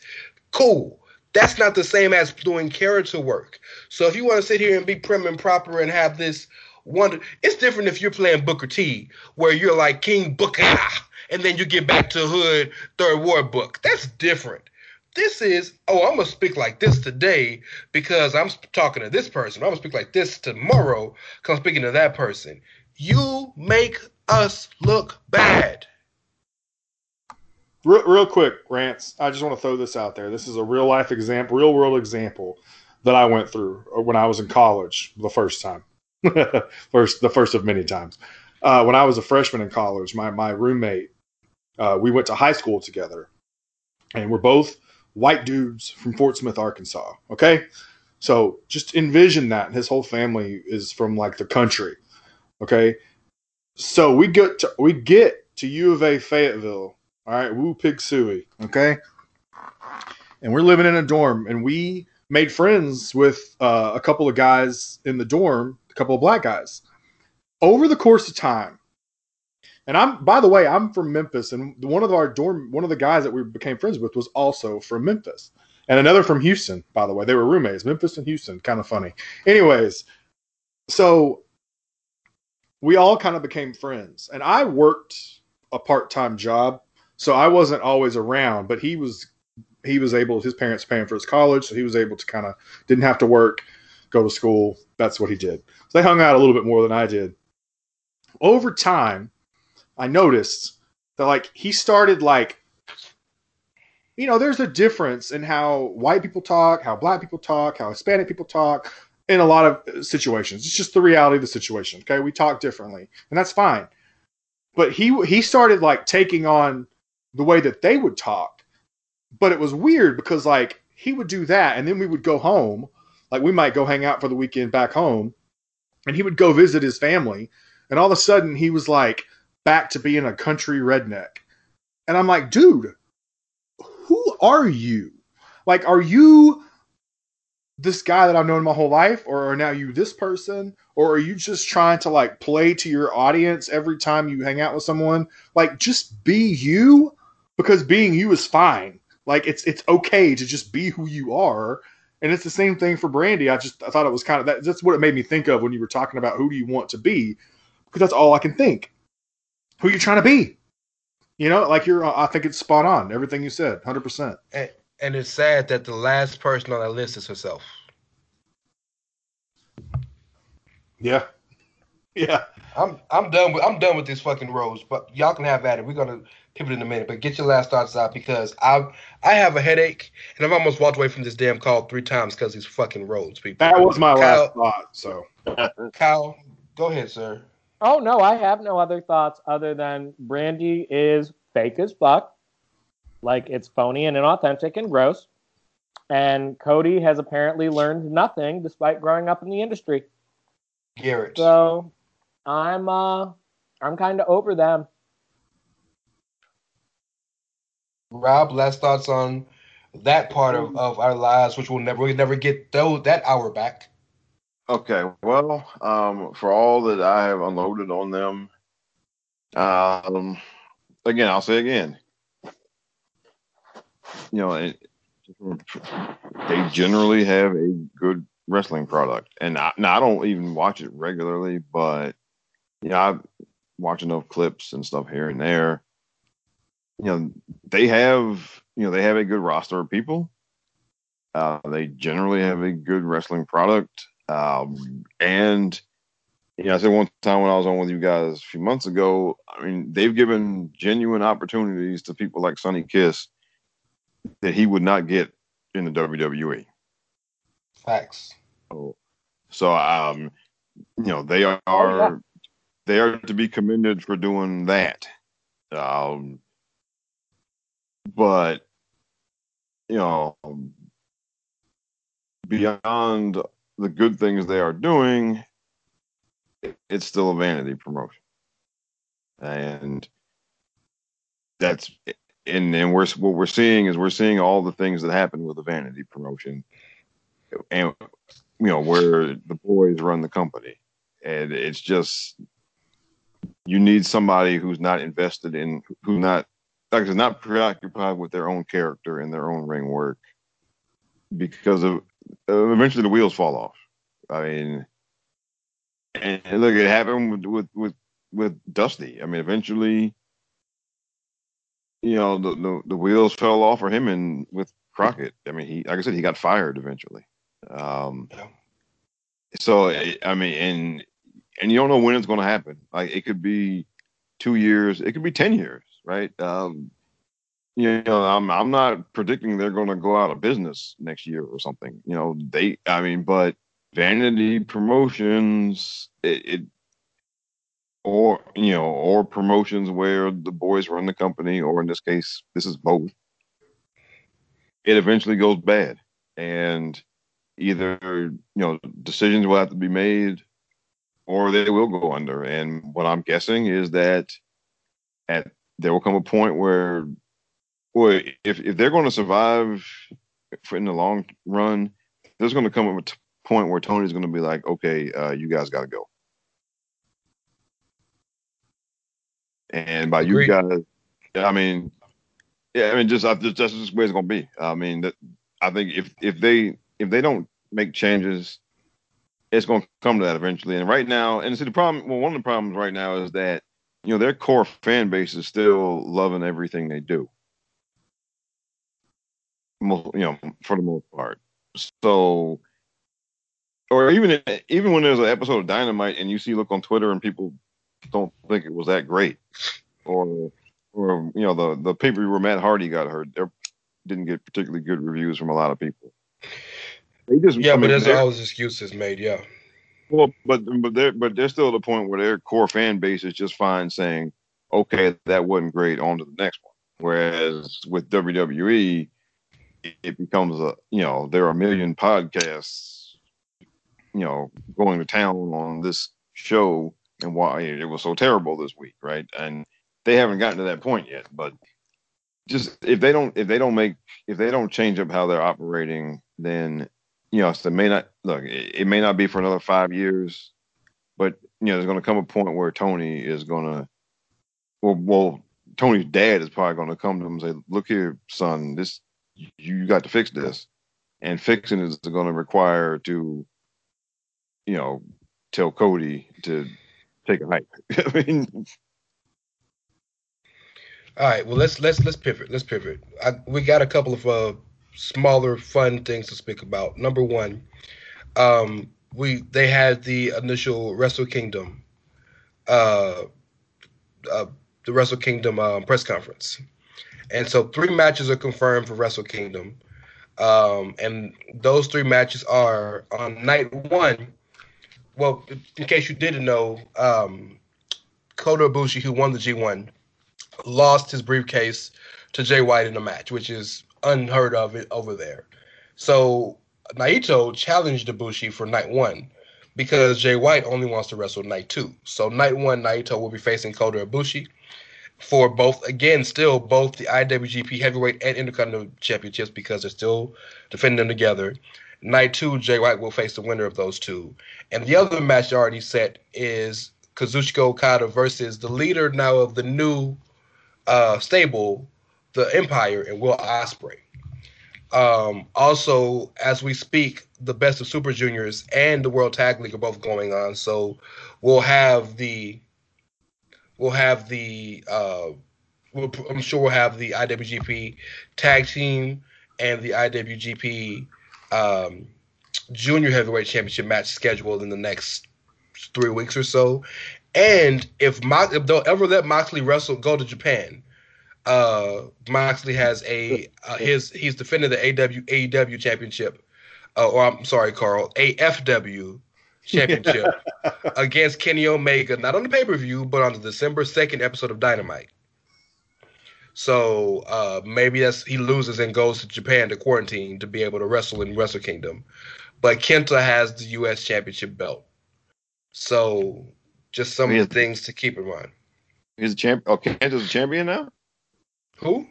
Cool. That's not the same as doing character work. So if you want to sit here and be prim and proper and have this wonder, it's different if you're playing Booker T, where you're like King Booker, and then you get back to Hood Third War Book. That's different. This is, oh, I'm gonna speak like this today because I'm talking to this person. I'm gonna speak like this tomorrow because I'm speaking to that person. You make us look bad. Real, real quick, Rance. I just want to throw this out there. This is a real life example, real world example that I went through uh, when I was in college the first time. first, the first of many times. Uh, when I was a freshman in college, my my roommate, uh, we went to high school together, and we're both white dudes from Fort Smith, Arkansas. Okay, so just envision that. His whole family is from like the country. Okay, so we get to we get to U of A Fayetteville. All right, woo pig suey. Okay, and we're living in a dorm, and we made friends with uh, a couple of guys in the dorm, couple of black guys. Over the course of time, and I'm by the way, I'm from Memphis, and one of our dorm, one of the guys that we became friends with was also from Memphis. and another from Houston. By the way, they were roommates, Memphis and Houston. Kind of funny. Anyways, so we all kind of became friends, and I worked a part time job, so I wasn't always around. But he was he was able. His parents paying for his college, so he was able to kind of didn't have to work, go to school. That's what he did. So they hung out a little bit more than I did. Over time, I noticed that like he started like you know there's a difference in how white people talk how black people talk how hispanic people talk in a lot of situations it's just the reality of the situation okay we talk differently and that's fine but he he started like taking on the way that they would talk but it was weird because like he would do that and then we would go home like we might go hang out for the weekend back home and he would go visit his family and all of a sudden he was like back to being a country redneck. And I'm like, dude, who are you? Like, are you this guy that I've known my whole life, or are now you this person, or are you just trying to like play to your audience every time you hang out with someone? Like, just be you, because being you is fine. Like, it's it's okay to just be who you are, and it's the same thing for Brandi. I just I thought it was kind of that. That's what it made me think of when you were talking about who do you want to be, because that's all I can think who you trying to be. You know, like you're. I think it's spot on. Everything you said, hundred percent. And, it's sad that the last person on that list is herself. Yeah, yeah. I'm I'm done with I'm done with this fucking Rhodes. But y'all can have at it. We're gonna pivot in a minute. But get your last thoughts out because I I have a headache and I've almost walked away from this damn call three times because these fucking Rhodes, people. That was my Kyle, last thought. So Kyle, go ahead, sir. Oh no, I have no other thoughts other than Brandi is fake as fuck. Like it's phony and inauthentic and gross. And Cody has apparently learned nothing despite growing up in the industry. Garrett. So I'm uh I'm kind of over them. Rob, last thoughts on that part of, of our lives, which we'll never we'll never get those that hour back. Okay, well, um, for all that I have unloaded on them, um, again, I'll say again, you know, it, they generally have a good wrestling product, and I, now I don't even watch it regularly, but you know, I watch enough clips and stuff here and there. You know, they have, you know, they have a good roster of people. Uh, they generally have a good wrestling product. Um, and you know, I said one time when I was on with you guys a few months ago, I mean, they've given genuine opportunities to people like Sonny Kiss that he would not get in the WWE. Facts. So, so um, you know, they are Oh, yeah. they are to be commended for doing that. Um, but you know, beyond the good things they are doing, it's still a vanity promotion, and that's and and we're what we're seeing is we're seeing all the things that happen with a vanity promotion, and you know where the boys run the company, and it's just you need somebody who's not invested in who's not like I said, not preoccupied with their own character and their own ring work because of uh, eventually the wheels fall off. I mean, and, and look, it happened with, with with with Dusty. I mean, eventually, you know, the, the the wheels fell off for him, and with Crockett, I mean, he like I said, he got fired eventually. Um, so I I mean, and and you don't know when it's going to happen. Like it could be two years, it could be ten years, right? Um, you know, I'm I'm not predicting they're going to go out of business next year or something. You know, they, I mean, but vanity promotions, it, it or you know, or promotions where the boys run the company, or in this case, this is both. It eventually goes bad, and either you know decisions will have to be made, or they will go under. And what I'm guessing is that at there will come a point where boy, if if they're going to survive for in the long run, there's going to come a t- point where Tony's going to be like, okay, uh, you guys got to go. And by Agreed. you guys, I mean, yeah, I mean, just I- just that's just where it's going to be. I mean, that I think if if they if they don't make changes, it's going to come to that eventually. And right now, and see the problem. Well, one of the problems right now is that you know their core fan base is still loving everything they do. You know, for the most part. So, or even even when there's an episode of Dynamite and you see look on Twitter and people don't think it was that great, or or you know the the pay per view where Matt Hardy got hurt, they didn't get particularly good reviews from a lot of people. They just Yeah, I but there's always excuses made. Yeah. Well, but but they're but they're still at the point where their core fan base is just fine saying, okay, that wasn't great, on to the next one. Whereas with WWE, it- becomes a you know there are a million podcasts, you know, going to town on this show and why it was so terrible this week, right? And they haven't gotten to that point yet, but just if they don't if they don't make if they don't change up how they're operating, then you know, so it may not look. It, it may not be for another five years, but you know, there's going to come a point where Tony is going to, well, well, Tony's dad is probably going to come to him and say, "Look here, son, this you got to fix this," and fixing is going to require to, you know, tell Cody to take a hike. I mean, All right. Well, let's let's let's pivot. Let's pivot. I, we got a couple of uh, smaller, fun things to speak about. Number one, um, we they had the initial Wrestle Kingdom, uh, uh, the Wrestle Kingdom um, press conference, and so three matches are confirmed for Wrestle Kingdom, um, and those three matches are on night one. Well, in case you didn't know, um, Kota Ibushi, who won the G1, lost his briefcase to Jay White in a match, which is unheard of it over there. So Naito challenged Ibushi for night one because Jay White only wants to wrestle night two. So night one, Naito will be facing Kota Ibushi for both, again, still both the IWGP Heavyweight and Intercontinental Championships because they're still defending them together. Night two, Jay White will face the winner of those two. And the other match already set is Kazuchika Okada versus the leader now of the new uh, stable, the Empire, and Will Ospreay. Um, also, as we speak, the Best of Super Juniors and the World Tag League are both going on. So we'll have the we'll have the uh, we'll, I'm sure we'll have the IWGP Tag Team and the IWGP um, Junior Heavyweight Championship match scheduled in the next three weeks or so. And if Mox, if they'll ever let Moxley wrestle go to Japan, uh, Moxley has a uh, his he's defending the AW AEW championship, uh, or I'm sorry, Carl, AFW championship against Kenny Omega, not on the pay per view, but on the December second episode of Dynamite. So uh, maybe that's he loses and goes to Japan to quarantine to be able to wrestle in Wrestle Kingdom. But Kenta has the U.S. Championship belt. So just some He of the things to keep in mind. he's a champ. Oh, Kenta's a champion now. Who?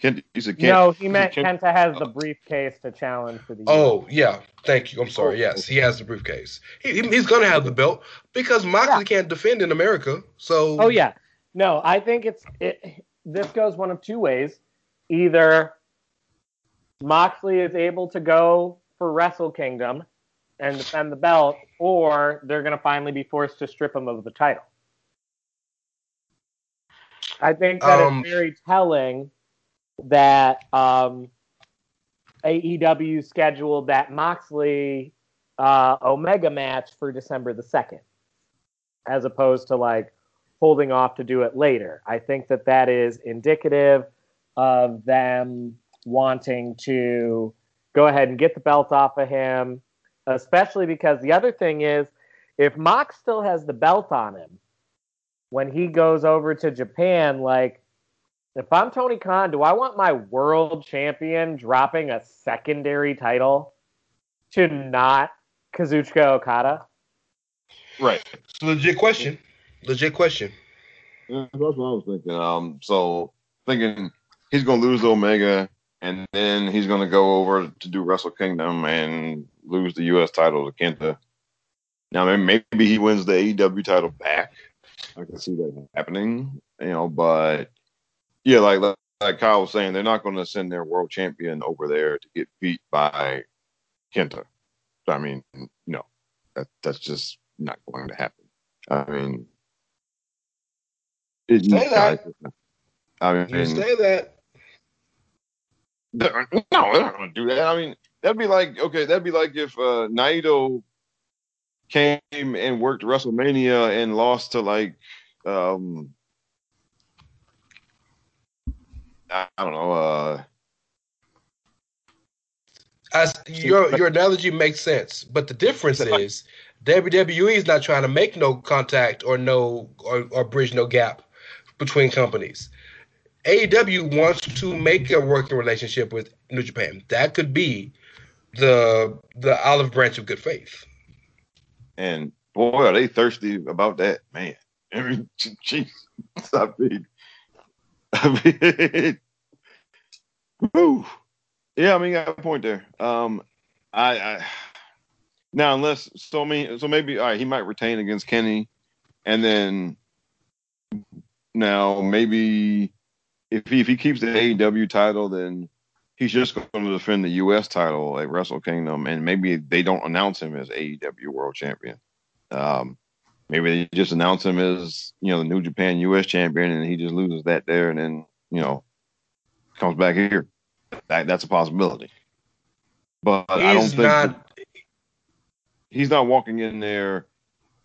Kent, he's a Kent, No, he he's meant champ- Kenta has the briefcase to challenge for the. Oh yeah, thank you. I'm sorry. Oh, Yes, he has the briefcase. He, he- he's gonna have the belt because Moxley can't defend in America. So Oh yeah. No, I think it's it. This goes one of two ways. Either Moxley is able to go for Wrestle Kingdom and defend the belt, or they're going to finally be forced to strip him of the title. I think that Um, it's very telling that um, AEW scheduled that Moxley uh, Omega match for December the 2nd, as opposed to like holding off to do it later. I think that that is indicative of them wanting to go ahead and get the belt off of him, especially because the other thing is if Mox still has the belt on him when he goes over to Japan, like if I'm Tony Khan, do I want my world champion dropping a secondary title to not Kazuchika Okada? right. it's a legit question. Legit question. Yeah, That's what I was thinking. Um, so thinking he's gonna lose Omega, and then he's gonna go over to do Wrestle Kingdom and lose the U.S. title to Kenta. Now maybe maybe he wins the AEW title back. I can see that happening, you know. But yeah, like like, Kyle was saying, they're not going to send their world champion over there to get beat by Kenta. I mean, no, that that's just not going to happen. I mean, it, Say that. I You mean, say that. no, they're not going to do that. I mean, that'd be like okay, that'd be like if uh, Naito came and worked WrestleMania and lost to like um I, don't know uh As your your analogy makes sense, but the difference is WWE is not trying to make no contact or no or, or bridge no gap between companies. AEW wants to make a working relationship with New Japan. That could be the the olive branch of good faith. And boy are they thirsty about that man. I mean, jeez, I mean, I mean, whew. yeah, I mean, you got a point there. Um, I, I now unless so me so maybe all right, he might retain against Kenny, and then now maybe if he if he keeps the AEW title, then he's just going to defend the U.S. title at Wrestle Kingdom, and maybe they don't announce him as AEW World Champion. Um, maybe they just announce him as you know the New Japan U.S. Champion, and he just loses that there, and then you know comes back here. That, that's a possibility. But I don't think not he's not walking in there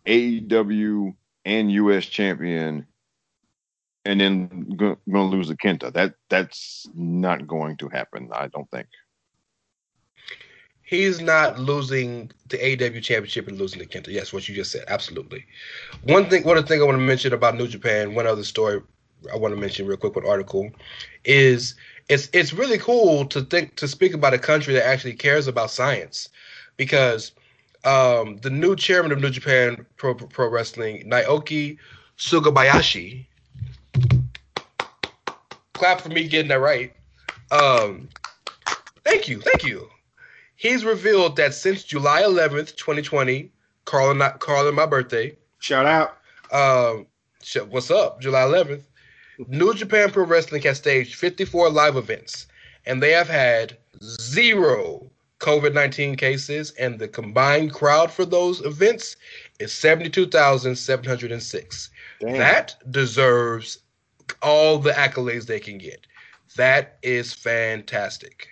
AEW and US champion and then going to lose to Kenta. That that's not going to happen. I don't think. he's not losing the AEW championship and losing to Kenta. Yes, what you just said, absolutely. One thing, one other thing I want to mention about New Japan, one other story I want to mention real quick, one article, is it's it's really cool to think to speak about a country that actually cares about science, because um, the new chairman of New Japan Pro, Pro Wrestling, Naoki Sugabayashi, clap for me getting that right. Um, thank you, thank you. He's revealed that since July 11th, 2020, Carl and, I- Carl and my birthday, Shout out. um, what's up, July 11th, New Japan Pro Wrestling has staged 54 live events, and they have had zero COVID 19 cases, and the combined crowd for those events is 72,706. Damn. That deserves all the accolades they can get. That is fantastic.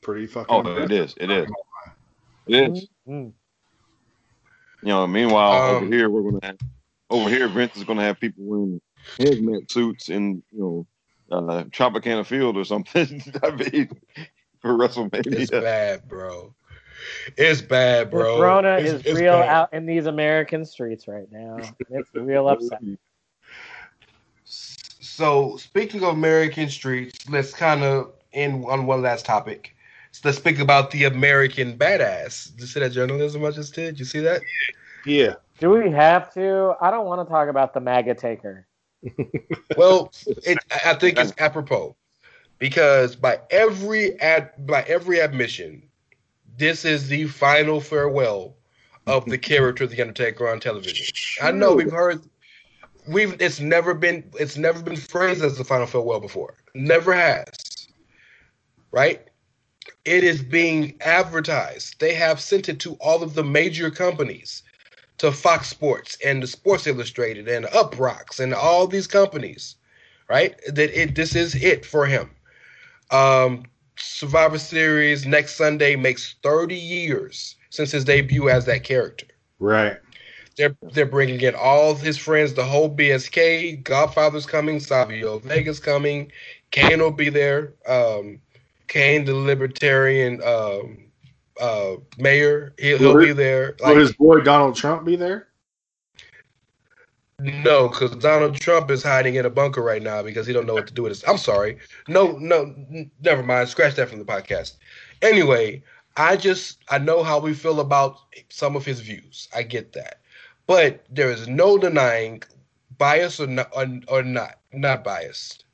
Pretty fucking. Oh, it is. It is. It is. Mm. You know. Meanwhile, Um, over here we're gonna have over here Vince is gonna have people wearing hazmat suits in you know uh, Tropicana Field or something. I mean, for WrestleMania, It's bad, bro. It's bad, bro. Corona is it's real bad. out in these American streets right now. It's real upset. So, speaking of American streets, let's kind of end on one last topic. So let's speak about the American badass. Did you see that journalism I just did? You see that? Yeah. Do we have to? I don't want to talk about the MAGA taker. Well, it, I I think it's apropos because by every ad, by every admission, this is the final farewell of the character of the Undertaker on television. I know we've heard we've it's never been it's never been phrased as the final farewell before. Never has. Right? It is being advertised. They have sent it to all of the major companies, to Fox Sports and the Sports Illustrated and Uproxx and all these companies, right? That it this is it for him. Um, Survivor Series next Sunday makes 30 years since his debut as that character. Right. They're they're bringing in all his friends, the whole BSK. Godfather's coming, Savio Vega's coming, Kane will be there. Um, Kane, the Libertarian um, uh, mayor, he'll, he'll be there. Will his boy Donald Trump be there? No, because Donald Trump is hiding in a bunker right now because he don't know what to do with his. I'm sorry. No, no, n- never mind. Scratch that from the podcast. Anyway, I just I know how we feel about some of his views. I get that, but there is no denying, bias or not, or, or not, not biased,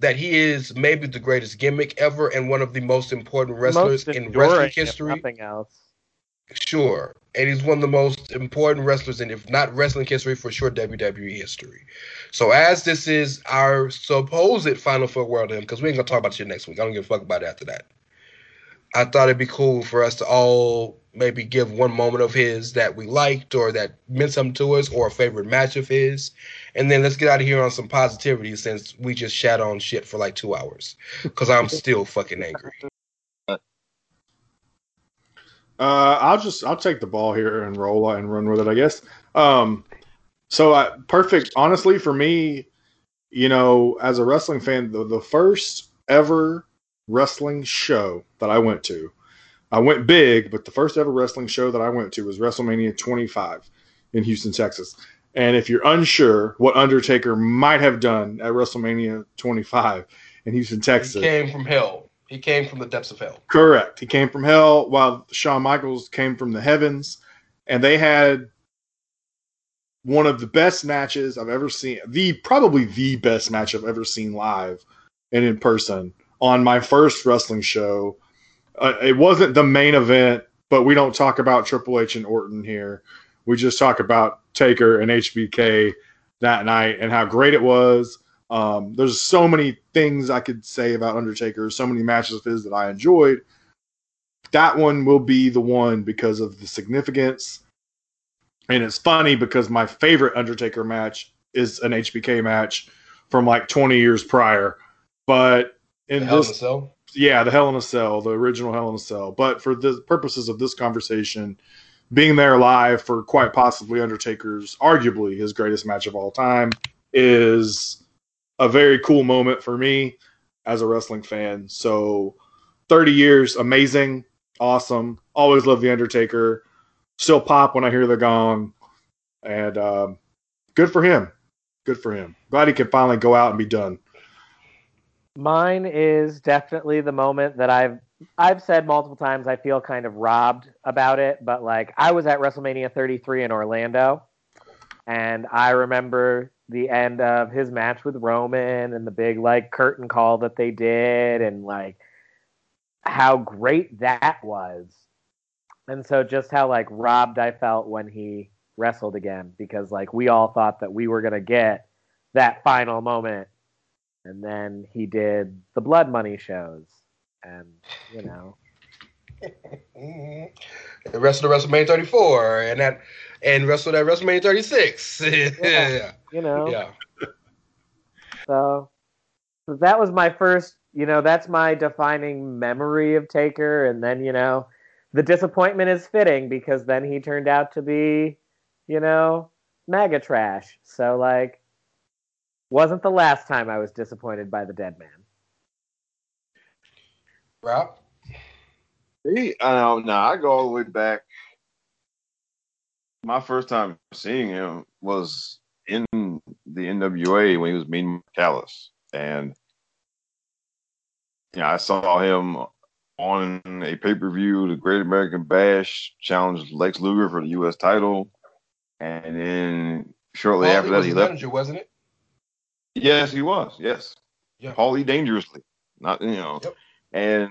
that he is maybe the greatest gimmick ever and one of the most important wrestlers Most in wrestling history. Nothing else. Sure. And he's one of the most important wrestlers in, if not wrestling history, for sure WWE history. So as this is our supposed final farewell to him, because we ain't gonna talk about shit next week. I don't give a fuck about it after that. I thought it'd be cool for us to all maybe give one moment of his that we liked or that meant something to us or a favorite match of his. And then let's get out of here on some positivity since we just shat on shit for like two hours. Because I'm still fucking angry. Uh, I'll just I'll take the ball here and roll and run with it, I guess. Um, so uh, perfect. Honestly, for me, you know, as a wrestling fan, the, the first ever wrestling show that I went to, I went big, but the first ever wrestling show that I went to was WrestleMania 25 in Houston, Texas. And if you're unsure what Undertaker might have done at WrestleMania 25 in Houston, Texas, He came from hell. He came from the depths of hell. Correct. He came from hell while Shawn Michaels came from the heavens. And they had one of the best matches I've ever seen. The probably the best match I've ever seen live and in person on my first wrestling show. Uh, it wasn't the main event, but we don't talk about Triple H and Orton here. We just talk about Taker and HBK that night and how great it was. Um, there's so many things I could say about Undertaker, so many matches of his that I enjoyed. That one will be the one because of the significance. And it's funny because my favorite Undertaker match is an HBK match from like 20 years prior. But in Hell in? Yeah, the Hell in a Cell, the original Hell in a Cell. But for the purposes of this conversation, being there live for quite possibly Undertaker's arguably his greatest match of all time is a very cool moment for me as a wrestling fan. So 30 years, amazing, awesome. Always love the Undertaker. Still pop when I hear the gong. And um, good for him. Good for him. Glad he can finally go out and be done. Mine is definitely the moment that I've I've said multiple times I feel kind of robbed about it, but like I was at WrestleMania 33 in Orlando and I remember the end of his match with Roman and the big like curtain call that they did and like how great that was. And so just how like robbed I felt when he wrestled again because like we all thought that we were going to get that final moment and then he did the blood money shows and you know. And wrestled at WrestleMania 34 and that and wrestled at WrestleMania 36. yeah. you know Yeah. so, so that was my first you know that's my defining memory of taker and then you know the disappointment is fitting because then he turned out to be you know mega trash so like wasn't the last time i was disappointed by the dead man Rob? He, I don't know. I go all the way back. My first time seeing him was in the NWA when he was Mean Callous, and yeah, I saw him on a pay per view, the Great American Bash, challenged Lex Luger for the U.S. title, and then shortly Paulie after that was he the left. manager, wasn't it? Yes, he was. Yes. Yeah. Paulie dangerously. Not you know. Yep. And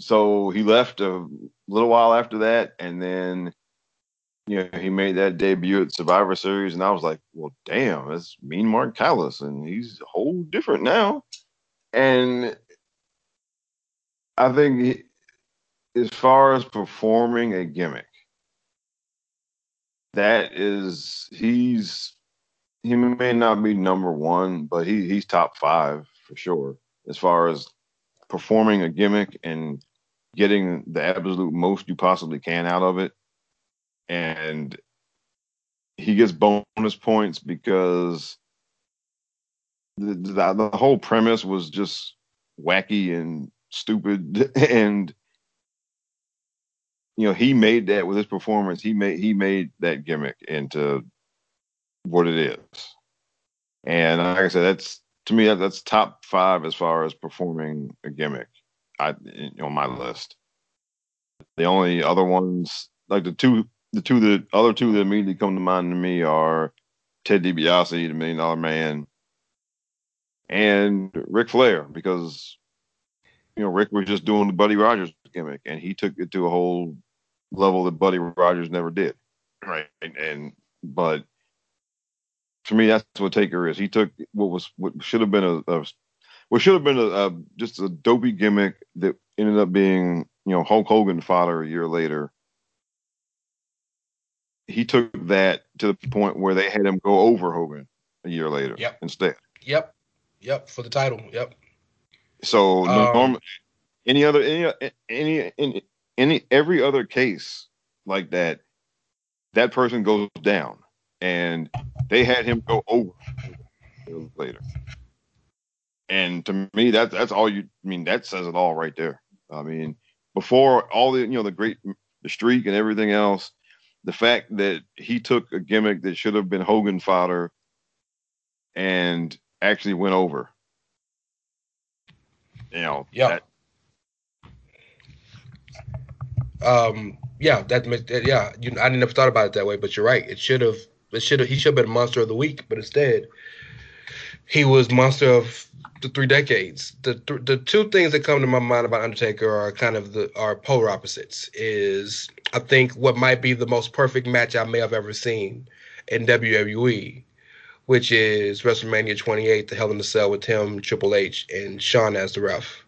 so he left a little while after that, and then you know he made that debut at Survivor Series, and I was like, well, damn, that's Mean Mark Callous, and he's a whole different now. And I think he, as far as performing a gimmick, that is he's he may not be number one, but he he's top five for sure as far as performing a gimmick and getting the absolute most you possibly can out of it. And he gets bonus points because the, the, the whole premise was just wacky and stupid and you know he made that with his performance he made he made that gimmick into what it is and like i said that's to me that, that's top five as far as performing a gimmick i on my list the only other ones like the two the two the other two that immediately come to mind to me are ted DiBiase, the million dollar man and Ric Flair because you know Ric was just doing the Buddy Rogers gimmick and he took it to a whole level that Buddy Rogers never did. Right. And, and but to me, that's what Taker is. He took what was what should have been a, a what should have been a, a just a dopey gimmick that ended up being you know Hulk Hogan fodder a year later. He took that to the point where they had him go over Hogan a year later Yep. instead. Yep. Yep. For the title. Yep. So Um, norm, any other any any any any every other case like that, that person goes down, and they had him go over later. And to me, that that's all you. I mean, that says it all right there. I mean, before all the you know the great the streak and everything else, the fact that he took a gimmick that should have been Hogan fodder and actually went over. You know, Yeah. that- Um, yeah, that yeah, you, I never thought about it that way, but you're right. It should have, should he should have been monster of the week, but instead, he was monster of the three decades. The th- the two things that come to my mind about Undertaker are kind of the are polar opposites. Is I think what might be the most perfect match I may have ever seen in WWE, which is WrestleMania 28, the Hell in the Cell with him, Triple H, and Shawn as the ref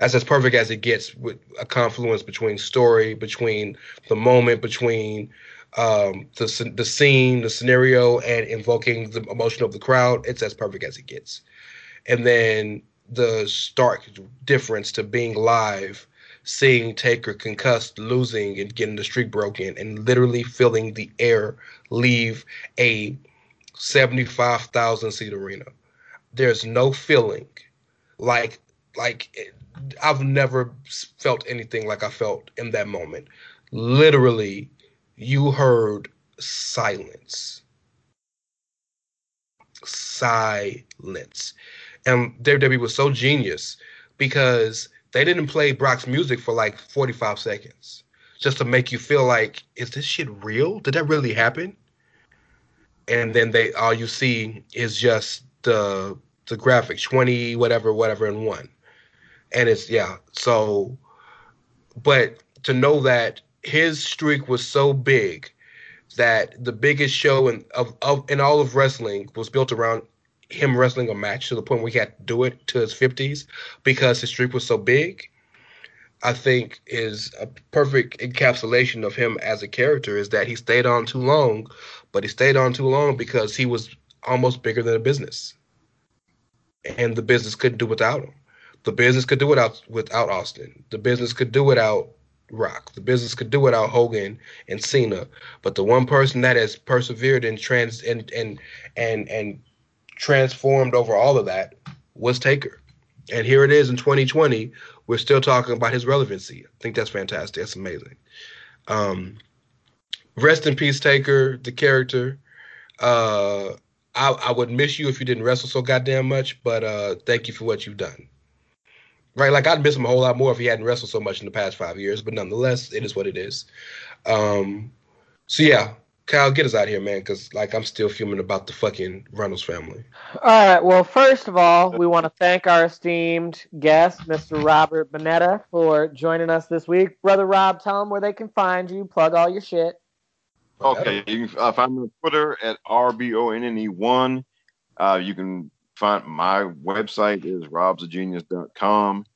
that's as perfect as it gets with a confluence between story, between the moment, between um, the the scene, the scenario, and invoking the emotion of the crowd. It's as perfect as it gets. And then the stark difference to being live, seeing Taker concussed, losing, and getting the streak broken, and literally feeling the air leave a seventy-five thousand seat arena. There's no feeling like like I've never felt anything like I felt in that moment. Literally, you heard silence. Silence. And WWE was so genius because they didn't play Brock's music for like 45 seconds just to make you feel like, is this shit real? Did that really happen? And then they all you see is just the the graphics, 20, whatever, whatever, and one and it's yeah so but to know that his streak was so big that the biggest show in of, of in all of wrestling was built around him wrestling a match to the point where he had to do it to his 50s because his streak was so big i think is a perfect encapsulation of him as a character is that he stayed on too long but he stayed on too long because he was almost bigger than a business and the business couldn't do without him the business could do without without Austin. The business could do without Rock. The business could do without Hogan and Cena. But the one person that has persevered and trans and and and and transformed over all of that was Taker. And here it is in 2020. We're still talking about his relevancy. I think that's fantastic. That's amazing. Um, rest in peace, Taker, the character. Uh, I, I would miss you if you didn't wrestle so goddamn much, but uh, thank you for what you've done. Right, like I'd miss him a whole lot more if he hadn't wrestled so much in the past five years, but nonetheless, it is what it is. Um, so yeah, Kyle, get us out of here, man, because like I'm still fuming about the fucking Runnels family. All right. Well, first of all, we want to thank our esteemed guest, Mr. Robert Bonetta, for joining us this week. Brother Rob, tell them where they can find you. Plug all your shit. Okay, you can uh, find me on Twitter at rbonne1. Uh, you can find my website is robsagenius.com.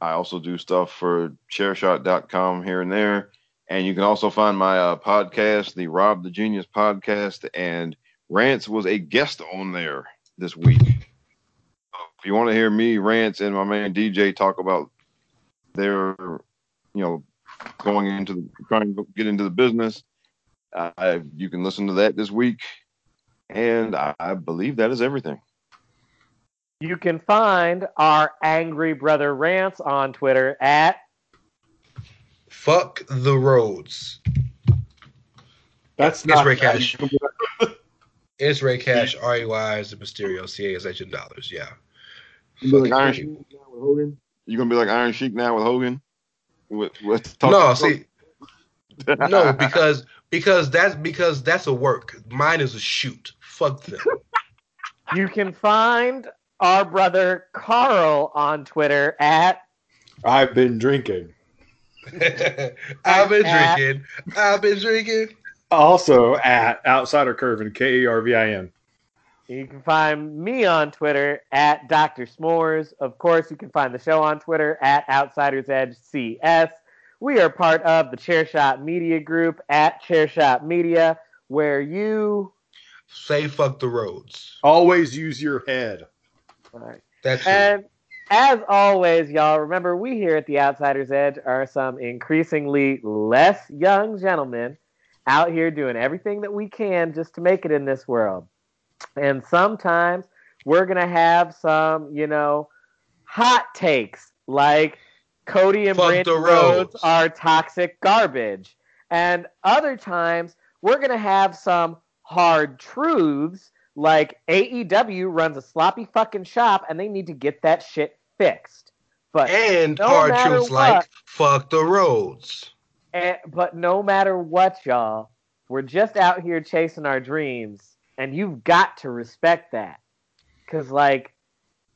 I also do stuff for chairshot.com here and there. And you can also find my uh, podcast, the Rob the Genius podcast, and Rance was a guest on there this week. If you want to hear me, Rance, and my man DJ talk about their, you know, going into the, trying to get into the business, uh, you can listen to that this week. And I, I believe that is everything. You can find our angry brother rants on Twitter at Fuck the Rhodes. That's It's not Ray Cash. It's Ray Cash, R E Y is the Mysterio, C A is H in dollars. Yeah. You gonna be like Iron Sheik now with Hogan? You gonna be like Iron Sheik now with Hogan? With with No, see, no, because because that's because that's a work. Mine is a shoot. Fuck them. You can find our brother Carl on Twitter at I've been drinking. I've been At- drinking. I've been drinking. Also at Outsider Kervin, K E R V I N. You can find me on Twitter at Dr. S'mores. Of course, you can find the show on Twitter at Outsiders Edge CS. We are part of the Chairshot Media Group at Chairshot Media, where you. Say fuck the Rhodes. Always use your head. That's it. And as always, y'all, remember we here at the Outsiders Edge are some increasingly less young gentlemen out here doing everything that we can just to make it in this world. And sometimes we're going to have some, you know, hot takes like Cody and Fuck Brandon Rhodes. are toxic garbage. And other times we're going to have some hard truths like AEW runs a sloppy fucking shop and they need to get that shit fixed. But and no hard matter truths what- like fuck the Rhodes. Eh, but no matter what, y'all, we're just out here chasing our dreams, and you've got to respect that. Because, like,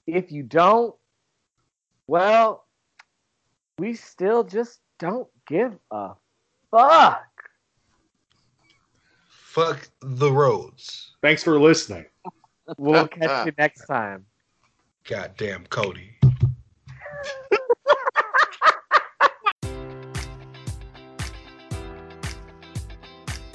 if you don't, well, we still just don't give a fuck. Fuck the Rhodes. Thanks for listening. We'll catch you next time. Goddamn Cody.